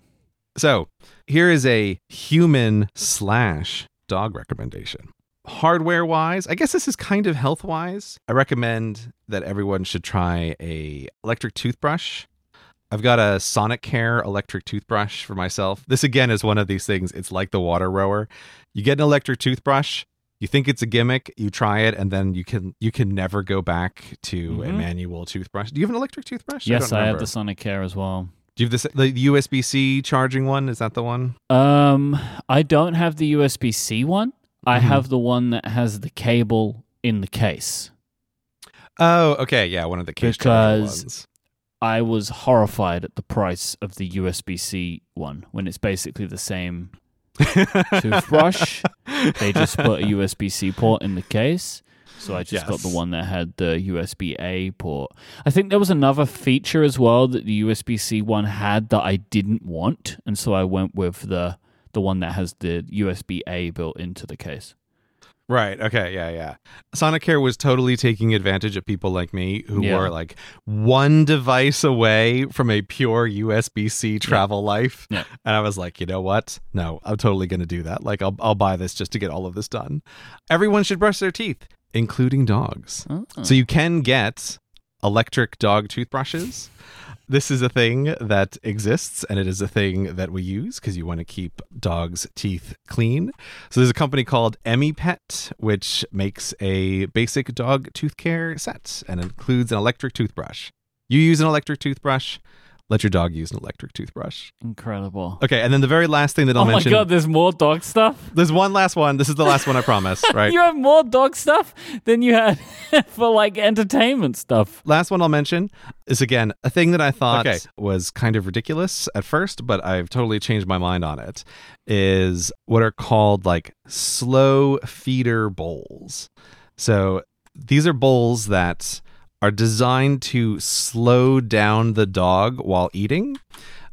So here is a human slash dog recommendation. Hardware wise, I guess this is kind of health wise. I recommend that everyone should try a electric toothbrush. I've got a Sonicare electric toothbrush for myself. This again is one of these things. It's like the water rower. You get an electric toothbrush, you think it's a gimmick, you try it, and then you can you can never go back to a Mhm. manual toothbrush. Do you have an electric toothbrush? yes, don't I have the Sonicare as well. Do you have this, the USB C charging one? Is that the one? Um, I don't have the USB C one. I Mhm. have the one that has the cable in the case. Oh, okay, yeah, one of the case charging Because- ones. I was horrified at the price of the USB C one when it's basically the same [LAUGHS] toothbrush. they just put a [LAUGHS] USB C port in the case. So I just got the one that had the USB A port. I think there was another feature as well that the USB C one had that I didn't want, and so I went with the the one that has the USB A built into the case. Right. Okay. Yeah. Yeah. Sonicare was totally taking advantage of people like me who Yeah. were like one device away from a pure USB C travel life. Yeah. And I was like, you know what? No, I'm totally going to do that. Like, I'll, I'll buy this just to get all of this done. Everyone should brush their teeth, including dogs. Oh. So you can get electric dog toothbrushes. This is a thing that exists and it is a thing that we use because you want to keep dogs' teeth clean. So there's a company called Emmi-pet which makes a basic dog tooth care set and includes an electric toothbrush. You use an electric toothbrush, let your dog use an electric toothbrush. Incredible. Okay, and then the very last thing that I'll mention. oh my god, there's more dog stuff? there's one last one. This is the last one I promise, [LAUGHS] right? You have more dog stuff than you had [LAUGHS] for like entertainment stuff. last one I'll mention is again a thing that I thought Okay. was kind of ridiculous at first, but I've totally changed my mind on it. Is what are called like slow feeder bowls. So these are bowls that are designed to slow down the dog while eating.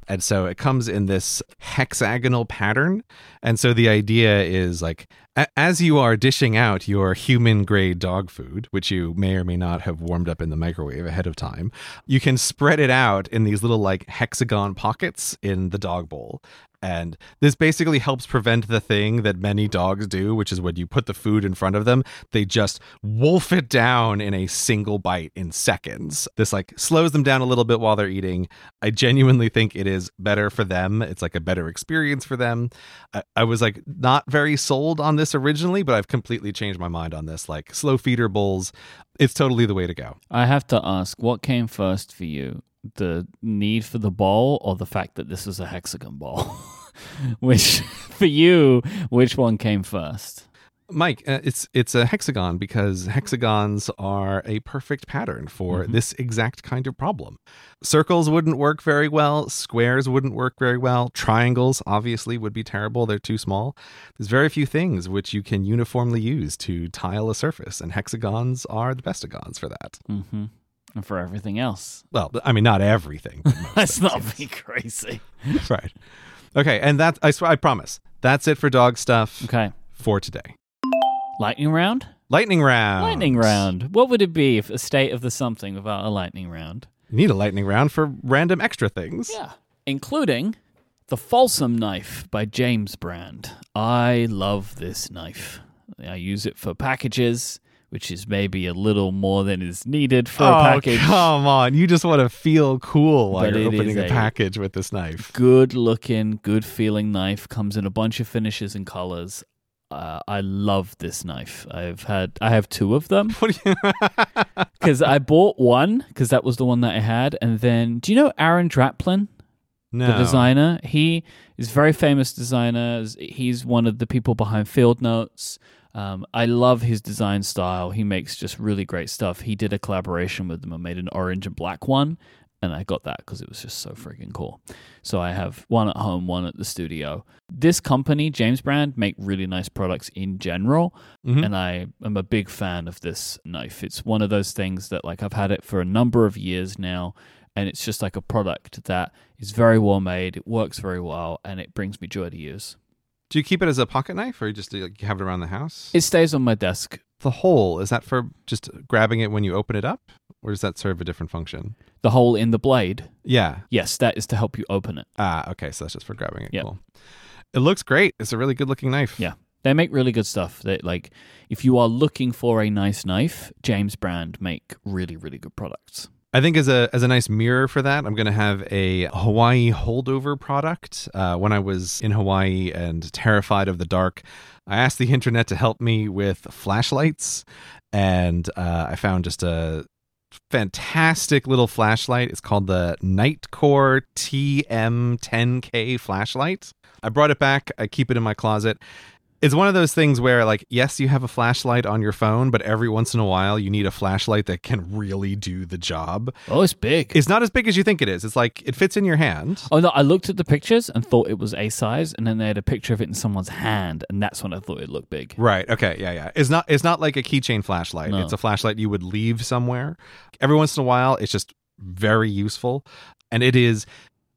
And so it comes in this hexagonal pattern. And so the idea is like, a- as you are dishing out your human grade dog food, which you may or may not have warmed up in the microwave ahead of time, you can spread it out in these little like hexagon pockets in the dog bowl. And this basically helps prevent the thing that many dogs do, which is when you put the food in front of them, they just wolf it down in a single bite in seconds. This like slows them down a little bit while they're eating. I genuinely think it is better for them. It's like a better experience for them. I, I was like not very sold on this originally, but I've completely changed my mind on this. Like slow feeder bowls, it's totally the way to go. I have to ask, what came first for you? The need for the ball or the fact that this is a hexagon ball? [LAUGHS] which, for you, which one came first? Myke, uh, it's it's a hexagon because hexagons are a perfect pattern for Mhm. this exact kind of problem. Circles wouldn't work very well, squares wouldn't work very well, triangles obviously would be terrible, they're too small. There's very few things which you can uniformly use to tile a surface and hexagons are the best bestagons for that. Mm-hmm. And for everything else. Well, I mean not everything. [LAUGHS] Let's things, not yes. be crazy. [LAUGHS] right. Okay, and that I swear I promise. That's it for dog stuff Okay. for today. Lightning round? Lightning round. Lightning round. What would it be if a state of the something without a lightning round? You need a lightning round for random extra things. Yeah. Including the Folsom knife by James Brand. I love this knife. I use it for packages, which is maybe a little more than is needed for a oh, package. come on. You just want to feel cool while But you're opening a a- package with this knife. Good looking, good feeling knife. Comes in a bunch of finishes and colors. Uh, I love this knife. I've had, I have two of them. [LAUGHS] What because [LAUGHS] I bought one because that was the one that I had, and then do you know Aaron Draplin, No. the designer? He is a very famous designer. He's one of the people behind Field Notes. Um, I love his design style. He makes just really great stuff. He did a collaboration with them and made an orange and black one, and I got that because it was just so freaking cool. So I have one at home, one at the studio. This company, James Brand, make really nice products in general Mhm. and I am a big fan of this knife. It's one of those things that like I've had it for a number of years now and it's just like a product that is very well made, it works very well and it brings me joy to use. Do you keep it as a pocket knife or you just like, have it around the house? It stays on my desk. the hole, is that for just grabbing it when you open it up? Or does that serve a different function? The hole in the blade, Yeah. yes, that is to help you open it. Ah, okay. So that's just for grabbing it. Yep. Cool. It looks great. It's a really good looking knife. Yeah. They make really good stuff. They like if you are looking for a nice knife, James Brand make really really good products. I think as a as a nice mirror for that, I'm going to have a Hawaii holdover product. Uh, when I was in Hawaii and terrified of the dark, I asked the internet to help me with flashlights, and uh, I found just a fantastic little flashlight. It's called the Nitecore TM10K flashlight. I brought it back. I keep it in my closet it's one of those things where like yes you have a flashlight on your phone but every once in a while you need a flashlight that can really do the job Oh, it's big. it's not as big as you think it is it's like it fits in your hand Oh no! I looked at the pictures and thought it was a size, and then they had a picture of it in someone's hand, and that's when I thought it looked big. right okay yeah yeah it's not it's not like a keychain flashlight No. it's a flashlight you would leave somewhere every once in a while it's just very useful and it is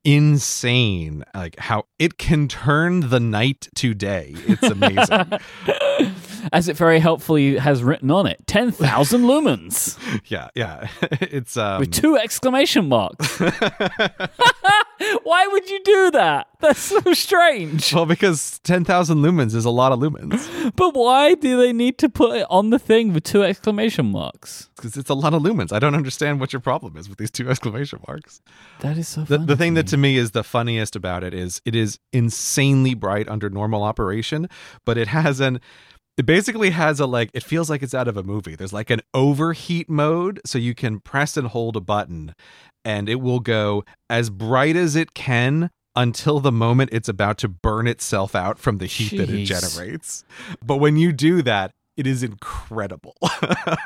insane like how it can turn the night to day. It's amazing [LAUGHS] As it very helpfully has written on it, ten thousand lumens [LAUGHS] yeah yeah [LAUGHS] it's um with two exclamation marks. [LAUGHS] Why would you do that? That's so strange. Well, because 10,000 lumens is a lot of lumens. But why do they need to put it on the thing with two exclamation marks? Because it's a lot of lumens. I don't understand what your problem is with these two exclamation marks. That is so. The, funny the thing that to me is the funniest about it is it is insanely bright under normal operation, but it has an. It basically has a like, it feels like it's out of a movie. There's like an overheat mode, so you can press and hold a button and it will go as bright as it can until the moment it's about to burn itself out from the heat that it generates. But when you do that, it is incredible.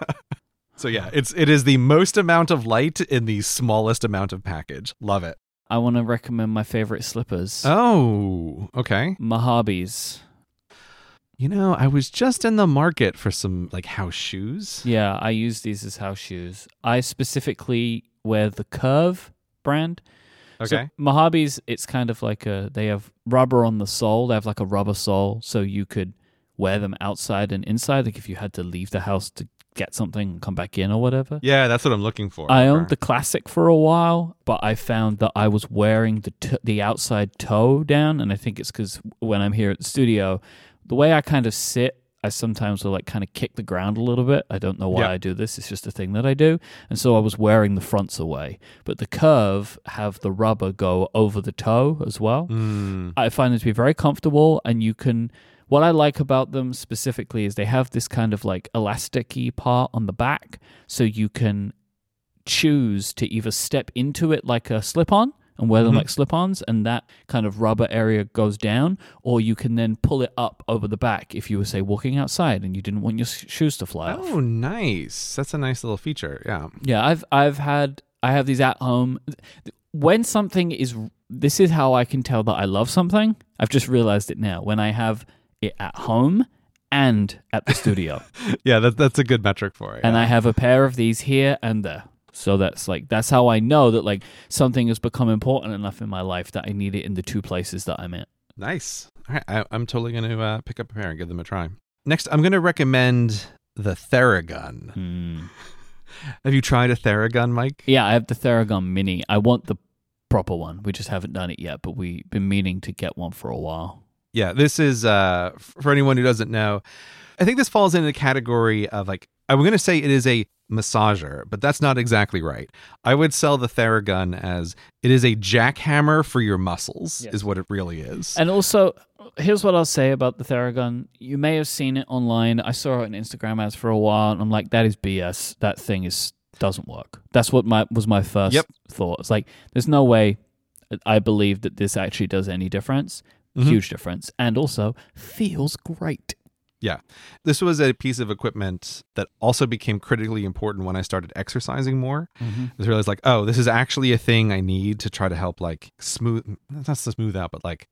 [LAUGHS] so yeah, it's it is the most amount of light in the smallest amount of package. Love it. I want to recommend my favorite slippers. Oh, okay. Mahabis. You know, I was just in the market for some like house shoes. Yeah, I use these as house shoes. I specifically wear the Curve brand. So Okay. Mahabis, it's kind of like a they have rubber on the sole. They have like a rubber sole, so you could wear them outside and inside. Like if you had to leave the house to get something and come back in or whatever. yeah, that's what I'm looking for. I owned the classic for a while, but I found that I was wearing the t- the outside toe down, and I think it's because when I'm here at the studio, the way I kind of sit, I sometimes will like kind of kick the ground a little bit. I don't know why Yeah. I do this; it's just a thing that I do, and so I was wearing the fronts away. But the curve have the rubber go over the toe as well. Mm, I find them to be very comfortable, and you can. What I like about them specifically is they have this kind of like elasticy part on the back, so you can choose to either step into it like a slip on and wear them Mhm. like slip ons, and that kind of rubber area goes down, or you can then pull it up over the back if you were, say, walking outside and you didn't want your shoes to fly off. Oh, nice. That's a nice little feature. Yeah. Yeah, I've I've had I have these at home. When something is this is how I can tell that I love something. I've just realized it now. When I have it at home and at the studio. [LAUGHS] Yeah, that, that's a good metric for it. and yeah. I have a pair of these here and there. So that's like that's how I know that like something has become important enough in my life that I need it in the two places that I'm in. Nice. All right, I, I'm totally going to uh, pick up a pair and give them a try. Next, I'm going to recommend the Theragun. Hmm. [LAUGHS] Have you tried a Theragun, Myke? Yeah, I have the Theragun Mini. I want the proper one. We just haven't done it yet, but we've been meaning to get one for a while. Yeah, this is uh, for anyone who doesn't know. I think this falls into the category of like I'm going to say it is a massager, but that's not exactly right. I would sell the Theragun as it is a jackhammer for your muscles, Yes. is what it really is. And also, here's what I'll say about the Theragun. You may have seen it online. I saw it on Instagram ads for a while, and I'm like, that is BS. That thing is doesn't work. That's what my was my first Yep. thought. It's like there's no way I believe that this actually does any difference. Mhm. Huge difference, and also feels great. This was a piece of equipment that also became critically important when I started exercising more. Mm-hmm. I was realized like, oh, this is actually a thing I need to try to help like smooth not smooth out, but like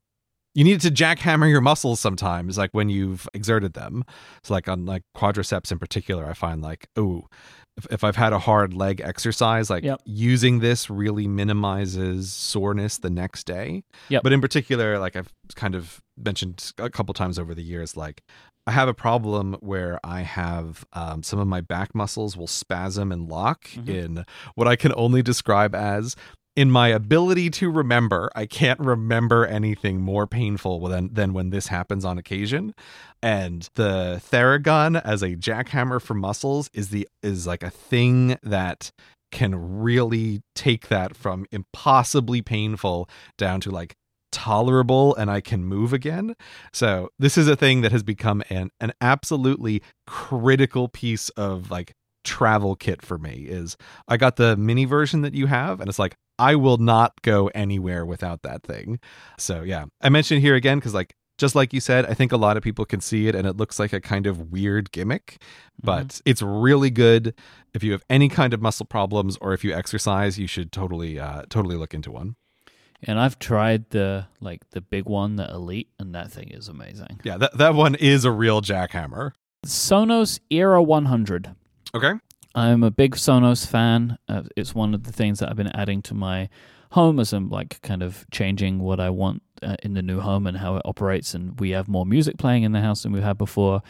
you need to jackhammer your muscles sometimes, like when you've exerted them. So like on like quadriceps in particular, I find like, oh, if, if I've had a hard leg exercise, like Yep. using this really minimizes soreness the next day. Yep. But in particular, like I've kind of mentioned a couple times over the years, like I have a problem where I have um, some of my back muscles will spasm and lock Mhm. in what I can only describe as in my ability to remember. I can't remember anything more painful than, than when this happens on occasion. And the Theragun as a jackhammer for muscles is the is like a thing that can really take that from impossibly painful down to like tolerable and I can move again. So this is a thing that has become an an absolutely critical piece of like travel kit for me is I got the mini version that you have and it's like I will not go anywhere without that thing. So yeah, I mentioned here again cuz like just like you said, I think a lot of people can see it and it looks like a kind of weird gimmick, but mm-hmm. it's really good. If you have any kind of muscle problems or if you exercise, you should totally uh totally look into one. And I've tried the like the big one, the Elite, and that thing is amazing. Yeah, that that one is a real jackhammer. Sonos Era 100. Okay. I'm a big Sonos fan. Uh, it's one of the things that I've been adding to my home as I'm like kind of changing what I want uh, in the new home and how it operates. And we have more music playing in the house than we had before.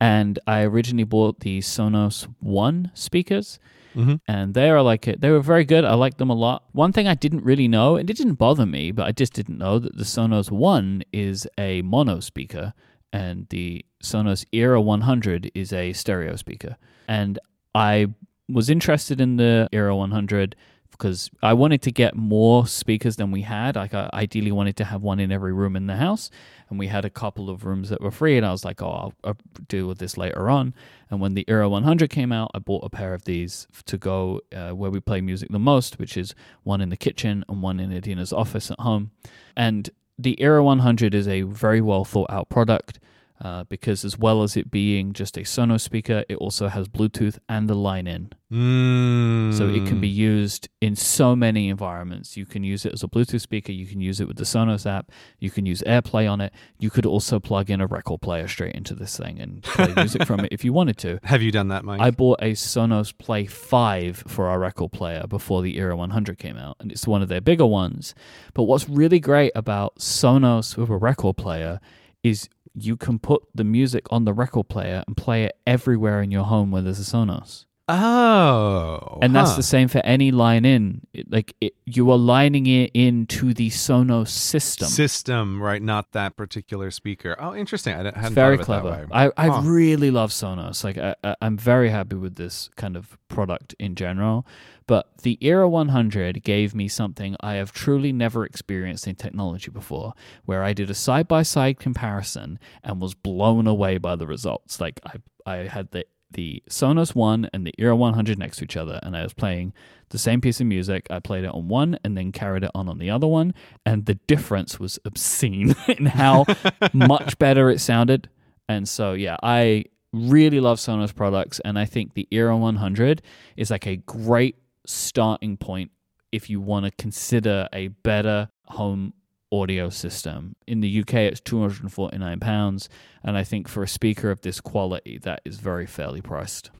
And I originally bought the Sonos One speakers Mm-hmm. And they are like they were very good. I liked them a lot. One thing I didn't really know, and it didn't bother me, but I just didn't know that the Sonos One is a mono speaker, and the Sonos Era 100 is a stereo speaker. And I was interested in the Era 100 because I wanted to get more speakers than we had. Like I ideally wanted to have one in every room in the house, and we had a couple of rooms that were free. And I was like, oh, I'll, I'll deal with this later on. And when the Era 100 came out, I bought a pair of these to go uh, where we play music the most, which is one in the kitchen and one in Adina's office at home. And the Era 100 is a very well thought out product uh, because as well as it being just a Sonos speaker, it also has Bluetooth and the line in. Mm. So it can be used in so many environments. You can use it as a Bluetooth speaker. You can use it with the Sonos app. You can use AirPlay on it. You could also plug in a record player straight into this thing and play [LAUGHS] music from it if you wanted to. Have you done that, Myke? I bought a Sonos Play 5 for our record player before the Era 100 came out, and it's one of their bigger ones. But what's really great about Sonos with a record player is you can put the music on the record player and play it everywhere in your home where there's a Sonos. Oh, and that's the same for any line in. It, like it, you are lining it into the Sonos system. System, right? Not that particular speaker. Oh, interesting. I hadn't it's very clever. I I huh. really love Sonos. Like I, I, I'm very happy with this kind of product in general. But the Era 100 gave me something I have truly never experienced in technology before, where I did a side by side comparison and was blown away by the results. Like I I had the the Sonos One and the Era 100 next to each other, and I was playing the same piece of music. I played it on one and then carried it on on the other one, and the difference was obscene [LAUGHS] in how [LAUGHS] much better it sounded. And so, yeah, I really love Sonos products, and I think the Era 100 is like a great starting point if you want to consider a better home audio system. In the UK, it's £249. And I think for a speaker of this quality, that is very fairly priced.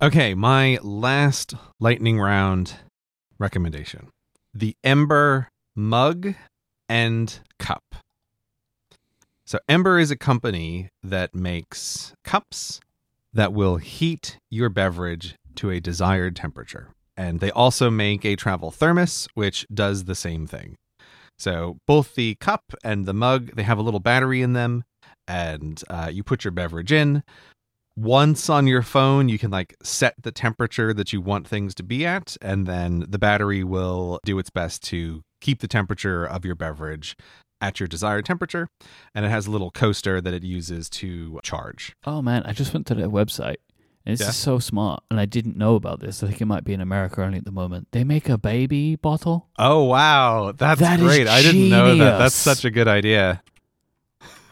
Okay, my last lightning round recommendation the Ember mug and cup. So, Ember is a company that makes cups that will heat your beverage to a desired temperature. And they also make a travel thermos, which does the same thing. So both the cup and the mug, they have a little battery in them, and uh, you put your beverage in. Once on your phone, you can like set the temperature that you want things to be at, and then the battery will do its best to keep the temperature of your beverage at your desired temperature. And it has a little coaster that it uses to charge. Oh man, I just went to their website this yeah. is so smart, and I didn't know about this. I think it might be in America only at the moment. They make a baby bottle. Oh wow, that's that great! I didn't know that. That's such a good idea.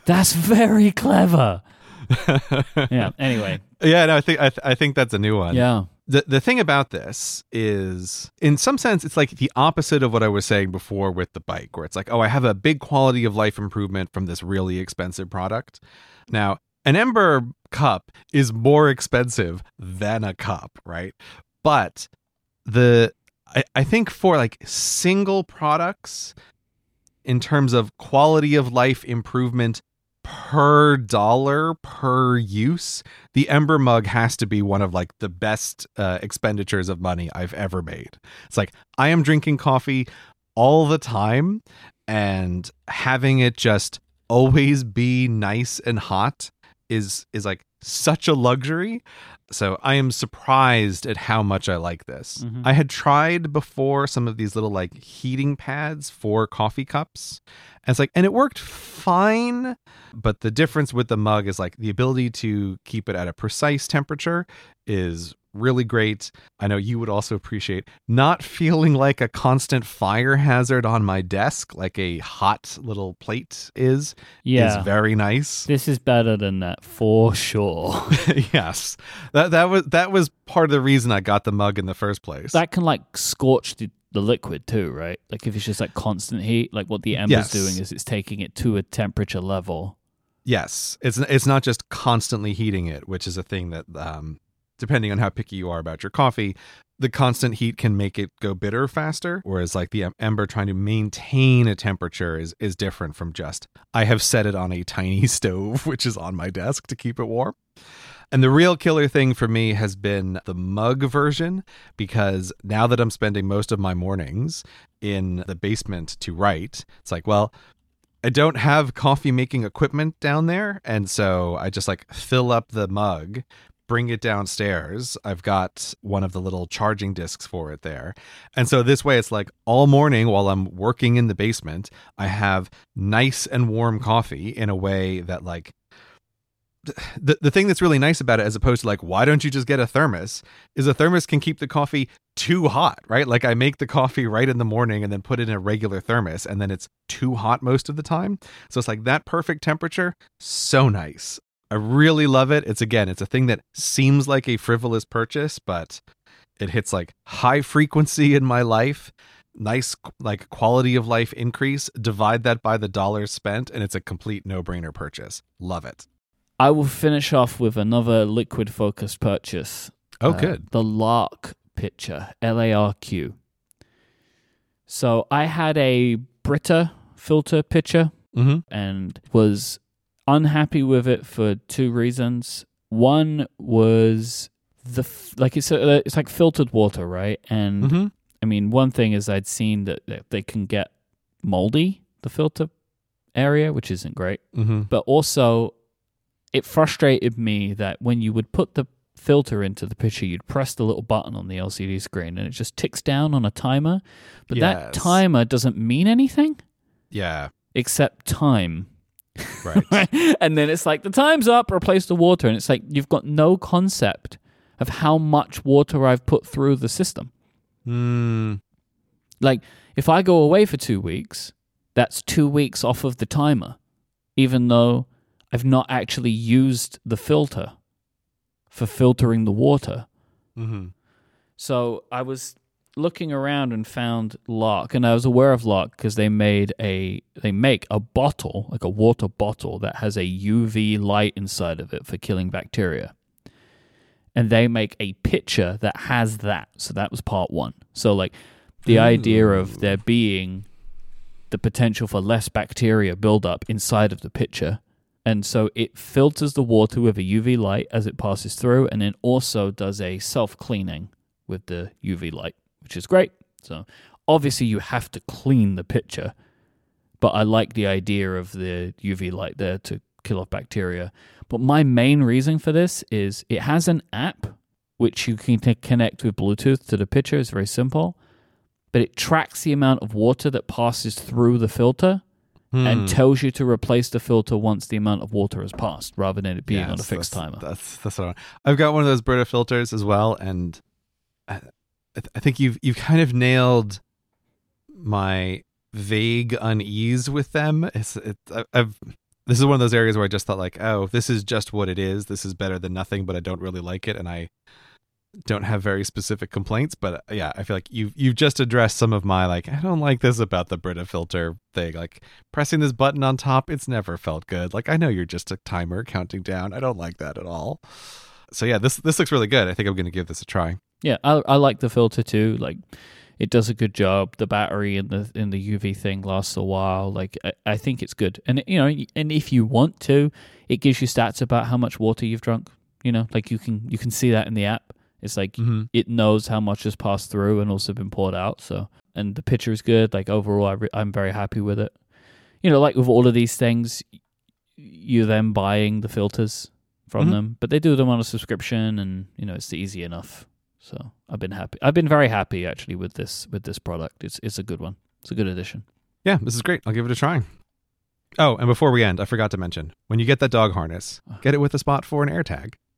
That's very clever. [LAUGHS] yeah. Anyway. Yeah. No, I think I, th- I think that's a new one. Yeah. The the thing about this is, in some sense, it's like the opposite of what I was saying before with the bike, where it's like, oh, I have a big quality of life improvement from this really expensive product. Now, an Ember cup is more expensive than a cup, right? But the I, I think for like single products in terms of quality of life improvement per dollar per use, the Ember mug has to be one of like the best uh, expenditures of money I've ever made. It's like I am drinking coffee all the time and having it just always be nice and hot is is like such a luxury So I am surprised at how much I like this. Mhm. I had tried before some of these little like heating pads for coffee cups. And it's like, and it worked fine. But the difference with the mug is like the ability to keep it at a precise temperature is really great. I know you would also appreciate not feeling like a constant fire hazard on my desk, like a hot little plate is, Yeah. is very nice. this is better than that for sure. [LAUGHS] yes. That that was that was part of the reason I got the mug in the first place. that can like scorch the, the liquid too, right? Like if it's just like constant heat, like what the ember's Yes. doing is it's taking it to a temperature level. Yes, it's it's not just constantly heating it, which is a thing that, um, depending on how picky you are about your coffee, the constant heat can make it go bitter faster. Whereas like the ember trying to maintain a temperature is is different from just I have set it on a tiny [LAUGHS] stove, which is on my desk to keep it warm. And the real killer thing for me has been the mug version because now that I'm spending most of my mornings in the basement to write, it's like, well, I don't have coffee making equipment down there. And so I just like fill up the mug, bring it downstairs. I've got one of the little charging discs for it there. And so this way, it's like all morning while I'm working in the basement, I have nice and warm coffee in a way that, like, the, the thing that's really nice about it as opposed to like why don't you just get a thermos is a thermos can keep the coffee too hot right like i make the coffee right in the morning and then put it in a regular thermos and then it's too hot most of the time so it's like that perfect temperature so nice i really love it. It's again it's a thing that seems like a frivolous purchase but it hits like high frequency in my life. Nice like quality of life increase. Divide that by the dollars spent and it's a complete no-brainer purchase. Love it. I will finish off with another liquid focused purchase. oh Uh, good. The LARQ pitcher, L A R Q. So I had a Brita filter pitcher mm-hmm. and was unhappy with it for two reasons. One was the f- like it's a, it's like filtered water, right? And Mm-hmm. I mean, one thing is I'd seen that, that they can get moldy the filter area, which isn't great. Mm-hmm. But also, it frustrated me that when you would put the filter into the pitcher, you'd press the little button on the LCD screen and it just ticks down on a timer. But that timer doesn't mean anything Yeah. except time. [LAUGHS] Right. and then it's like, the time's up, replace the water. And it's like, you've got no concept of how much water I've put through the system. mm, Like, if I go away for two weeks, that's two weeks off of the timer, even though I've not actually used the filter for filtering the water. hmm So I was looking around and found LARQ, and I was aware of LARQ because they made a they make a bottle, like a water bottle that has a UV light inside of it for killing bacteria. And they make a pitcher that has that. So that was part one. So like the idea of there being the potential for less bacteria buildup inside of the pitcher. And so it filters the water with a UV light as it passes through, and then also does a self cleaning with the UV light, which is great. So obviously you have to clean the pitcher, but I like the idea of the UV light there to kill off bacteria. But my main reason for this is it has an app which you can connect with Bluetooth to the pitcher. It's very simple, but it tracks the amount of water that passes through the filter Hmm. and tells you to replace the filter once the amount of water has passed, rather than it being on a fixed that's- timer. That's that's what I, I've got one of those Brita filters as well, and I, th- I think you've you've kind of nailed my vague unease with them. It's it, I- I've this is one of those areas where I just thought like, oh, this is just what it is. This is better than nothing, but I don't really like it, and I don't have very specific complaints. But uh, yeah, I feel like you've you've just addressed some of my like, I don't like this about the Brita filter thing. Like pressing this button on top, it's never felt good. Like I know you're just a timer counting down. I don't like that at all. So yeah, this this looks really good. I think I'm going to give this a try. Yeah, I I like the filter too. Like it does a good job. The battery in the in the UV thing lasts a while. Like I, I think it's good. And you know, and if you want to, it gives you stats about how much water you've drunk. You know, like you can you can see that in the app. It's like Mm-hmm. it knows how much has passed through and also been poured out. So, and the picture is good. Like overall, I re- I'm very happy with it. You know, like with all of these things, you're then buying the filters. from Mhm. them, but they do them on a subscription, and you know it's easy enough. So I've been happy. I've been very happy actually with this with this product. It's it's a good one. It's a good addition. Yeah, this is great. I'll give it a try. Oh, and before we end, I forgot to mention when you get that dog harness, uh. get it with a spot for an AirTag.